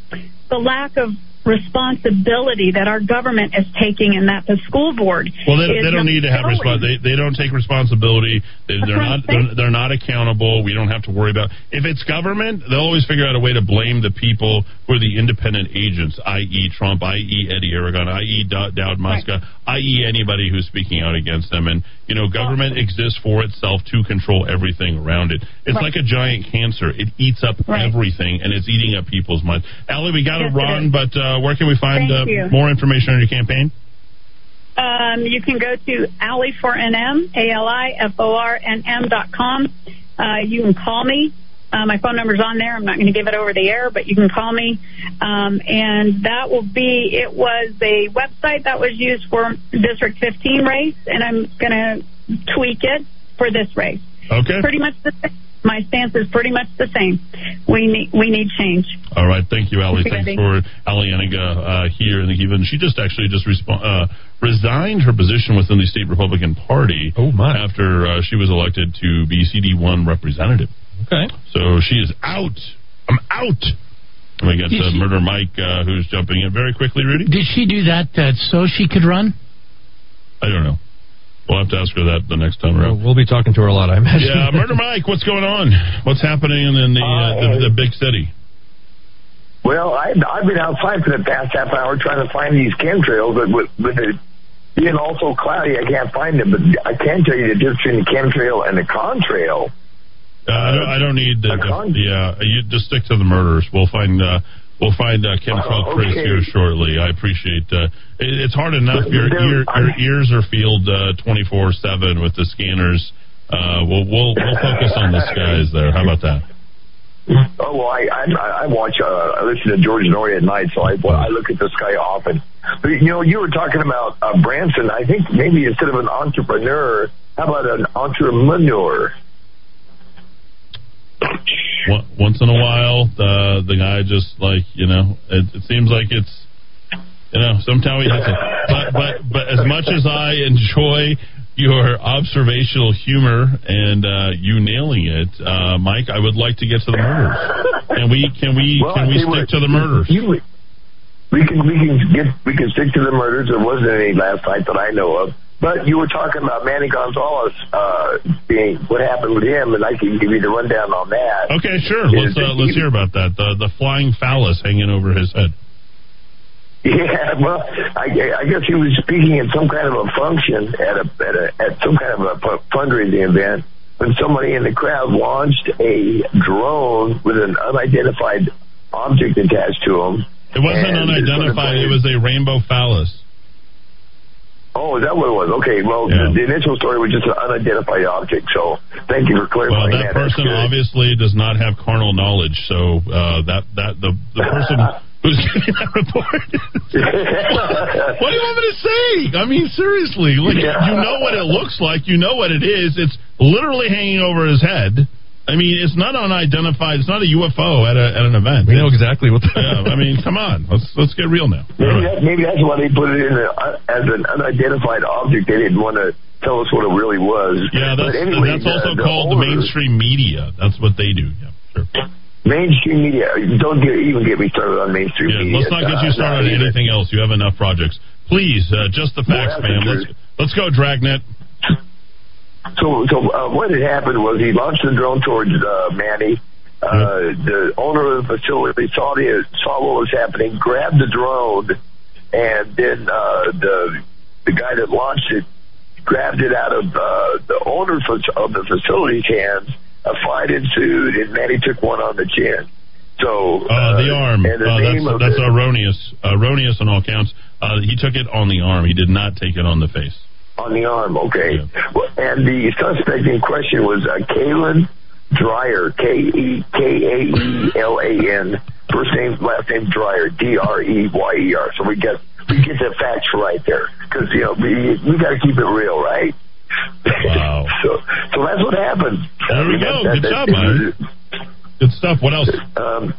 [SPEAKER 23] the lack of responsibility that our government is taking and that the school board
[SPEAKER 2] Well, they, they don't need to have respons- They they don't take responsibility. They, they're not they're, they're not accountable. We don't have to worry about if it's government. They'll always figure out a way to blame the people who are the independent agents, i.e., Trump, i.e., Eddy Aragon, i.e., Dow- Dowd Muska, i.e., anybody who's speaking out against them. And you know, government exists for itself to control everything around it. It's
[SPEAKER 23] Right.
[SPEAKER 2] like a giant cancer. It eats up everything, and it's eating up people's minds. Ali, we got to
[SPEAKER 23] Yes, it
[SPEAKER 2] run, but uh, where can we find uh, more information on your campaign?
[SPEAKER 23] Um, you can go to Ali4NM, A-L-I-F-O-R-N-M dot com. Uh, you can call me. Uh, my phone number's on there. I'm not going to give it over the air, but you can call me. Um, and that will be, it was a website that was used for District 15 race, and I'm going to tweak it for this race.
[SPEAKER 2] Okay.
[SPEAKER 23] Pretty much the same. My stance is pretty much the same. We need, we need change.
[SPEAKER 2] All right, thank you, Ali. Thanks for Ali Eniga uh, here in the even. She just actually just respo- uh, resigned her position within the state Republican Party. Oh my! After uh, she was elected to be CD one representative.
[SPEAKER 5] Okay.
[SPEAKER 2] So she is out. I'm out. And we got
[SPEAKER 4] Did
[SPEAKER 2] uh,
[SPEAKER 4] she-
[SPEAKER 2] Murder Mike uh, who's jumping in very quickly. Rudy,
[SPEAKER 4] Did she do that uh, so she could run?
[SPEAKER 2] I don't know. We'll have to ask her that the next time around.
[SPEAKER 5] We'll be talking to her a lot, I imagine.
[SPEAKER 2] Yeah, Murder <laughs> Mike, what's going on? What's happening in the uh, the, the big city?
[SPEAKER 26] Well, I, I've been outside for the past half hour trying to find these chemtrails, but with, with it being also cloudy, I can't find them. But I can tell you the difference between the chemtrail and the contrail.
[SPEAKER 2] Uh, I, don't, I don't need the, the, uh, you just stick to the murders. We'll find uh, we'll find uh,
[SPEAKER 26] Oh,
[SPEAKER 2] Chris
[SPEAKER 26] okay.
[SPEAKER 2] here shortly. I appreciate. Uh, it, it's hard enough. Your, ear, your ears are filled twenty four seven with the scanners. Uh, we'll we'll we'll focus on the skies there. How about that?
[SPEAKER 26] Oh well, I I, I watch uh, I listen to George Noory at night, so I I look at the sky often. But you know, you were talking about uh, Branson. I think maybe instead of an entrepreneur, how about an entrepreneur?
[SPEAKER 2] Once in a while, the the guy just like you know, it, it seems like it's you know, sometimes he hits it. But but but as much as I enjoy your observational humor and uh, you nailing it, uh, Mike, I would like to get to the murders. Can we can we
[SPEAKER 26] Well,
[SPEAKER 2] can we stick
[SPEAKER 26] what,
[SPEAKER 2] to the murders?
[SPEAKER 26] you- we can we can get we can stick to the murders. There wasn't any last night that I know of. But you were talking about Manny Gonzales uh, being what happened with him, and I can give you the rundown on that.
[SPEAKER 2] Okay, sure. Let's uh, let's hear about that. The the flying phallus hanging over his head.
[SPEAKER 26] Yeah, well, I, I guess he was speaking at some kind of a function at a at, a, at some kind of a fundraising event when somebody in the crowd launched a drone with an unidentified object attached to them.
[SPEAKER 2] It wasn't
[SPEAKER 26] And it's gonna
[SPEAKER 2] unidentified. It was a rainbow phallus.
[SPEAKER 26] Oh, is that what it was? Okay, well, the, the initial story was just an unidentified object. So thank you for
[SPEAKER 2] Well,
[SPEAKER 26] clarifying
[SPEAKER 2] that
[SPEAKER 26] that.
[SPEAKER 2] Person obviously does not have carnal knowledge. So uh, that that the the person <laughs> who's getting that report. <laughs> what do you want me to say? I mean, seriously, like
[SPEAKER 26] Yeah.
[SPEAKER 2] you know what it looks like. You know what it is. It's literally hanging over his head. I mean, it's not unidentified. It's not a UFO at a at an event.
[SPEAKER 5] We know exactly what. The
[SPEAKER 2] yeah, I mean, <laughs> come on. Let's let's get real now.
[SPEAKER 26] Maybe, that, maybe that's why they put it in a, as an unidentified object. They didn't want to tell us what it really was.
[SPEAKER 2] Yeah, that's
[SPEAKER 26] But anyway,
[SPEAKER 2] that's also
[SPEAKER 26] the, the
[SPEAKER 2] called the mainstream media. That's what they do. Yeah, sure.
[SPEAKER 26] mainstream media. Don't get, even get me started on mainstream
[SPEAKER 2] Yeah,
[SPEAKER 26] media.
[SPEAKER 2] let's not get you
[SPEAKER 26] Uh,
[SPEAKER 2] started on
[SPEAKER 26] even.
[SPEAKER 2] anything else. You have enough projects. Please, uh, just the facts,
[SPEAKER 26] that's
[SPEAKER 2] man. Let's let's go, Dragnet.
[SPEAKER 26] So, so uh, what had happened was he launched the drone towards uh, Manny. Uh, the owner of the facility saw the saw what was happening, grabbed the drone, and then uh, the the guy that launched it grabbed it out of uh, the owner of the facility's hands. A fight ensued, and Manny took one on the chin. So
[SPEAKER 2] Uh, the arm.
[SPEAKER 26] and the
[SPEAKER 2] Uh,
[SPEAKER 26] name
[SPEAKER 2] that's
[SPEAKER 26] of
[SPEAKER 2] that's
[SPEAKER 26] it-
[SPEAKER 2] erroneous. Erroneous on all counts. Uh, he took it on the arm. He did not take it on the face.
[SPEAKER 26] On the arm. Okay, well, and the suspect in question was uh, Kalen Dreyer, K E K A E L A N, first name last name Dreyer, D R E Y E R. So we get we get the facts right there because you know we we got to keep it real, right?
[SPEAKER 2] Wow. <laughs>
[SPEAKER 26] so so that's what happened.
[SPEAKER 2] There we go.
[SPEAKER 26] that-
[SPEAKER 2] Good
[SPEAKER 26] that-
[SPEAKER 2] job, Mike. Good stuff. What else?
[SPEAKER 26] Um,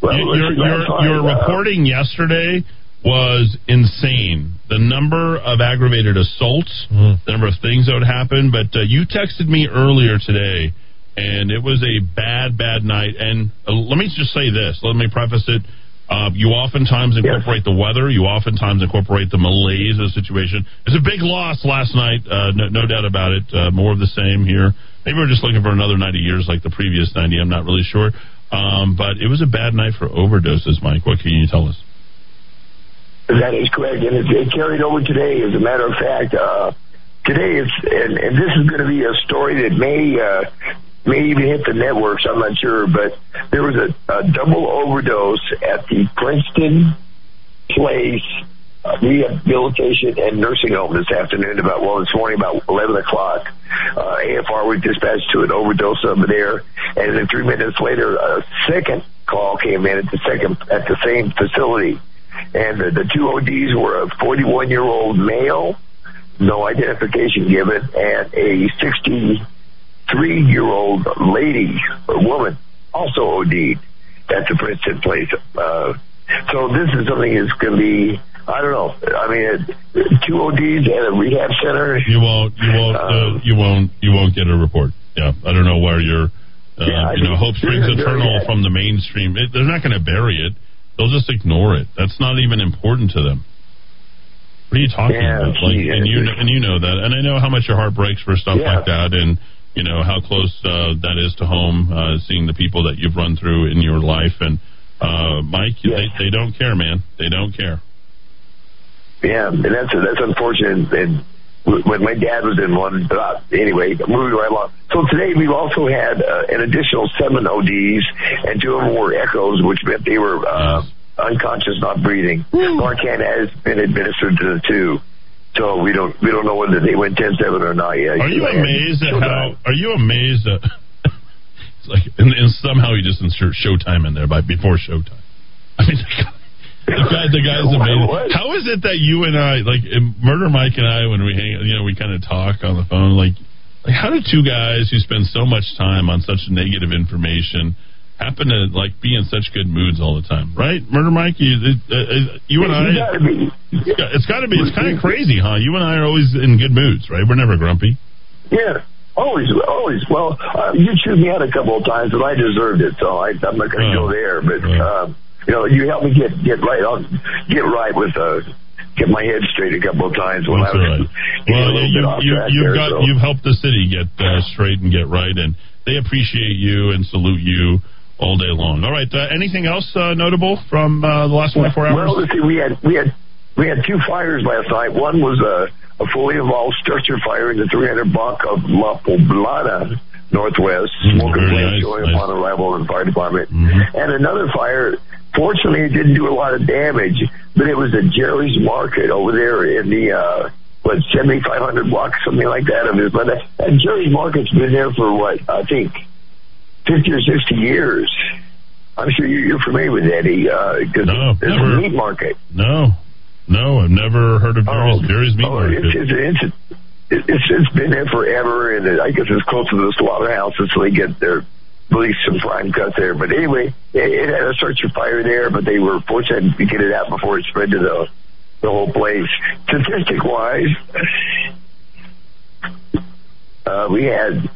[SPEAKER 26] well,
[SPEAKER 2] your
[SPEAKER 26] let's
[SPEAKER 2] your,
[SPEAKER 26] see,
[SPEAKER 2] your,
[SPEAKER 26] last time,
[SPEAKER 2] your
[SPEAKER 26] uh,
[SPEAKER 2] reporting yesterday was insane. The number of aggravated assaults, the number of things that would happen. But uh, you texted me earlier today, and it was a bad, bad night. And uh, let me just say this. Let me preface it. Uh, you oftentimes incorporate the weather. You oftentimes incorporate the malaise of the situation. It's a big loss last night, uh, no, no doubt about it. Uh, more of the same here. Maybe we're just looking for another 90 years like the previous 90. I'm not really sure. Um, but it was a bad night for overdoses, Mike. What can you tell us?
[SPEAKER 26] That is correct, and it, it carried over today. As a matter of fact, uh, today is, and, and this is going to be a story that may uh, may even hit the networks. I'm not sure, but there was a, a double overdose at the Princeton Place Rehabilitation and Nursing Home this afternoon. About well, this morning about 11 o'clock. Uh, AFR was dispatched to an overdose over there, and then three minutes later, a second call came in at the second at the same facility and the, the two ODs were a 41 year old male, no identification given, and a 63 year old lady or woman, also OD'd at the Princeton place. Uh, so this is something that's going to be, I don't know. I mean, two ODs at a rehab center.
[SPEAKER 2] You won't. You won't. Uh, you won't. You won't get a report. Yeah, I don't know where you're. Uh,
[SPEAKER 26] Yeah,
[SPEAKER 2] you know, Hope Springs Eternal from the mainstream. It, they're not going to bury it. They'll just ignore it. That's not even important to them. What are you talking
[SPEAKER 26] Yeah,
[SPEAKER 2] about? Like, and you
[SPEAKER 26] it's-
[SPEAKER 2] and you know that, and I know how much your heart breaks for stuff
[SPEAKER 26] Yeah.
[SPEAKER 2] like that, and you know how close uh, that is to home. Uh, seeing the people that you've run through in your life, and uh, Mike, they, they don't care, man. They don't care.
[SPEAKER 26] Yeah, and that's that's unfortunate. And when my dad was in one, but uh, anyway, moving right along. So today we've also had uh, an additional seven ODs, and two of them were echoes, which meant they were uh, unconscious, not breathing. Narcan has been administered to the two, so we don't we don't know whether they went ten seven or not yet.
[SPEAKER 2] Are you
[SPEAKER 26] And-
[SPEAKER 2] amazed at how? Are you amazed at? <laughs> it's like, and, and somehow he just insert Showtime in there by before Showtime. I mean, <laughs> the guy, the guy's <laughs> amazing. How is it that you and I, like Murder Mike and I, when we hang, you know, we kind of talk on the phone, like, like how do two guys who spend so much time on such negative information happen to like be in such good moods all the time, right? Murder Mike, you, uh, uh, you and I,
[SPEAKER 26] You gotta be.
[SPEAKER 2] it's got to be, it's kind of crazy, huh? You and I are always in good moods, right? We're never grumpy.
[SPEAKER 26] Yeah. Always, always. Well, uh, you chewed me out a couple of times, but I deserved it, so I, I'm not going to go there. But um, you know, you helped me get get right on, get right with uh, get my head straight a couple of times when
[SPEAKER 2] That's
[SPEAKER 26] I was
[SPEAKER 2] right. Well, you, you, you've
[SPEAKER 26] there.
[SPEAKER 2] got
[SPEAKER 26] so.
[SPEAKER 2] you've helped the city get uh, straight and get right, and they appreciate you and salute you all day long. All right, uh, anything else uh, notable from uh, the last 24 hours?
[SPEAKER 26] Well, let's see. We had we had we had two fires last night. One was a, a fully involved structure fire in the 300 block of La Poblada Northwest.
[SPEAKER 13] Mm,
[SPEAKER 26] Smoke and
[SPEAKER 13] very
[SPEAKER 26] flame
[SPEAKER 13] nice,
[SPEAKER 26] showing
[SPEAKER 13] nice.
[SPEAKER 26] upon arrival in the fire department.
[SPEAKER 13] Mm-hmm.
[SPEAKER 26] And another fire. Fortunately, it didn't do a lot of damage, but it was at Jerry's Market over there in the uh, what seventy five hundred block, something like that of it. But that, that Jerry's Market's been there for what I think fifty or sixty years. I'm sure you- you're familiar with Eddy because
[SPEAKER 13] No,
[SPEAKER 26] there's
[SPEAKER 13] never.
[SPEAKER 26] a meat market.
[SPEAKER 13] No, no, I've never heard of Jerry's, Jerry's Meat
[SPEAKER 26] Oh,
[SPEAKER 13] Market.
[SPEAKER 26] it's, it's, it's, it's, it's been there forever, and it, I guess it's close to the slaughterhouses, so they get their release some prime cut there. But anyway, it, it had a search for fire there, but they were fortunate to get it out before it spread to the the whole place. Statistic wise, uh, we had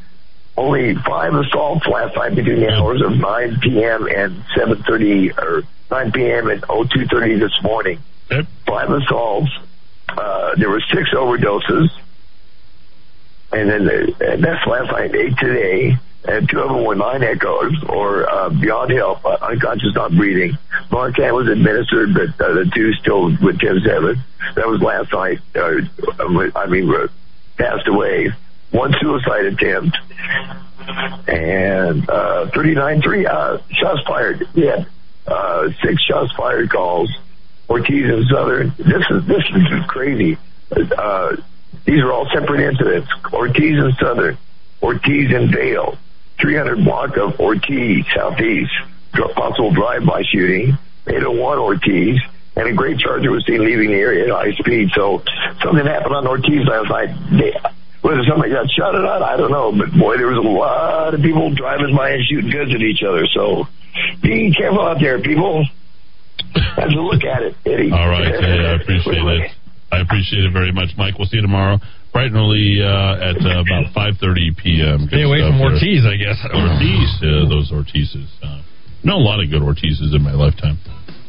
[SPEAKER 26] only five assaults last night between the hours of 9 p.m. and 7:30 or 9 p.m. and 02:30 this morning. Five assaults. Uh, there were six overdoses, and then the, and that's last night. Eight today, and two of them were nine echoes or uh, beyond help, uh, unconscious, not breathing. Narcan was administered, but uh, the two still with ten seven. That was last night. Uh, I mean, uh, passed away. One suicide attempt, and uh, 39 three uh, shots fired. Had uh, six shots fired calls. Ortiz and Southern. This is this is crazy. Uh, these are all separate incidents. Ortiz and Southern, Ortiz and Vale, 300 block of Ortiz Southeast, possible drive-by shooting. 801 Ortiz, and a great charger was seen leaving the area at high speed. So something happened on Ortiz last night. They, whether somebody got shot or not, I don't know. But boy, there was a lot of people driving by and shooting guns at each other. So be careful out there, people. Have a look at it, Eddy.
[SPEAKER 13] All right, <laughs> I appreciate it. I appreciate it very much, Mike. We'll see you tomorrow, bright and early uh, at uh, about <laughs> 5:30 p.m.
[SPEAKER 3] Stay away from
[SPEAKER 13] there.
[SPEAKER 3] Ortiz, I guess.
[SPEAKER 13] Ortiz, uh, those Ortizes. Uh, know a lot of good Ortizes in my lifetime.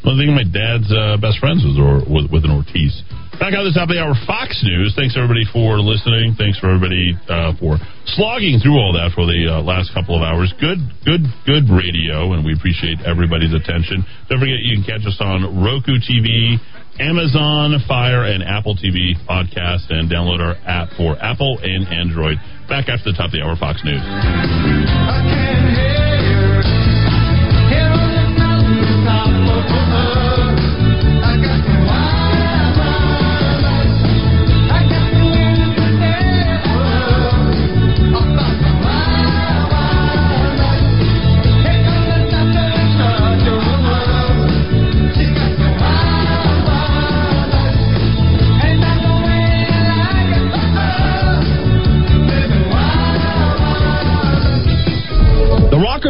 [SPEAKER 13] One thing my dad's uh, best friends was or, with, with an Ortiz. Back out this top of the hour, Fox News. Thanks everybody for listening. Thanks for everybody uh, for slogging through all that for the uh, last couple of hours. Good, good, good radio, and we appreciate everybody's attention. Don't forget you can catch us on Roku TV, Amazon Fire, and Apple TV podcast, and download our app for Apple and Android. Back after the top of the hour, Fox News.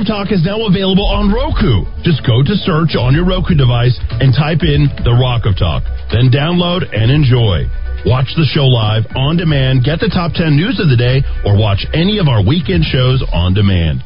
[SPEAKER 2] Of Talk is now available on Roku. Just go to search on your Roku device and type in The Rock of Talk. Then download and enjoy. Watch the show live, on demand, get the top 10 news of the day, or watch any of our weekend shows on demand.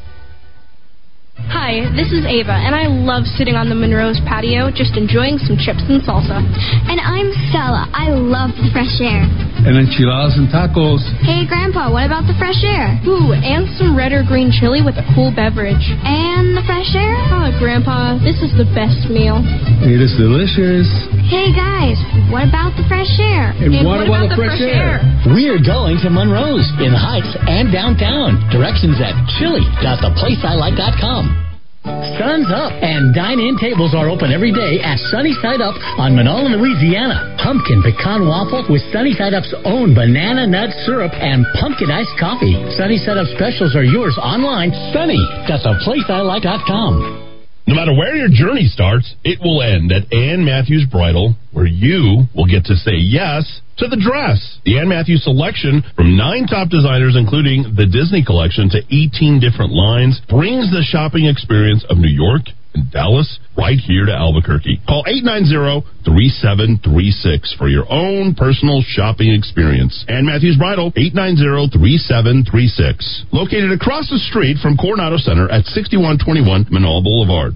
[SPEAKER 27] Hi, this is Ava, and I love sitting on the Monroe's patio just enjoying some chips and salsa.
[SPEAKER 28] And I'm Stella. I love the fresh air.
[SPEAKER 29] And enchiladas and tacos.
[SPEAKER 28] Hey, Grandpa, what about the fresh air?
[SPEAKER 27] Ooh, and some red or green chili with a cool beverage.
[SPEAKER 28] And the fresh air?
[SPEAKER 27] Oh, Grandpa, this is the best meal.
[SPEAKER 29] It is delicious.
[SPEAKER 28] Hey, guys, what about the fresh air?
[SPEAKER 29] And what about the fresh air?
[SPEAKER 30] We're going to Monroe's in the Heights and downtown. Directions at chili.theplaceilike.com. Sun's up, and dine-in tables are open every day at Sunny Side Up on Menaul, Louisiana. Pumpkin pecan waffle with Sunny Side Up's own banana nut syrup and pumpkin iced coffee. Sunny Side Up specials are yours online. Sunny.theplaceilike.com.
[SPEAKER 2] No matter where your journey starts, it will end at Ann Matthews Bridal, where you will get to say yes to the dress. The Ann Matthews selection from nine top designers, including the Disney collection, to 18 different lines, brings the shopping experience of New York and Dallas right here to Albuquerque. Call 890-3736 for your own personal shopping experience. Ann Matthews Bridal, 890-3736. Located across the street from Coronado Center at 6121 Menaul Boulevard.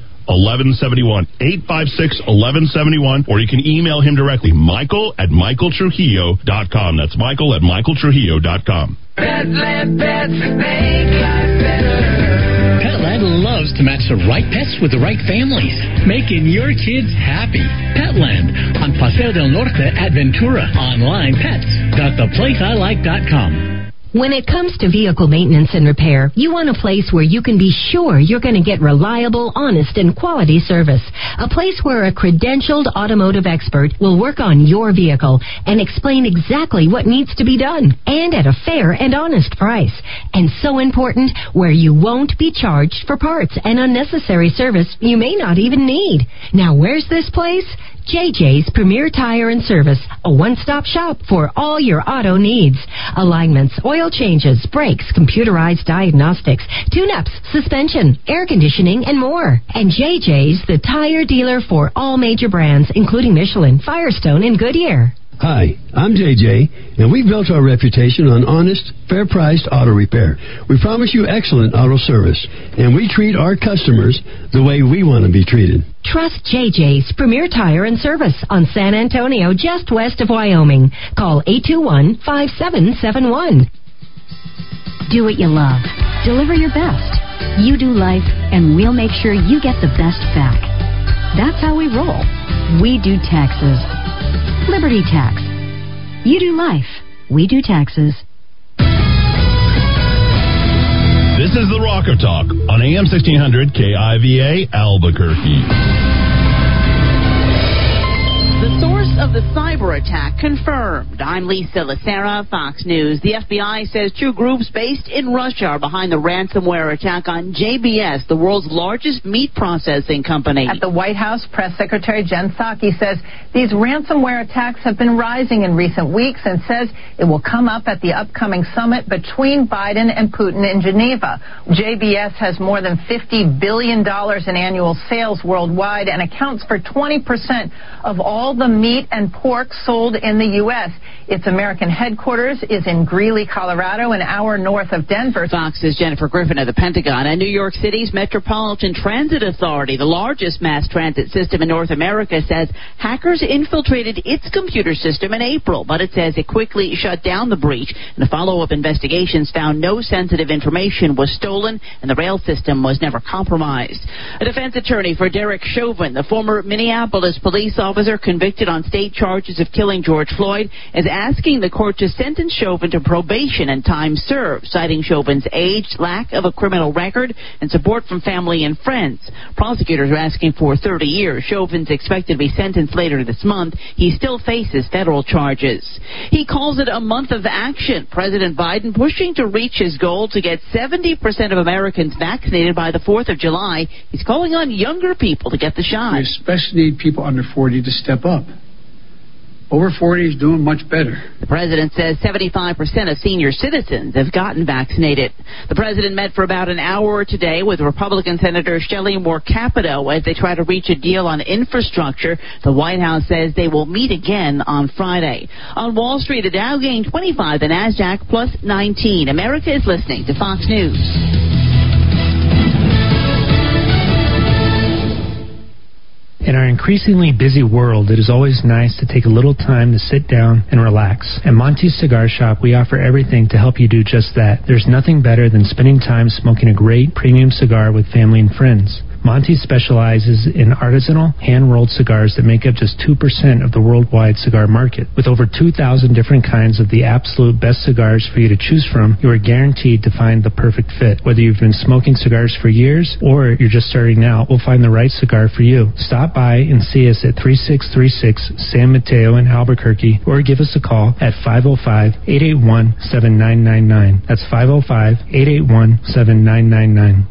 [SPEAKER 2] 1171 856 1171 or you can email him directly michael at michaeltrujillo.com that's michael at michaeltrujillo.com
[SPEAKER 31] Petland pets make life better.
[SPEAKER 30] Petland loves to match the right pets with the right families, making your kids happy. Petland on Paseo del Norte at Ventura. Online pets.theplaceilike.com.
[SPEAKER 32] When it comes to vehicle maintenance and repair, you want a place where you can be sure you're going to get reliable, honest, and quality service. A place where a credentialed automotive expert will work on your vehicle and explain exactly what needs to be done and at a fair and honest price. And so important, where you won't be charged for parts and unnecessary service you may not even need. Now, where's this place? JJ's Premier Tire and Service, a one-stop shop for all your auto needs. Alignments, oil changes, brakes, computerized diagnostics, tune-ups, suspension, air conditioning, and more. And JJ's the tire dealer for all major brands, including Michelin, Firestone, and Goodyear.
[SPEAKER 33] Hi, I'm JJ, and we built our reputation on honest, fair priced auto repair. We promise you excellent auto service, and we treat our customers the way we want to be treated.
[SPEAKER 32] Trust JJ's Premier Tire and Service on San Antonio, just west of Wyoming. Call 821 5771.
[SPEAKER 34] Do what you love. Deliver your best. You do life, and we'll make sure you get the best back. That's how we roll. We do taxes. Liberty Tax. You do life. We do taxes.
[SPEAKER 2] This is the Rock of Talk on AM 1600 KIVA Albuquerque.
[SPEAKER 35] The source of the cyber attack confirmed. I'm Lisa Lacera, Fox News. The FBI says two groups based in Russia are behind the ransomware attack on JBS, the world's largest meat processing company.
[SPEAKER 36] At the White House, Press Secretary Jen Psaki says these ransomware attacks have been rising in recent weeks and says it will come up at the upcoming summit between Biden and Putin in Geneva. JBS has more than $50 billion in annual sales worldwide and accounts for 20% of all the meat and pork sold in the U.S. Its American headquarters is in Greeley, Colorado, an hour north of Denver.
[SPEAKER 35] Fox's Jennifer Griffin of the Pentagon and New York City's Metropolitan Transit Authority, the largest mass transit system in North America, says hackers infiltrated its computer system in April, but it says it quickly shut down the breach. And the follow-up investigations found no sensitive information was stolen and the rail system was never compromised. A defense attorney for Derek Chauvin, the former Minneapolis police officer convicted on state charges of killing George Floyd, is asking the court to sentence Chauvin to probation and time served, citing Chauvin's age, lack of a criminal record, and support from family and friends. Prosecutors are asking for 30 years. Chauvin's expected to be sentenced later this month. He still faces federal charges. He calls it a month of action. President Biden pushing to reach his goal to get 70% of Americans vaccinated by the 4th of July. He's calling on younger people to get the shot.
[SPEAKER 8] We especially need people under 40 to step up. Over 40 is doing much better.
[SPEAKER 35] The president says 75% of senior citizens have gotten vaccinated. The president met for about an hour today with Republican Senator Shelley Moore Capito as they try to reach a deal on infrastructure. The White House says they will meet again on Friday. On Wall Street, the Dow gained 25, the Nasdaq plus 19. America is listening to Fox News.
[SPEAKER 37] In our increasingly busy world, it is always nice to take a little time to sit down and relax. At Monty's Cigar Shop, we offer everything to help you do just that. There's nothing better than spending time smoking a great premium cigar with family and friends. Monty specializes in artisanal, hand-rolled cigars that make up just 2% of the worldwide cigar market. With over 2,000 different kinds of the absolute best cigars for you to choose from, you are guaranteed to find the perfect fit. Whether you've been smoking cigars for years or you're just starting out, we'll find the right cigar for you. Stop by and see us at 3636 San Mateo in Albuquerque or give us a call at 505-881-7999. That's 505-881-7999.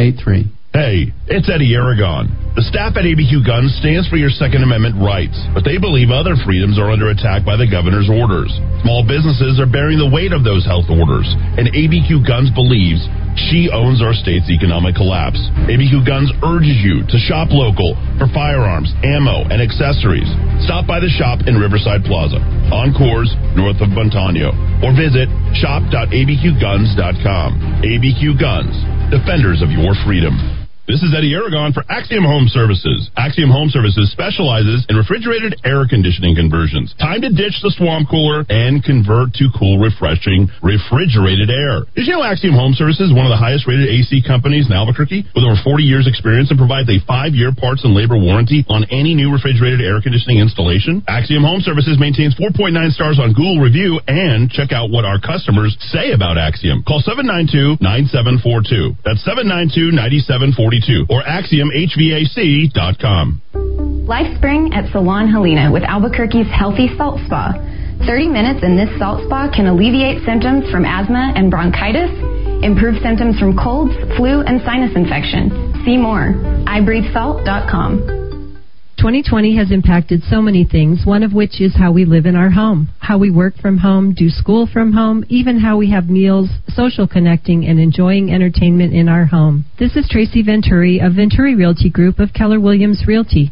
[SPEAKER 2] Hey, it's Eddy Aragon. The staff at ABQ Guns stands for your Second Amendment rights, but they believe other freedoms are under attack by the governor's orders. Small businesses are bearing the weight of those health orders, and ABQ Guns believes she owns our state's economic collapse. ABQ Guns urges you to shop local for firearms, ammo, and accessories. Stop by the shop in Riverside Plaza, on Coors, north of Montano, or visit shop.abqguns.com. ABQ Guns, defenders of your freedom. This is Eddy Aragon for Axiom Home Services. Axiom Home Services specializes in refrigerated air conditioning conversions. Time to ditch the swamp cooler and convert to cool, refreshing, refrigerated air. Did you know Axiom Home Services is one of the highest rated AC companies in Albuquerque with over 40 years experience and provides a five year parts and labor warranty on any new refrigerated air conditioning installation? Axiom Home Services maintains 4.9 stars on Google review and check out what our customers say about Axiom. Call 792-9742. That's 792-9742 or AxiomHVAC.com.
[SPEAKER 38] Life Spring at Salon Helena with Albuquerque's Healthy Salt Spa. 30 minutes in this salt spa can alleviate symptoms from asthma and bronchitis, improve symptoms from colds, flu, and sinus infection. See more. IBreatheSalt.com.
[SPEAKER 15] 2020 has impacted so many things, one of which is how we live in our home, how we work from home, do school from home, even how we have meals, social connecting, and enjoying entertainment in our home. This is Tracy Venturi of Venturi Realty Group of Keller Williams Realty.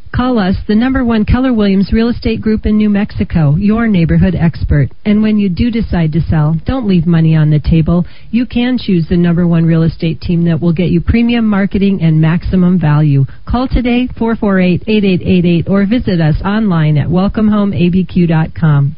[SPEAKER 15] Call us, the number one Keller Williams Real Estate Group in New Mexico, your neighborhood expert. And when you do decide to sell, don't leave money on the table. You can choose the number one real estate team that will get you premium marketing and maximum value. Call today, 448-8888, or visit us online at welcomehomeabq.com.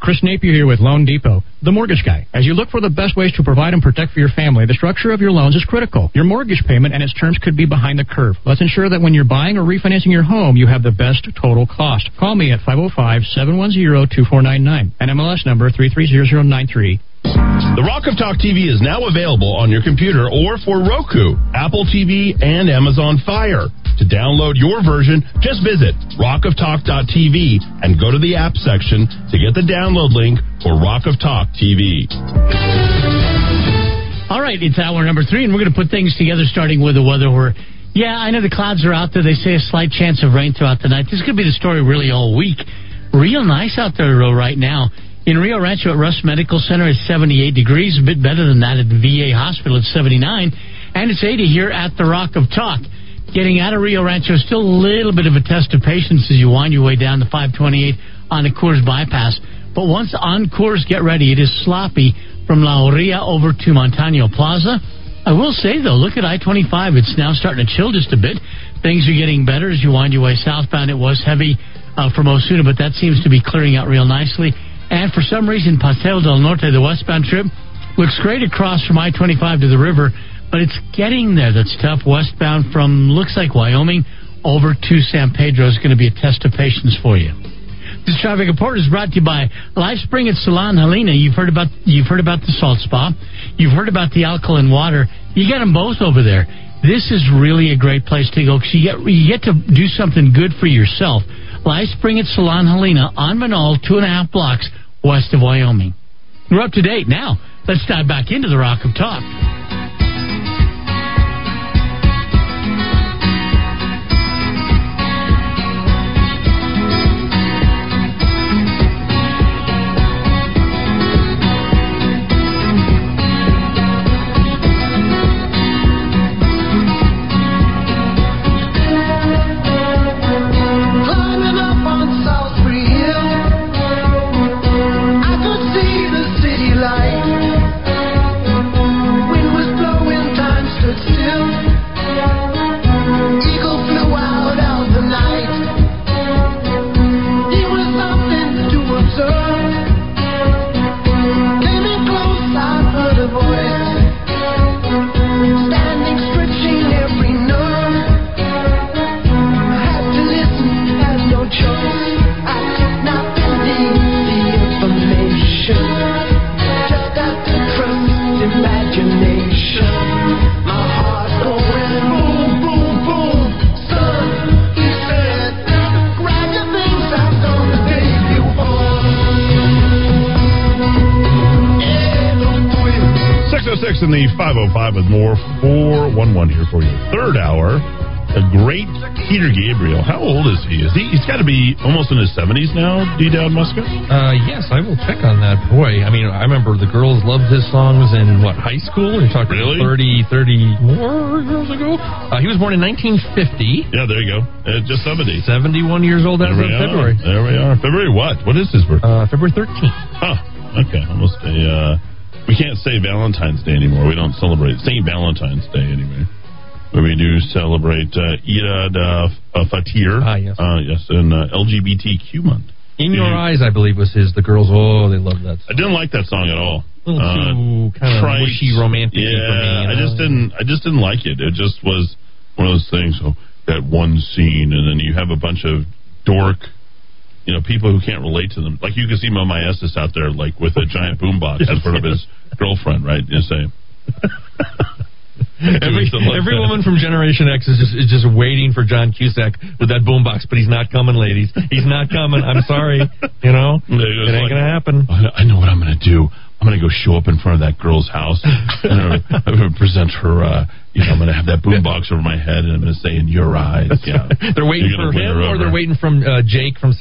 [SPEAKER 39] Chris Napier here with Loan Depot, the mortgage guy. As you look for the best ways to provide and protect for your family, the structure of your loans is critical. Your mortgage payment and its terms could be behind the curve. Let's ensure that when you're buying or refinancing your home, you have the best total cost. Call me at 505-710-2499 and MLS number 330093.
[SPEAKER 2] The Rock of Talk TV is now available on your computer or for Roku, Apple TV, and Amazon Fire. To download your version, just visit rockoftalk.tv and go to the app section to get the download link for Rock of Talk TV.
[SPEAKER 4] All right, it's hour number three, and we're going to put things together starting with the weather where yeah, I know the clouds are out there. They say a slight chance of rain throughout the night. This could be the story really all week. Real nice out there, though, right now. In Rio Rancho at Rust Medical Center, it's 78 degrees, a bit better than that at the VA hospital at 79. And it's 80 here at the Rock of Talk. Getting out of Rio Rancho, still a little bit of a test of patience as you wind your way down the 528 on the Coors bypass. But once on Coors, get ready. It is sloppy from La Orilla over to Montano Plaza. I will say, though, look at I 25. It's now starting to chill just a bit. Things are getting better as you wind your way southbound. It was heavy uh, from Osuna, but that seems to be clearing out real nicely. And for some reason, Paseo del Norte, the westbound trip, looks great across from I 25 to the river, but it's getting there that's tough. Westbound from, looks like Wyoming, over to San Pedro is going to be a test of patience for you. This traffic report is brought to you by Life Spring at Salon Helena. You've heard about you've heard about the salt spa. You've heard about the alkaline water. You get them both over there. This is really a great place to go because you get you get to do something good for yourself. Life Spring at Salon Helena on Menaul, two and a half blocks west of Wyoming. We're up to date now. Let's dive back into the Rock of Talk.
[SPEAKER 2] D. Muska.
[SPEAKER 3] Uh, yes, I will check on that. Boy, I mean, I remember the girls loved his songs in what high school. You're talking
[SPEAKER 2] Really?
[SPEAKER 3] 30, 30 more years ago. Uh, he was born in 1950.
[SPEAKER 2] Yeah, there you go. Uh, just 70.
[SPEAKER 3] 71 years old as of February.
[SPEAKER 2] There we are. February what? What is his birthday?
[SPEAKER 3] Uh, February 13th.
[SPEAKER 2] Oh, okay. Almost a. Uh, we can't say Valentine's Day anymore. We don't celebrate St. Valentine's Day anyway. But we do celebrate uh, Eid uh, uh, Fatir.
[SPEAKER 3] Ah, yes.
[SPEAKER 2] Uh, yes, and uh, LGBTQ month.
[SPEAKER 3] In Your
[SPEAKER 2] Mhm.
[SPEAKER 3] Eyes, I believe, was his. The girls, oh, they loved that. Song.
[SPEAKER 2] I didn't like that song at all.
[SPEAKER 3] A little too kind of
[SPEAKER 2] trite.
[SPEAKER 3] wishy romantic
[SPEAKER 2] Yeah,
[SPEAKER 3] for me. you
[SPEAKER 2] I just didn't. I just didn't like it. It just was one of those things. So that one scene, and then you have a bunch of dork, you know, people who can't relate to them. Like you can see Moe Maestas out there, like with a giant boombox in front of his <laughs> girlfriend, right? You say. <laughs>
[SPEAKER 3] Every, every woman from Generation X is just is just waiting for John Cusack with that boombox, but he's not coming, ladies. He's not coming. I'm sorry. You know,
[SPEAKER 2] It
[SPEAKER 3] it ain't
[SPEAKER 2] like,
[SPEAKER 3] gonna happen.
[SPEAKER 2] I know- what I'm going to do. I'm going to go show up in front of that girl's house. and I'm going to present her. Uh, you know, I'm going to have that boombox over my head, and I'm going to say, "In your eyes." <laughs> Yeah,
[SPEAKER 3] they're waiting for him, or they're waiting from uh, Jake from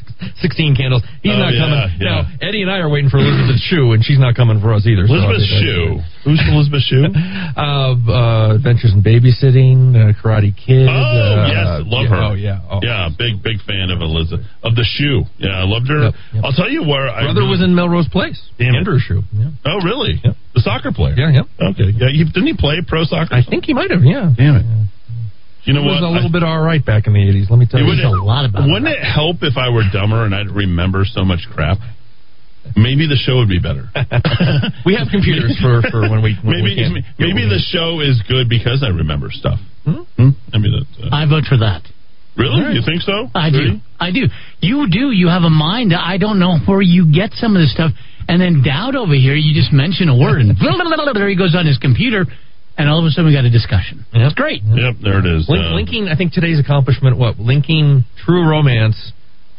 [SPEAKER 3] Sixteen Candles. He's
[SPEAKER 2] Oh,
[SPEAKER 3] not
[SPEAKER 2] yeah,
[SPEAKER 3] coming.
[SPEAKER 2] yeah.
[SPEAKER 3] Now Eddie and I are waiting for Elizabeth Shue, and she's not coming for us either. so
[SPEAKER 2] Elizabeth
[SPEAKER 3] I think
[SPEAKER 2] Shue. Who's Elizabeth Shue? <laughs>
[SPEAKER 3] Uh, uh, Adventures in Babysitting, uh, Karate Kid.
[SPEAKER 2] Oh
[SPEAKER 3] uh,
[SPEAKER 2] yes, love
[SPEAKER 3] yeah,
[SPEAKER 2] her.
[SPEAKER 3] Oh yeah. Oh.
[SPEAKER 2] yeah, big big fan of Elizabeth of the shoe. Yeah, I loved her.
[SPEAKER 3] Yep, yep.
[SPEAKER 2] I'll tell you where I
[SPEAKER 3] Brother
[SPEAKER 2] really-
[SPEAKER 3] was in Melrose Place.
[SPEAKER 2] Damn.
[SPEAKER 3] Andrew Shue. Yeah.
[SPEAKER 2] Oh really? The soccer player.
[SPEAKER 3] Yeah. Yep.
[SPEAKER 2] Okay. Yeah. He, didn't he play pro soccer?
[SPEAKER 3] I think he might have. Yeah.
[SPEAKER 2] Damn it. You know
[SPEAKER 3] He was
[SPEAKER 2] what?
[SPEAKER 3] a little
[SPEAKER 2] I-
[SPEAKER 3] bit all right back in the '80s. Let me tell you,
[SPEAKER 2] It
[SPEAKER 3] you.
[SPEAKER 2] wouldn't, a lot of. wouldn't it help if I were dumber and I'd remember so much crap? Maybe the show would be better. <laughs>
[SPEAKER 3] we have computers for, for when we when
[SPEAKER 2] maybe
[SPEAKER 3] we can't
[SPEAKER 2] maybe the show is good because I remember stuff. Hmm? I mean, that's, uh,
[SPEAKER 4] I vote for that.
[SPEAKER 2] really?
[SPEAKER 4] All right.
[SPEAKER 2] You think so?
[SPEAKER 4] I
[SPEAKER 2] Really?
[SPEAKER 4] do. I do. You do. You have a mind. I don't know where you get some of this stuff. And then Dowd over here, you just mention a word, and <laughs> there he goes on his computer, and all of a sudden we got a discussion. It's great.
[SPEAKER 2] Yep, there it is.
[SPEAKER 3] Link,
[SPEAKER 2] Uh,
[SPEAKER 3] linking, I think today's accomplishment, what linking True Romance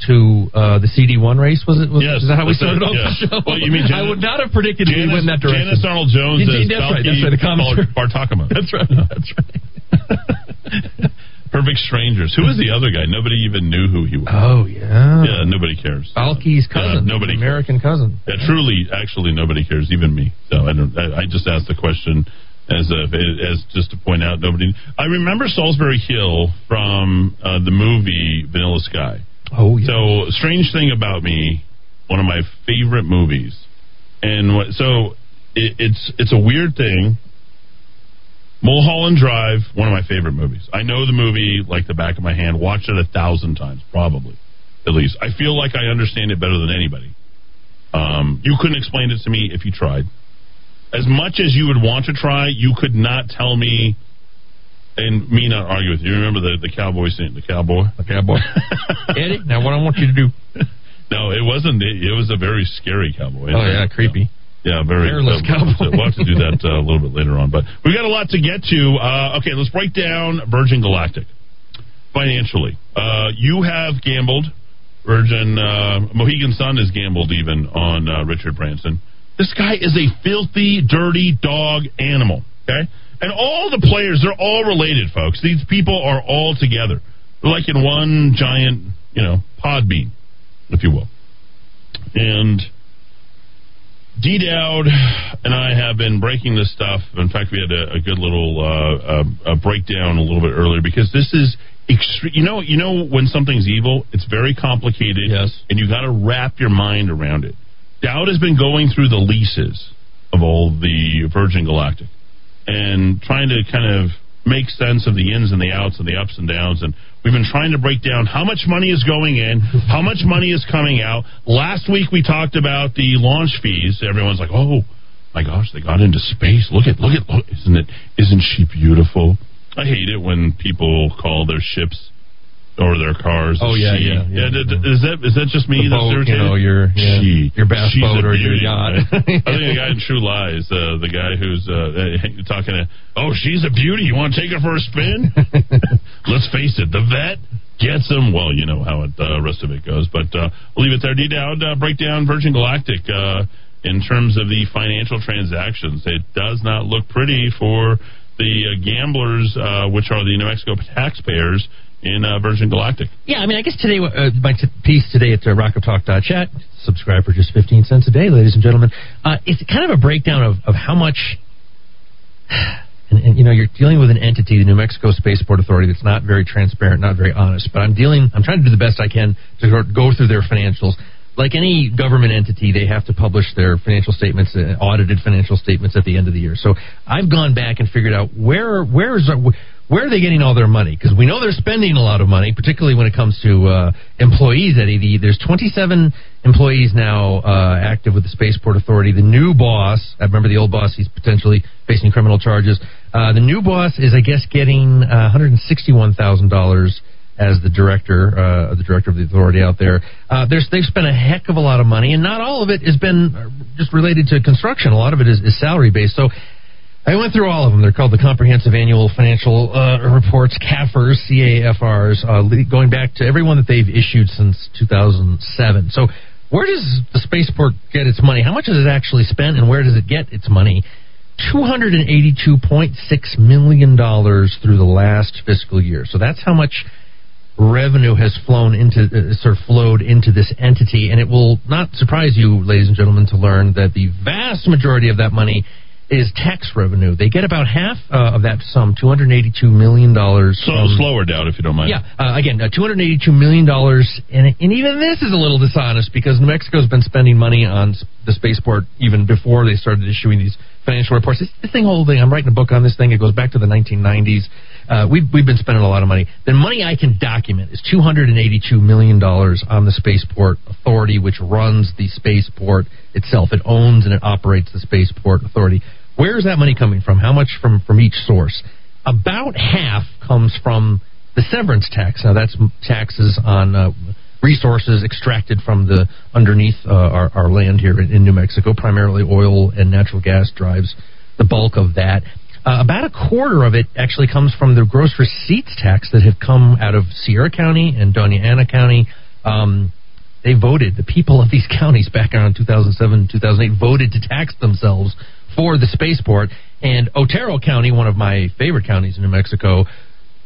[SPEAKER 3] to uh, the CD1 race was it? Was,
[SPEAKER 2] Yes,
[SPEAKER 3] is that how we started off
[SPEAKER 2] yeah.
[SPEAKER 3] the show?
[SPEAKER 2] Well, you mean
[SPEAKER 3] I would not have predicted we
[SPEAKER 2] Janice,
[SPEAKER 3] went in that direction.
[SPEAKER 2] Janice Arnold Jones <laughs>
[SPEAKER 3] Yeah,
[SPEAKER 2] as <laughs>
[SPEAKER 3] that's right. That's right. The comic
[SPEAKER 2] called
[SPEAKER 3] strip.
[SPEAKER 2] Bartokomous.
[SPEAKER 3] That's right. That's right.
[SPEAKER 2] Perfect Strangers. Who was the other guy? Nobody even knew who he was.
[SPEAKER 3] Oh yeah.
[SPEAKER 2] Yeah, nobody cares.
[SPEAKER 3] Balki's cousin.
[SPEAKER 2] Yeah, nobody
[SPEAKER 3] American cousin.
[SPEAKER 2] Yeah, truly, actually, nobody cares, even me. So I don't. I, I just asked the question, As a, as just to point out, nobody. I remember Solsbury Hill from uh, the movie Vanilla Sky.
[SPEAKER 3] Oh, yeah.
[SPEAKER 2] So, strange thing about me, one of my favorite movies, and what, so it, it's it's a weird thing. Mulholland Drive, one of my favorite movies. I know the movie like the back of my hand. Watched it a thousand times, probably, at least. I feel like I understand it better than anybody. Um, you couldn't explain it to me if you tried. As much as you would want to try, you could not tell me, and me not argue with you. Remember the the cowboy scene, the cowboy,
[SPEAKER 3] the cowboy. <laughs> Eddie, now what I want you to do?
[SPEAKER 2] no, it wasn't. It, it was a very scary cowboy.
[SPEAKER 3] Oh yeah, creepy.
[SPEAKER 2] Yeah, very.
[SPEAKER 3] Hairless
[SPEAKER 2] uh,
[SPEAKER 3] cowboy.
[SPEAKER 2] We'll have to do that uh, a little bit later on, but we've got a lot to get to. Uh, okay, let's break down Virgin Galactic financially. Uh, you have gambled. Virgin uh, Mohegan Sun has gambled even on uh, Richard Branson. This guy is a filthy, dirty dog animal. Okay, and all the players they're all related, folks. These people are all together. They're like in one giant, you know, pod bean, if you will. And D Dowd and I have been breaking this stuff. In fact, we had a, a good little uh, a, a breakdown a little bit earlier because this is extreme. You know, you know when something's evil, it's very complicated.
[SPEAKER 3] Yes,
[SPEAKER 2] and you got to wrap your mind around it. Dowd has been going through the leases of all the Virgin Galactic and trying to kind of make sense of the ins and the outs and the ups and downs. And we've been trying to break down how much money is going in, how much money is coming out. Last week we talked about the launch fees. Everyone's like, "Oh my gosh, they got into space! Look at, look at, look, isn't it? Isn't she beautiful?" I hate it when people call their ships or their cars.
[SPEAKER 3] Oh yeah,
[SPEAKER 2] she.
[SPEAKER 3] yeah, yeah.
[SPEAKER 2] d- d- Is that is that just me?
[SPEAKER 3] The
[SPEAKER 2] that's
[SPEAKER 3] boat,
[SPEAKER 2] irritated?
[SPEAKER 3] you know, your yeah,
[SPEAKER 2] she,
[SPEAKER 3] your bass
[SPEAKER 2] She's
[SPEAKER 3] boat or your yacht. <laughs>
[SPEAKER 2] I think the <laughs> guy in True Lies, uh, the guy who's uh, talking to, oh, she's a beauty. You want to take her for a spin? <laughs> Let's face it, the vet gets them. Well, you know how the uh, rest of it goes. But uh, we'll leave it there. D Dowd, uh, break down Virgin Galactic uh, in terms of the financial transactions. It does not look pretty for the uh, gamblers, uh, which are the New Mexico taxpayers in uh, Virgin Galactic.
[SPEAKER 3] Yeah, I mean, I guess today, uh, my t- piece today at uh, rockoftalk.chat, subscribe for just 15 cents a day, ladies and gentlemen, uh, it's kind of a breakdown of, of how much, and, and, you know, you're dealing with an entity, the New Mexico Spaceport Authority, that's not very transparent, not very honest, but I'm dealing, I'm trying to do the best I can to go- through their financials. Like any government entity, they have to publish their financial statements, uh, audited financial statements at the end of the year. So I've gone back and figured out where where is our, where are they getting all their money? Because we know they're spending a lot of money, particularly when it comes to uh, employees at AD. There's 27 employees now uh, active with the Spaceport Authority. The new boss, I remember the old boss, he's potentially facing criminal charges. Uh, the new boss is, I guess, getting uh, $161,000 as the director, uh, the director of the authority out there. Uh, they've spent a heck of a lot of money, and not all of it has been uh, just related to construction. A lot of it is, is salary based. So I went through all of them. They're called the Comprehensive Annual Financial uh, Reports, CAFRs, C-A-F-Rs, uh, going back to everyone that they've issued since 2007. So where does the spaceport get its money? How much is it actually spent, and where does it get its money? $282.6 million through the last fiscal year. So that's how much revenue has flown into uh, sort of flowed into this entity and it will not surprise you ladies and gentlemen to learn that the vast majority of that money is tax revenue. They get about half uh, of that sum, two hundred eighty-two million dollars.
[SPEAKER 2] So slower down, if you don't mind.
[SPEAKER 3] Yeah, uh, again, uh, two hundred eighty-two million dollars, and and even this is a little dishonest because New Mexico's been spending money on the spaceport even before they started issuing these financial reports. This, this thing, whole thing, I'm writing a book on this thing. It goes back to the 1990s. Uh, we've we've been spending a lot of money. The money I can document is two hundred and eighty-two million dollars on the spaceport authority, which runs the spaceport itself. It owns and it operates the spaceport authority. Where is that money coming from? How much from from each source? About half comes from the severance tax. Now that's taxes on uh, resources extracted from the underneath uh, our, our land here in, in New Mexico. Primarily oil and natural gas drives the bulk of that. Uh, about a quarter of it actually comes from the gross receipts tax that have come out of Sierra County and Doña Ana County. Um, they voted, the people of these <laughs> counties back around 2007, 2008 voted to tax themselves for the spaceport. And Otero County, one of my favorite counties in New Mexico,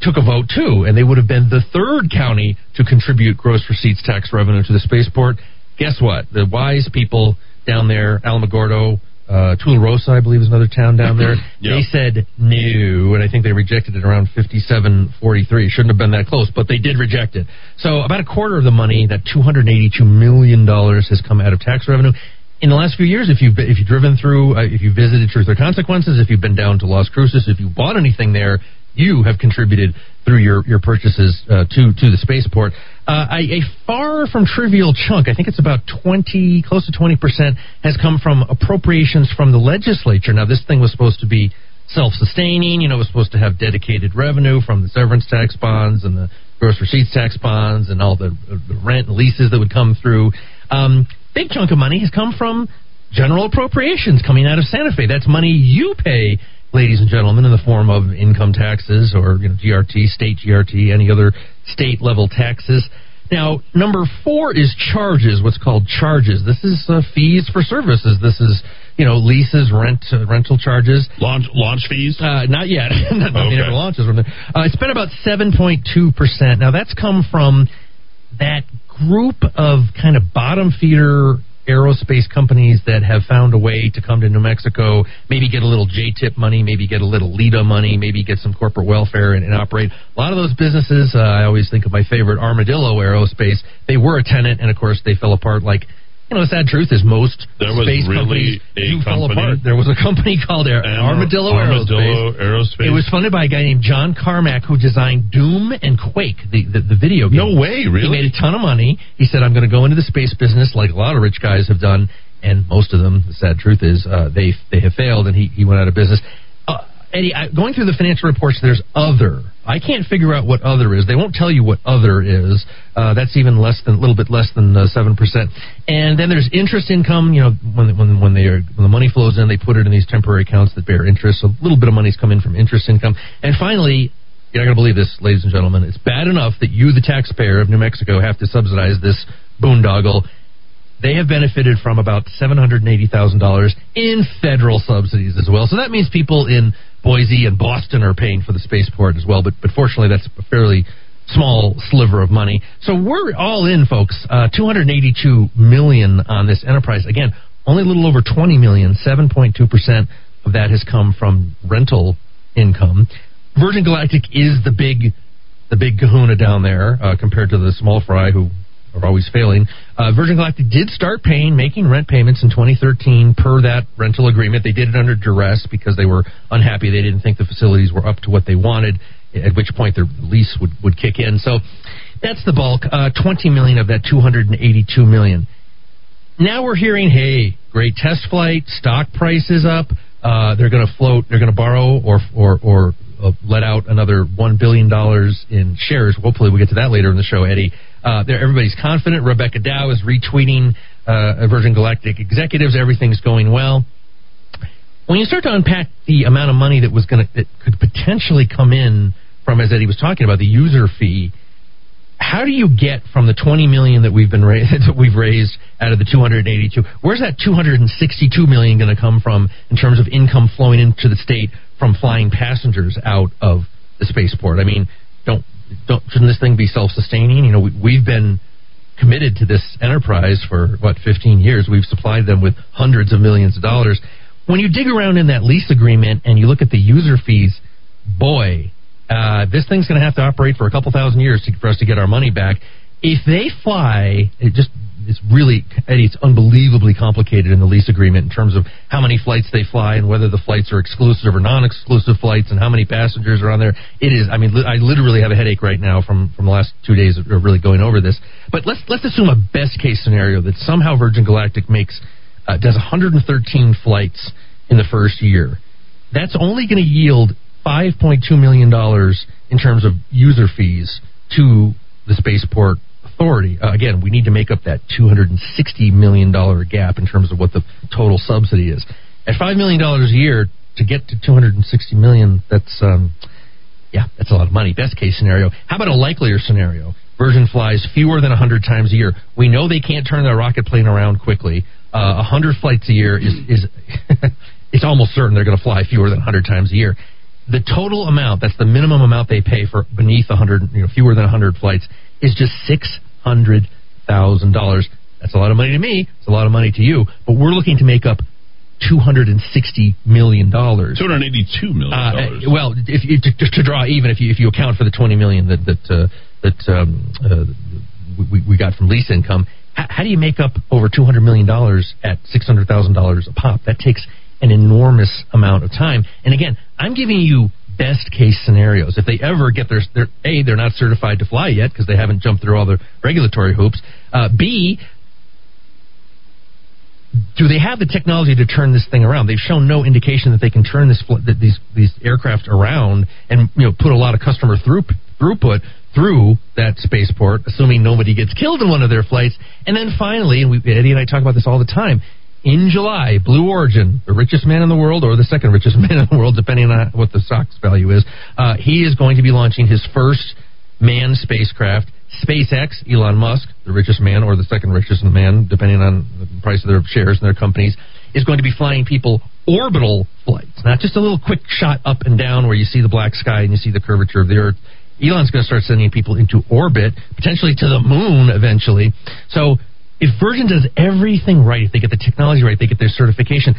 [SPEAKER 3] took a vote too, and they would have been the third county to contribute gross receipts tax revenue to the spaceport. Guess what? The wise people down there, Alamogordo, Uh, Tularosa, I believe, is another town down there. <laughs>
[SPEAKER 2] Yeah.
[SPEAKER 3] They said no, and I think they rejected it around 57-43. Shouldn't have been that close, but they did reject it. So about a quarter of the money, that $282 million, has come out of tax revenue. In the last few years, if you've if you've driven through, uh, if you've visited Truth or Consequences, if you've been down to Las Cruces, if you bought anything there, you have contributed through your your purchases uh, to to the spaceport. Uh, a, far from trivial chunk, I think it's about twenty, close to twenty percent, has come from appropriations from the legislature. Now, this thing was supposed to be self-sustaining. You know, it was supposed to have dedicated revenue from the severance tax bonds and the gross receipts tax bonds and all the, the rent and leases that would come through. Um, big chunk of money has come from general appropriations coming out of Santa Fe. That's money you pay, ladies and gentlemen, in the form of income taxes or you know, GRT, state GRT, any other state level taxes. Now, number four is charges, what's called charges. This is uh, fees for services. This is, you know, leases, rent, uh, rental charges.
[SPEAKER 2] Launch launch fees?
[SPEAKER 3] Uh, not yet. <laughs> Nothing
[SPEAKER 2] Okay.
[SPEAKER 3] ever launches from there. Uh, it's been about 7.2%. Now, that's come from that group of kind of bottom feeder aerospace companies that have found a way to come to New Mexico, maybe get a little JTIP money, maybe get a little LEDA money, maybe get some corporate welfare and, and operate. A lot of those businesses, uh, I always think of my favorite Armadillo Aerospace. They were a tenant, and of course they fell apart like. You know, the sad truth is most
[SPEAKER 2] There was
[SPEAKER 3] space
[SPEAKER 2] really
[SPEAKER 3] companies
[SPEAKER 2] a
[SPEAKER 3] do fall
[SPEAKER 2] company?
[SPEAKER 3] apart. There was a company <laughs> called Air, Armadillo,
[SPEAKER 2] Armadillo
[SPEAKER 3] Aerospace.
[SPEAKER 2] Aerospace.
[SPEAKER 3] It was funded by a guy named John Carmack who designed Doom and Quake, the, the, the video game.
[SPEAKER 2] No way, really?
[SPEAKER 3] He made a ton of money. He said, I'm going to go into the space business like a lot of rich guys have done. And most of them, the sad truth is, uh, they they have failed, and he, he went out of business. Uh, Eddie, I, going through the financial reports, there's other. I can't figure out what other is. They won't tell you what other is. Uh, that's even less than a little bit less than uh, seven percent. And then there's interest income. You know, when when when they are when the money flows in, they put it in these temporary accounts that bear interest. So a little bit of money's come in from interest income. And finally, you're not going to believe this, ladies and gentlemen. It's bad enough that you, the taxpayer of New Mexico, have to subsidize this boondoggle. They have benefited from about $780,000 in federal subsidies as well. So that means people in Boise and Boston are paying for the spaceport as well. But, but fortunately, that's a fairly small sliver of money. So we're all in, folks. Uh, 282 million on this enterprise. Again, only a little over 20 million. 7.2 percent of that has come from rental income. Virgin Galactic is the big, the big Kahuna down there uh, compared to the small fry who are always failing. Uh, Virgin Galactic did start paying, making rent payments in 2013 per that rental agreement. They did it under duress because they were unhappy. They didn't think the facilities were up to what they wanted. At which point their lease would, would kick in. So that's the bulk. Uh, 20 million of that 282 million. Now we're hearing, hey, great test flight, stock price is up. Uh, they're going to float. They're going to borrow or or or uh, let out another one billion dollars in shares. Hopefully, we will get to that later in the show, Eddie. Uh, there, everybody's confident. Rebecca Dow is retweeting uh, Virgin Galactic executives. Everything's going well. When you start to unpack the amount of money that was going to that could potentially come in from, as Eddie was talking about, the user fee. How do you get from the 20 million that we've been <laughs> that we've raised out of the 282? Where's that 262 million going to come from in terms of income flowing into the state from flying passengers out of the spaceport? I mean, don't don't shouldn't this thing be self-sustaining? You know, we, we've been committed to this enterprise for what 15 years. We've supplied them with hundreds of millions of dollars. When you dig around in that lease agreement and you look at the user fees, boy, uh, this thing's going to have to operate for a couple thousand years to, for us to get our money back. If they fly, just it's really Eddie, it's unbelievably complicated in the lease agreement in terms of how many flights they fly and whether the flights are exclusive or non-exclusive flights and how many passengers are on there. It is. I mean, li- I literally have a headache right now from from the last two days of really going over this. But let's let's assume a best case scenario that somehow Virgin Galactic makes uh, does 113 flights in the first year. That's only going to yield 5.2 million dollars in terms of user fees to the spaceport authority. Uh, again, we need to make up that 260 million dollar gap in terms of what the total subsidy is. At five million dollars a year to get to 260 million, that's um, yeah, that's a lot of money. Best case scenario. How about a likelier scenario? Virgin flies fewer than 100 times a year. We know they can't turn their rocket plane around quickly. Uh, 100 flights a year is is <laughs> it's almost certain they're going to fly fewer than 100 times a year. The total amount, that's the minimum amount they pay for beneath 100, you know, fewer than 100 flights, is just $600,000. That's a lot of money to me. It's a lot of money to you. But we're looking to make up two hundred and sixty million dollars.
[SPEAKER 2] Two hundred eighty-two million
[SPEAKER 3] Uh,
[SPEAKER 2] dollars.
[SPEAKER 3] well, if you, to, to draw even, if you if you account for the twenty million that that uh, that um, uh, we, we got from lease income, how, how do you make up over two hundred million dollars at six hundred thousand dollars a pop? That takes an enormous amount of time. And again, I'm giving you best case scenarios. If they ever get their, their a, they're not certified to fly yet because they haven't jumped through all the regulatory hoops. Uh, B, do they have the technology to turn this thing around? They've shown no indication that they can turn this that these these aircraft around and you know put a lot of customer through, throughput through that spaceport, assuming nobody gets killed in one of their flights. And then finally, and we, Eddie and I talk about this all the time. In July, Blue Origin, the richest man in the world, or the second richest <laughs> man in the world, depending on what the stock's value is, uh, he is going to be launching his first manned spacecraft. SpaceX, Elon Musk, the richest man or the second richest man, depending on the price of their shares in their companies, is going to be flying people orbital flights, not just a little quick shot up and down where you see the black sky and you see the curvature of the Earth. Elon's going to start sending people into orbit, potentially to the moon eventually. So if Virgin does everything right, if they get the technology right, they get their certification,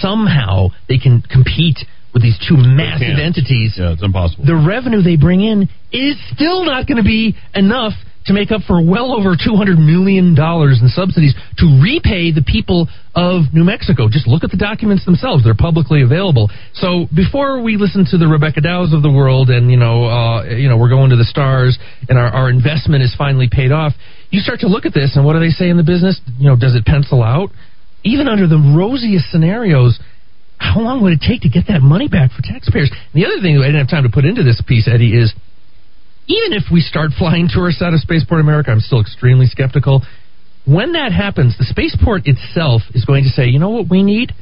[SPEAKER 3] somehow they can compete with these two massive entities.
[SPEAKER 2] Yeah, it's impossible.
[SPEAKER 3] The revenue they bring in is still not going to be enough to make up for well over $200 million in subsidies to repay the people of New Mexico. Just look at the documents themselves. They're publicly available. So before we listen to the Rebecca Dows of the world and, you know, uh, you know, we're going to the stars and our, our investment is finally paid off, you start to look at this and what do they say in the business? You know, does it pencil out? Even under the rosiest scenarios, how long would it take to get that money back for taxpayers? And the other thing I didn't have time to put into this piece, Eddie, is even if we start flying tourists out of Spaceport America, I'm still extremely skeptical. When that happens, the spaceport itself is going to say, you know what we need?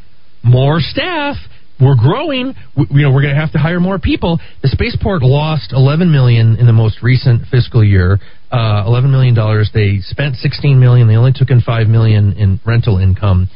[SPEAKER 3] More staff. We're growing. We, you know, we're going to have to hire more people. The spaceport lost 11 million in the most recent fiscal year. Uh, 11 million dollars. They spent 16 million. They only took in 5 million in rental income.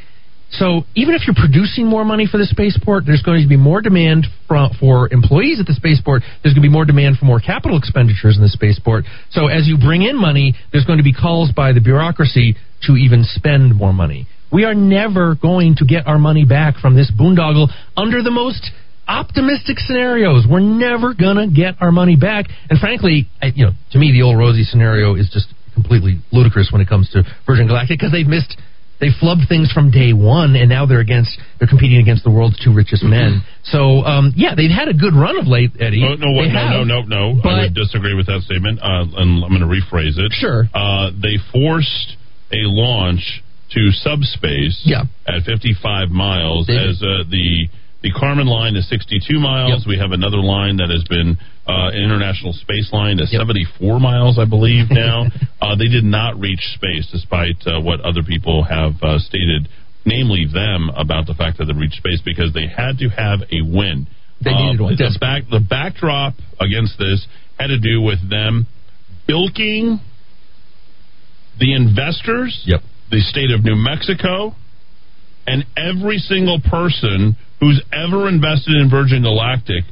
[SPEAKER 3] So even if you're producing more money for the spaceport, there's going to be more demand for, for employees at the spaceport. There's going to be more demand for more capital expenditures in the spaceport. So as you bring in money, there's going to be calls by the bureaucracy to even spend more money. We are never going to get our money back from this boondoggle under the most optimistic scenarios. We're never going to get our money back. And frankly, I, you know, to me, the old rosy scenario is just completely ludicrous when it comes to Virgin Galactic because they've missed they flubbed things from day one, and now they're against they're competing against the world's two richest men. So um, yeah, they've had a good run of late, Eddie.
[SPEAKER 2] Oh, no, what, no,
[SPEAKER 3] have.
[SPEAKER 2] no, no, no. I would disagree with that statement, uh, and I'm going to rephrase it.
[SPEAKER 3] Sure.
[SPEAKER 2] Uh, they forced a launch to subspace
[SPEAKER 3] Yeah.
[SPEAKER 2] at 55 miles as uh, the the Kármán line is 62 miles. We have another line that has been uh, an international space line to 74 miles, I believe now. <laughs> uh, they did not reach space, despite uh, what other people have uh, stated, namely them, about the fact that they reached space because they had to have a win.
[SPEAKER 3] They needed
[SPEAKER 2] Uh,
[SPEAKER 3] one.
[SPEAKER 2] The, back, the backdrop against this had to do with them bilking the investors,
[SPEAKER 3] yep.
[SPEAKER 2] The state of New Mexico, and every single person who's ever invested in Virgin Galactic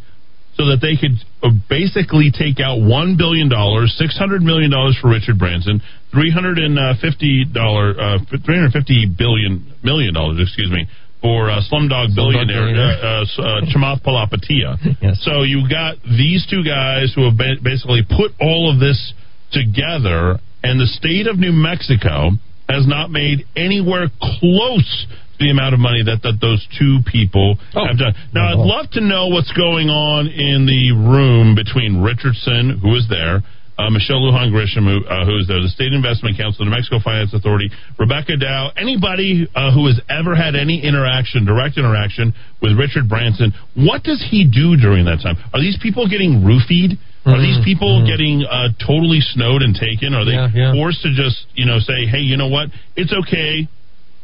[SPEAKER 2] so that they could uh, basically take out $1 billion, $600 million for Richard Branson, $350, uh, $350 billion, million dollars, excuse me, for uh, Slumdog Billionaire,
[SPEAKER 3] Billionaire.
[SPEAKER 2] Uh, uh, s- uh, Chamath Palihapitiya. <laughs> So you got these two guys who have ba- basically put all of this together, and the state of New Mexico has not made anywhere close to the amount of money that, that those two people have done. Now, I'd love to know what's going on in the room between Richardson, who is there, uh, Michelle Lujan Grisham, who, uh, who is there, the State Investment Council, the New Mexico Finance Authority, Rebecca Dow, anybody uh, who has ever had any interaction, direct interaction with Richard Branson. What does he do during that time? Are these people getting roofied? Are these people getting uh, totally snowed and taken? Are they
[SPEAKER 3] Yeah, yeah.
[SPEAKER 2] forced to just, you know, say, hey, you know what? It's okay.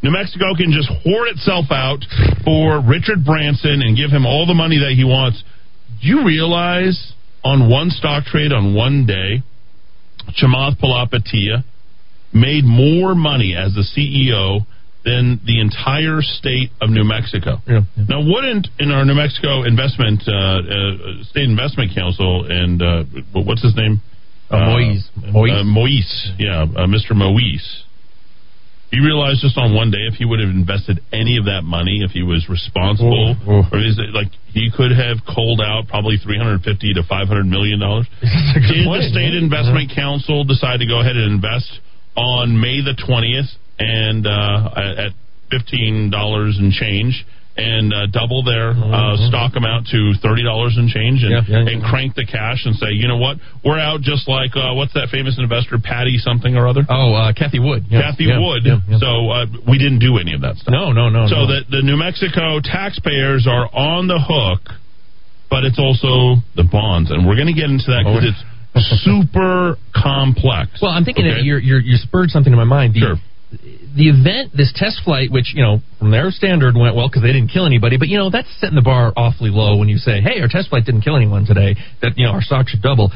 [SPEAKER 2] New Mexico can just hoard itself out for Richard Branson and give him all the money that he wants. Do you realize on one stock trade on one day, Chamath Palihapitiya made more money as the CEO than the entire state of New Mexico. Now, wouldn't in our New Mexico investment uh, uh, state investment council and uh, what's his name?
[SPEAKER 3] Uh, Moise. Moise.
[SPEAKER 2] Uh, Moise. Yeah, uh, Mr. Moise. You realize just on one day, if he would have invested any of that money, if he was responsible,
[SPEAKER 3] Oh,
[SPEAKER 2] or is it like he could have culled out probably three hundred fifty to five hundred million dollars? <laughs> Did
[SPEAKER 3] point,
[SPEAKER 2] the state
[SPEAKER 3] man.
[SPEAKER 2] investment council decide to go ahead and invest on May the twentieth and uh, at fifteen dollars and change? And uh, double their uh, stock amount to thirty dollars and change, and,
[SPEAKER 3] Mm-hmm. Yeah, yeah, yeah.
[SPEAKER 2] and crank the cash and say, you know what, we're out just like uh, what's that famous investor, Patty something or other?
[SPEAKER 3] Oh, uh, Cathie Wood. Yeah, Cathie
[SPEAKER 2] Wood. So uh, we didn't do any of that stuff.
[SPEAKER 3] No, no, no.
[SPEAKER 2] So
[SPEAKER 3] no.
[SPEAKER 2] that the New Mexico taxpayers are on the hook, but it's also the bonds, and we're going to get into that because it's super complex.
[SPEAKER 3] Well, I'm thinking
[SPEAKER 2] Okay.
[SPEAKER 3] that you're, you're, you spurred something in my mind. The,
[SPEAKER 2] Sure.
[SPEAKER 3] The event, this test flight, which, you know, from their standard went well because they didn't kill anybody, but, you know, that's setting the bar awfully low when you say, hey, our test flight didn't kill anyone today, that, you know, our stock should double.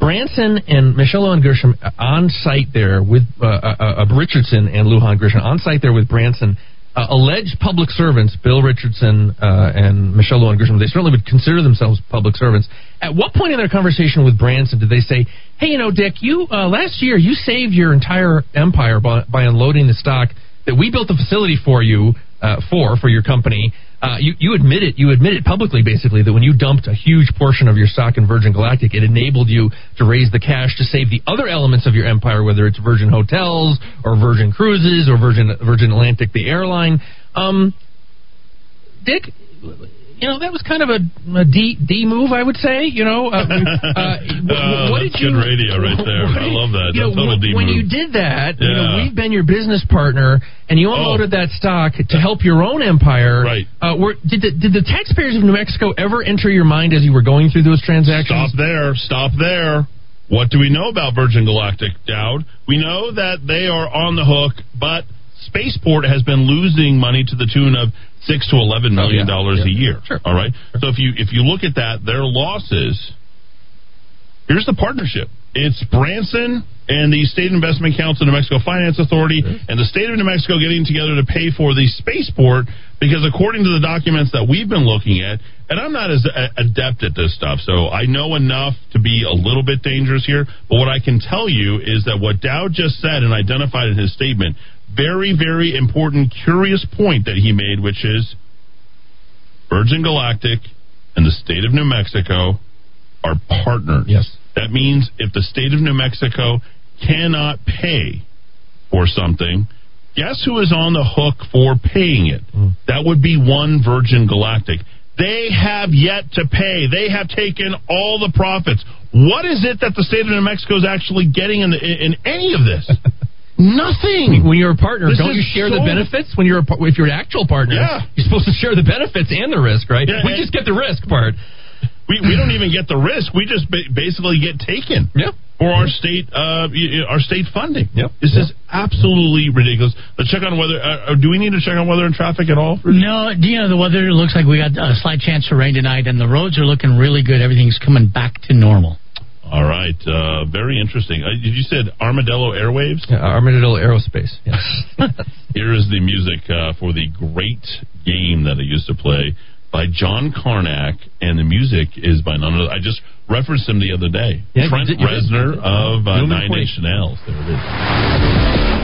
[SPEAKER 3] Branson and Michelle Lujan Grisham on site there with uh, uh, uh, Richardson and Lujan Grisham on site there with Branson. Uh, alleged public servants, Bill Richardson uh, and Michelle Lujan Grisham, they certainly would consider themselves public servants. At what point in their conversation with Branson did they say, "Hey, you know, Dick, you uh, last year you saved your entire empire by, by unloading the stock that we built the facility for you uh, for for your company"? Uh, you, you admit it. You admit it publicly, basically, that when you dumped a huge portion of your stock in Virgin Galactic, it enabled you to raise the cash to save the other elements of your empire, whether it's Virgin Hotels or Virgin Cruises or Virgin Virgin Atlantic, the airline. Um, Dick, you know that was kind of a, a D D move, I would say. You know, uh, <laughs> uh,
[SPEAKER 2] Uh,
[SPEAKER 3] what did you?
[SPEAKER 2] good radio right there.
[SPEAKER 3] what
[SPEAKER 2] I love that.
[SPEAKER 3] You know,
[SPEAKER 2] total
[SPEAKER 3] when,
[SPEAKER 2] D
[SPEAKER 3] when
[SPEAKER 2] move.
[SPEAKER 3] you did that, you know, we've been your business partner, and you unloaded that stock to help your own empire.
[SPEAKER 2] Right.
[SPEAKER 3] Uh, were, did the did the taxpayers of New Mexico ever enter your mind as you were going through those transactions?
[SPEAKER 2] Stop there. Stop there. What do we know about Virgin Galactic, Dowd? We know that they are on the hook, but Spaceport has been losing money to the tune of six to eleven oh, million dollars a year. Sure. All right. So if you if you look at that, their losses. Here's the partnership. It's Branson and the State Investment Council, New Mexico Finance Authority, and the state of New Mexico getting together to pay for the spaceport. Because according to the documents that we've been looking at, and I'm not as a- adept at this stuff, so I know enough to be a little bit dangerous here. But what I can tell you is that what Dow just said and identified in his statement, very, very important, curious point that he made, which is Virgin Galactic and the state of New Mexico are partners.
[SPEAKER 3] Yes.
[SPEAKER 2] That means if the state of New Mexico cannot pay for something, guess who is on the hook for paying it? Hmm. That would be one Virgin Galactic. They have yet to pay. They have taken all the profits. What is it that the state of New Mexico is actually getting in, the, in any of this? <laughs> Nothing.
[SPEAKER 3] When you're a partner,
[SPEAKER 2] This
[SPEAKER 3] don't you
[SPEAKER 2] is
[SPEAKER 3] share the benefits? When you're a, if you're an actual partner,
[SPEAKER 2] Yeah.
[SPEAKER 3] you're supposed to share the benefits and the risk, right?
[SPEAKER 2] Yeah,
[SPEAKER 3] we just get the risk part.
[SPEAKER 2] We, we don't even get the risk. We just ba- basically get taken
[SPEAKER 3] Yep.
[SPEAKER 2] for our state uh, y- y- our state funding.
[SPEAKER 3] Yep.
[SPEAKER 2] This is absolutely ridiculous. Let's check on weather. Uh, uh, do we need to check on weather and traffic at all?
[SPEAKER 4] No, you know the weather looks like we got a slight chance of rain tonight, and the roads are looking really good. Everything's coming back to normal.
[SPEAKER 2] All right. Uh, very interesting. Uh, you said Armadillo Airwaves?
[SPEAKER 3] Yeah, Armadillo Aerospace. Yes. <laughs>
[SPEAKER 2] Here is the music uh, for the great game that I used to play by John Carmack, and the music is by none other. I just referenced him the other day.
[SPEAKER 3] Yeah,
[SPEAKER 2] Trent
[SPEAKER 3] did- you did.
[SPEAKER 2] Reznor of uh, Nine. Inch Nails. There it is.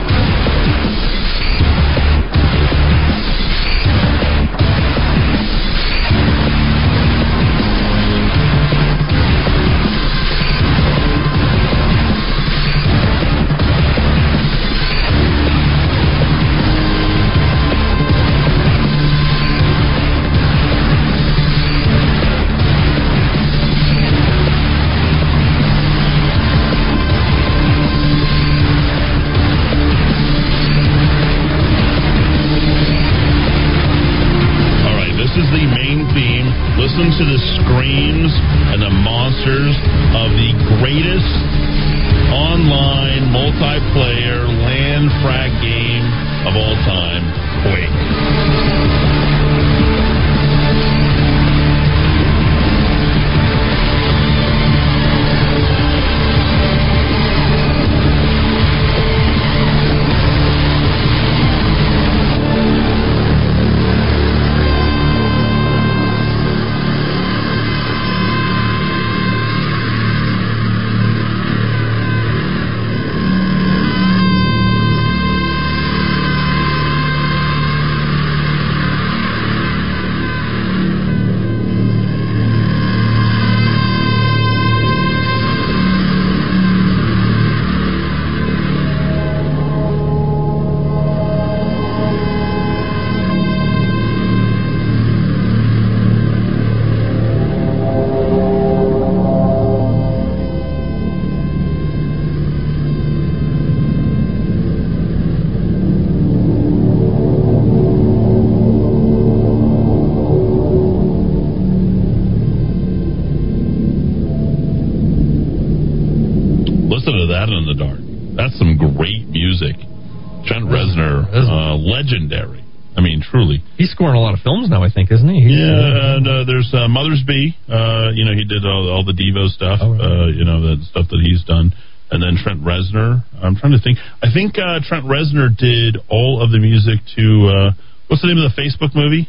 [SPEAKER 2] Did all, all the Devo stuff. uh, you know, the stuff that he's done. And then Trent Reznor. I'm trying to think. I think uh, Trent Reznor did all of the music to uh, what's the name of the Facebook movie?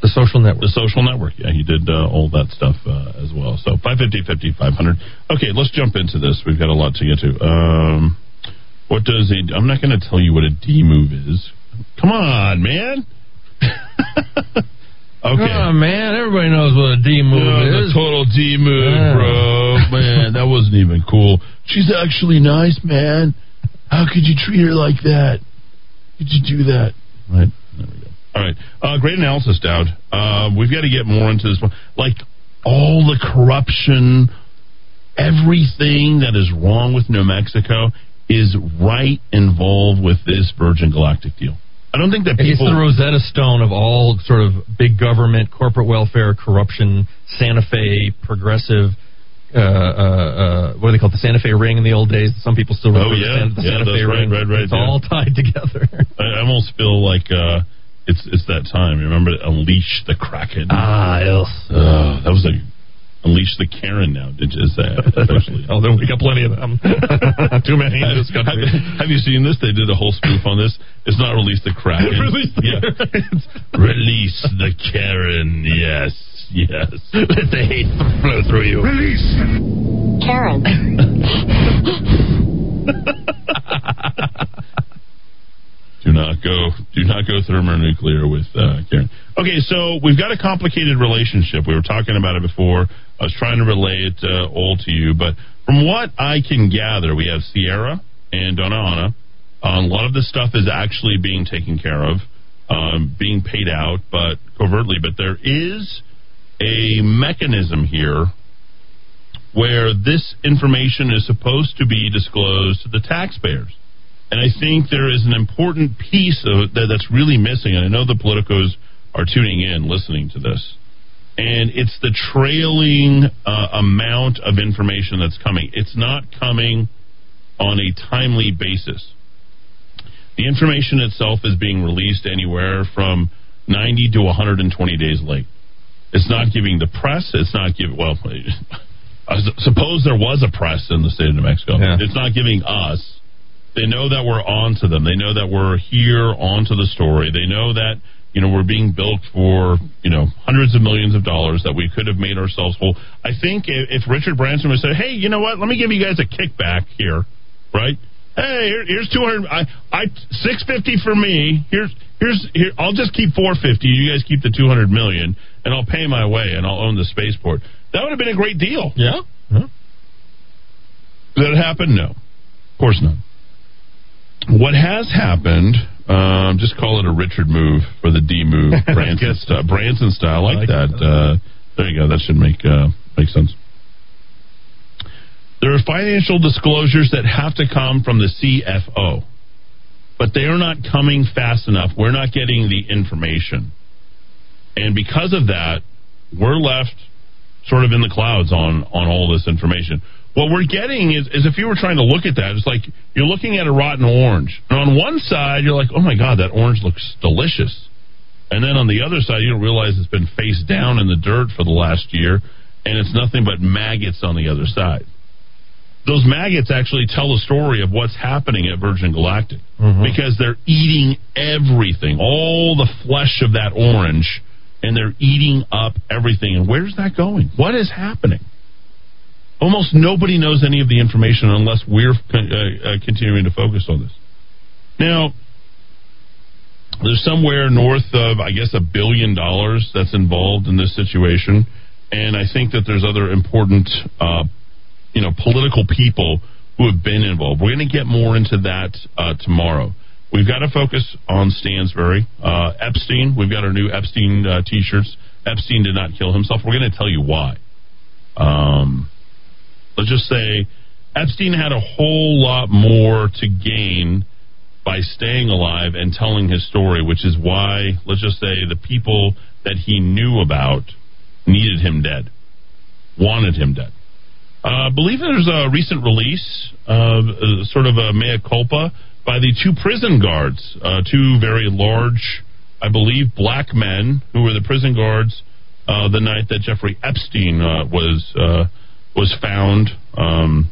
[SPEAKER 3] The Social Network.
[SPEAKER 2] The Social Network. Yeah, he did uh, all that stuff uh, as well. So 550, 50, 500. Okay, let's jump into this. We've got a lot to get to. Um, what does a? I'm not going to tell you what a D move is. Come on, man. <laughs> okay.
[SPEAKER 3] Oh, man, everybody knows what a D move
[SPEAKER 2] Yeah,
[SPEAKER 3] is.
[SPEAKER 2] total D move,
[SPEAKER 3] Yeah.
[SPEAKER 2] bro. Man, that wasn't even cool. She's actually nice, man. How could you treat her like that? Could you do that? Right. There we go. All right. Uh, great analysis, Dowd. Uh, we've got to get more into this. one. Like all the corruption, everything that is wrong with New Mexico is right involved with this Virgin Galactic deal. I don't think that people.
[SPEAKER 3] It's the Rosetta Stone of all sort of big government, corporate welfare, corruption, Santa Fe, progressive. Uh, uh, uh, what do they call it? The Santa Fe ring in the old days. Some people still
[SPEAKER 2] Oh,
[SPEAKER 3] remember
[SPEAKER 2] yeah.
[SPEAKER 3] the Santa, the
[SPEAKER 2] Yeah,
[SPEAKER 3] Santa Fe
[SPEAKER 2] right,
[SPEAKER 3] ring.
[SPEAKER 2] right, right,
[SPEAKER 3] It's
[SPEAKER 2] yeah.
[SPEAKER 3] all tied together.
[SPEAKER 2] I, I almost feel like uh, it's it's that time. You Remember, unleash the kraken.
[SPEAKER 3] Ah, yes.
[SPEAKER 2] Uh, that was a unleash the Karen. Now, did you say? Especially. <laughs>
[SPEAKER 3] oh, then we got plenty of them. <laughs> Too many in this country.
[SPEAKER 2] Have, have you seen this? They did a whole spoof on this. It's not release the kraken.
[SPEAKER 3] Release the
[SPEAKER 2] yeah. <laughs> Release the Karen. Yes, yes.
[SPEAKER 3] Let the hate flow through you.
[SPEAKER 2] Release.
[SPEAKER 32] Karen.
[SPEAKER 2] Do not go. Do not go thermonuclear with uh, Karen. Okay, so we've got a complicated relationship. We were talking about it before. I was trying to relay it uh, all to you, but from what I can gather, we have Sierra and Doña Ana. Uh, a lot of this stuff is actually being taken care of, um, being paid out, but covertly. But there is a mechanism here where this information is supposed to be disclosed to the taxpayers. And I think there is an important piece of that that's really missing. And I know the politicos are tuning in, listening to this. And it's the trailing uh, amount of information that's coming. It's not coming on a timely basis. The information itself is being released anywhere from 90 to 120 days late. It's not giving the press. It's not giving. Well, <laughs> I suppose there was a press in the state of New Mexico. It's not giving us. They know that we're onto them. They know that we're here onto the story. They know that you know we're being built for you know hundreds of millions of dollars that we could have made ourselves whole. I think if, if Richard Branson would say, "Hey, you know what? Let me give you guys a kickback here, right? Hey, here, here's two hundred. I, I six fifty for me. Here's here's here. I'll just keep four fifty. You guys keep the two hundred million, and I'll pay my way, and I'll own the spaceport. That would have been a great deal.
[SPEAKER 3] Yeah.
[SPEAKER 2] Did it happen? No, of course not. What has happened? Um, just call it a Richard move for the D move, <laughs> Branson style. Branson style, I like, that. Uh, there you go. That should make uh, make sense. There are financial disclosures that have to come from the CFO, but they are not coming fast enough. We're not getting the information, and because of that, we're left sort of in the clouds on on all this information. What we're getting is, is if you were trying to look at that, it's like you're looking at a rotten orange. And on one side, you're like, oh my God, that orange looks delicious. And then on the other side, you don't realize it's been face down in the dirt for the last year, and it's nothing but maggots on the other side. Those maggots actually tell the story of what's happening at Virgin Galactic mm-hmm. because they're eating everything, all the flesh of that orange, and they're eating up everything. And where's that going? What is happening? Almost nobody knows any of the information unless we're uh, uh, continuing to focus on this. Now, there's somewhere north of, I guess, a billion dollars that's involved in this situation, and I think that there's other important, uh, you know, political people who have been involved. We're going to get more into that uh, tomorrow. We've got to focus on Stansbury, uh, Epstein. We've got our new Epstein uh, T-shirts. Epstein did not kill himself. We're going to tell you why. Um, let's just say Epstein had a whole lot more to gain by staying alive and telling his story, which is why, let's just say, the people that he knew about needed him dead, wanted him dead. Uh, I believe there's a recent release of uh, sort of a mea culpa by the two prison guards, uh, two very large, I believe, black men who were the prison guards uh, the night that Jeffrey Epstein uh, was uh, was found um,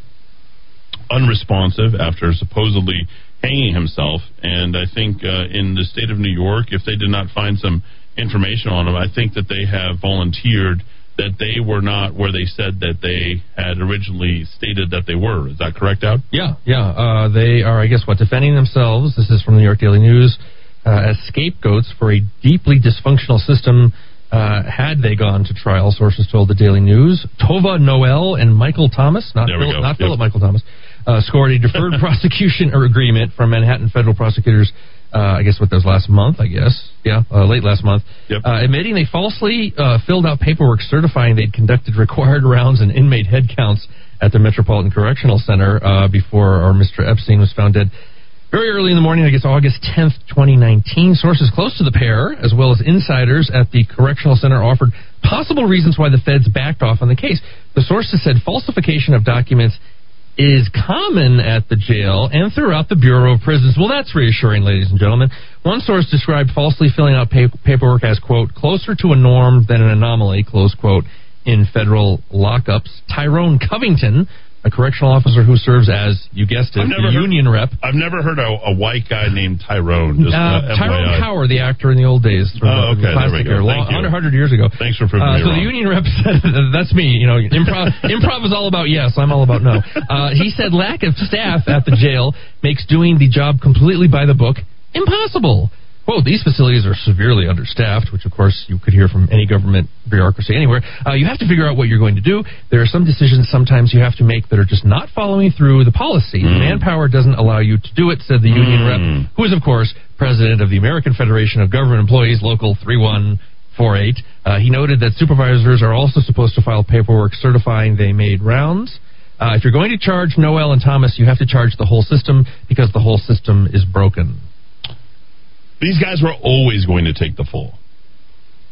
[SPEAKER 2] unresponsive after supposedly hanging himself. And I think uh, in the state of New York, if they did not find some information on him, I think that they have volunteered that they were not where they said that they had originally stated that they were. Is that correct, Out?
[SPEAKER 3] Yeah, yeah. Uh, they are, I guess, what defending themselves. This is from the New York Daily News uh, as scapegoats for a deeply dysfunctional system. Uh, had they gone to trial, sources told the Daily News. Tova Noel and Michael Thomas, not, Phil- not
[SPEAKER 2] Yep.
[SPEAKER 3] Philip Michael Thomas, uh, scored a deferred <laughs> prosecution agreement from Manhattan federal prosecutors. Uh, I guess what that was last month. I guess, yeah, uh, late last month, uh, admitting they falsely uh, filled out paperwork certifying they'd conducted required rounds and inmate head counts at the Metropolitan Correctional Center uh, before our Mr. Epstein was found dead. Very early in the morning, I guess August 10th, 2019, sources close to the pair, as well as insiders at the correctional center, offered possible reasons why the feds backed off on the case. The sources said falsification of documents is common at the jail and throughout the Bureau of Prisons. Well, that's reassuring, ladies and gentlemen. One source described falsely filling out pa- paperwork as, quote, closer to a norm than an anomaly, close quote, in federal lockups. Tyrone Covington, a correctional officer who serves as, you guessed it,
[SPEAKER 2] I've
[SPEAKER 3] the
[SPEAKER 2] heard-
[SPEAKER 3] union rep.
[SPEAKER 2] I've never heard a, a white guy named Tyrone. Just,
[SPEAKER 3] Uh, Tyrone. Power, the actor in the old days. from
[SPEAKER 2] Oh,
[SPEAKER 3] the
[SPEAKER 2] okay, there we go. Thank
[SPEAKER 3] long-
[SPEAKER 2] you.
[SPEAKER 3] 100 years ago.
[SPEAKER 2] Thanks for proving
[SPEAKER 3] Uh,
[SPEAKER 2] me
[SPEAKER 3] so
[SPEAKER 2] wrong.
[SPEAKER 3] the union rep said, <laughs> that's me. You know, improv, <laughs> improv is all about yes. I'm all about no. Uh, he said lack of staff at the jail makes doing the job completely by the book impossible. Quote, these facilities are severely understaffed, which of course you could hear from any government bureaucracy anywhere. Uh, you have to figure out what you're going to do. There are some decisions sometimes you have to make that are just not following through the policy. Manpower doesn't allow you to do it, said the union rep, who is, of course, president of the American Federation of Government Employees, Local 3148. Uh, he noted that supervisors are also supposed to file paperwork certifying they made rounds. Uh, if you're going to charge Noel and Thomas, you have to charge the whole system because the whole system is broken.
[SPEAKER 2] These guys were always going to take the fall.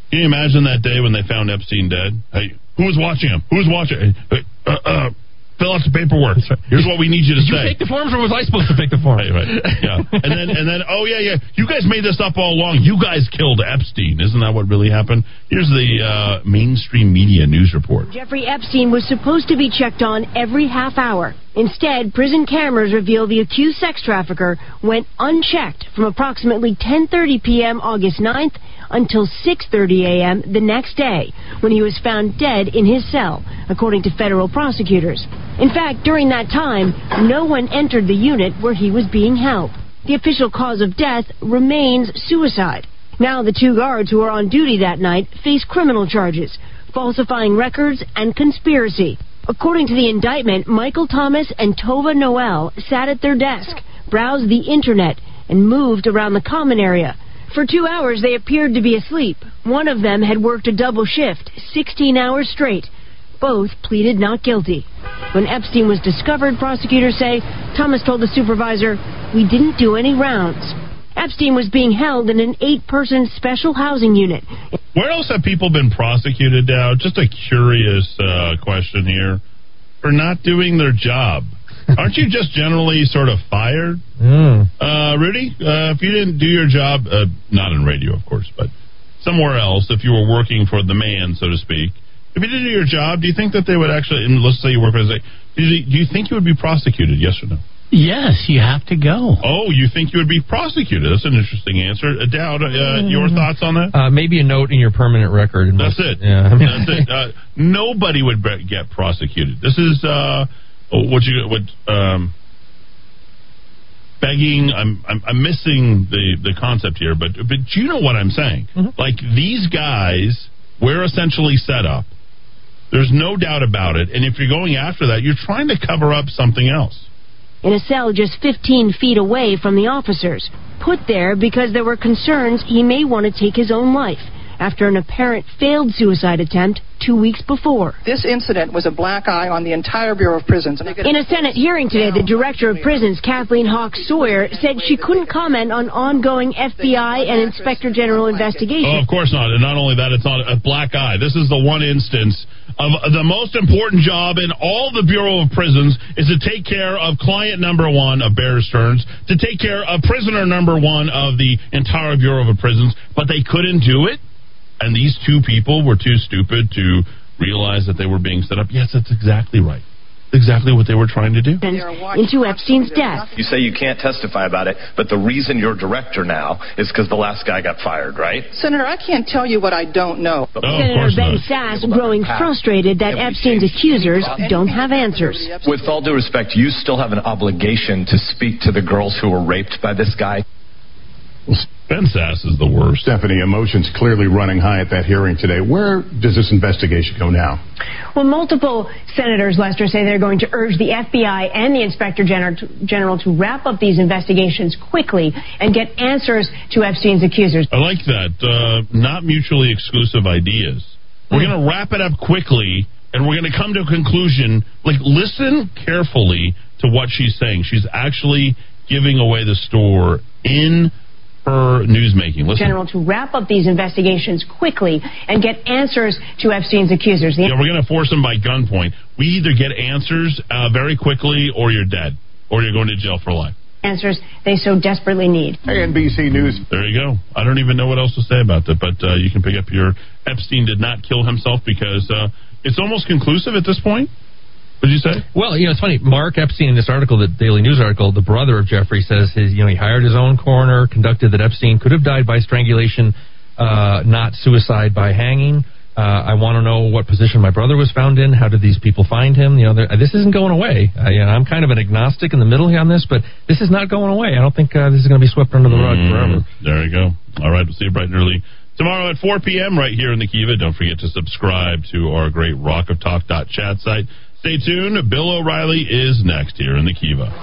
[SPEAKER 2] Can you imagine that day when they found Epstein dead? Hey, who was watching him? Who was watching? Hey, uh, uh, fill out the paperwork. Here's what we need you to
[SPEAKER 3] Did you take the forms or was I supposed to take the forms? <laughs>
[SPEAKER 2] Right, right. Yeah. and then and then oh yeah, yeah. You guys made this up all along. You guys killed Epstein. Isn't that what really happened? Here's the uh, mainstream media news report.
[SPEAKER 32] Jeffrey Epstein was supposed to be checked on every half hour. Instead, prison cameras reveal the accused sex trafficker went unchecked from approximately 10:30 p.m. August 9th until 6:30 a.m. the next day, when he was found dead in his cell, according to federal prosecutors. In fact, during that time, no one entered the unit where he was being held. The official cause of death remains suicide. Now, the two guards who were on duty that night face criminal charges, falsifying records and conspiracy. According to the indictment, Michael Thomas and Tova Noel sat at their desk, browsed the internet, and moved around the common area. For two hours, they appeared to be asleep. One of them had worked a double shift, 16 hours straight. Both pleaded not guilty. When Epstein was discovered, prosecutors say Thomas told the supervisor, We didn't do any rounds. Epstein was being held in an eight person special housing unit.
[SPEAKER 2] Where else have people been prosecuted now? Just a curious uh, question here. For not doing their job. Aren't you just generally sort of fired? Uh, Rudy, uh, if you didn't do your job, uh, not in radio, of course, but somewhere else, if you were working for the man, so to speak, if you didn't do your job, do you think that they would actually, and let's say you work for the, do you, do you think you would be prosecuted, yes or no?
[SPEAKER 4] Yes, you have to go.
[SPEAKER 2] Oh, you think you would be prosecuted? That's an interesting answer. Uh, Dowd, uh, your thoughts on that?
[SPEAKER 3] Uh, maybe a note in your permanent record.
[SPEAKER 2] That's
[SPEAKER 3] most-
[SPEAKER 2] it.
[SPEAKER 3] Yeah, <laughs>
[SPEAKER 2] That's it. Uh, nobody would be- get prosecuted. This is uh, what you what um, begging. I'm, I'm I'm missing the the concept here, but but you know what I'm saying. Like these guys, we're essentially set up. There's no doubt about it. And if you're going after that, you're trying to cover up something else.
[SPEAKER 32] in a cell just 15 feet away from the officers, put there because there were concerns he may want to take his own life after an apparent failed suicide attempt two weeks before.
[SPEAKER 40] This incident was a black eye on the entire Bureau of Prisons.
[SPEAKER 32] In a Senate hearing today, the director of prisons, Kathleen Hawks Sawyer, said she couldn't comment on ongoing FBI and Inspector General investigations.
[SPEAKER 2] Oh, of course not. And not only that, it's not a black eye. This is the one instance of the most important job in all the Bureau of Prisons is to take care of client number one of Bear Stearns, to take care of prisoner number one of the entire Bureau of Prisons, but they couldn't do it. And these two people were too stupid to realize that they were being set up. Yes, that's exactly right. Exactly what they were trying to do.
[SPEAKER 32] Into Epstein's death.
[SPEAKER 41] You say you can't testify about it, but the reason you're director now is because the last guy got fired, right?
[SPEAKER 40] Senator, I can't tell you what I don't know.
[SPEAKER 32] Senator Ben Sasse growing frustrated that Epstein's accusers don't have answers.
[SPEAKER 41] With all due respect, you still have an obligation to speak to the girls who were raped by this guy.
[SPEAKER 2] Ben Sasse is the worst.
[SPEAKER 42] Stephanie, emotions clearly running high at that hearing today. Where does this investigation go now?
[SPEAKER 32] Well, multiple senators, Lester, say they're going to urge the FBI and the Inspector General to wrap up these investigations quickly and get answers to Epstein's accusers.
[SPEAKER 2] I like that. Uh, not mutually exclusive ideas. We're going to wrap it up quickly and we're going to come to a conclusion. Like, listen carefully to what she's saying. She's actually giving away the store in her newsmaking. Listen.
[SPEAKER 32] General to wrap up these investigations quickly and get answers to Epstein's accusers. The-
[SPEAKER 2] Yeah, we're going to force them by gunpoint. We either get answers uh, very quickly or you're dead or you're going to jail for life.
[SPEAKER 32] answers they so desperately need.
[SPEAKER 42] NBC News.
[SPEAKER 2] There you go. I don't even know what else to say about that, but uh, you can pick up your Epstein did not kill himself because uh, it's almost conclusive at this point. What did you say?
[SPEAKER 3] Well, you know, it's funny. Mark Epstein, in this article, the Daily News article, the brother of Jeffrey, says his, you know, he hired his own coroner, conducted that Epstein could have died by strangulation, uh, not suicide by hanging. Uh, I want to know what position my brother was found in. How did these people find him? You know, this isn't going away. Uh, you know, I'm kind of an agnostic in the middle here on this, but this is not going away. I don't think uh, this is going to be swept under the rug
[SPEAKER 2] Mm,
[SPEAKER 3] forever.
[SPEAKER 2] There you go. All right, we'll see you bright and early tomorrow at 4 p.m. right here in the Kiva. Don't forget to subscribe to our great Rock of Talk chat site. Stay tuned. Bill O'Reilly is next here in the Kiva.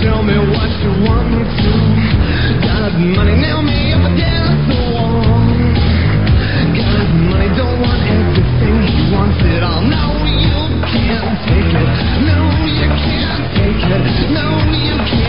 [SPEAKER 30] Tell me what you want No, you can't take it. No, you can't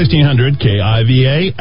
[SPEAKER 2] 1600 KIVA.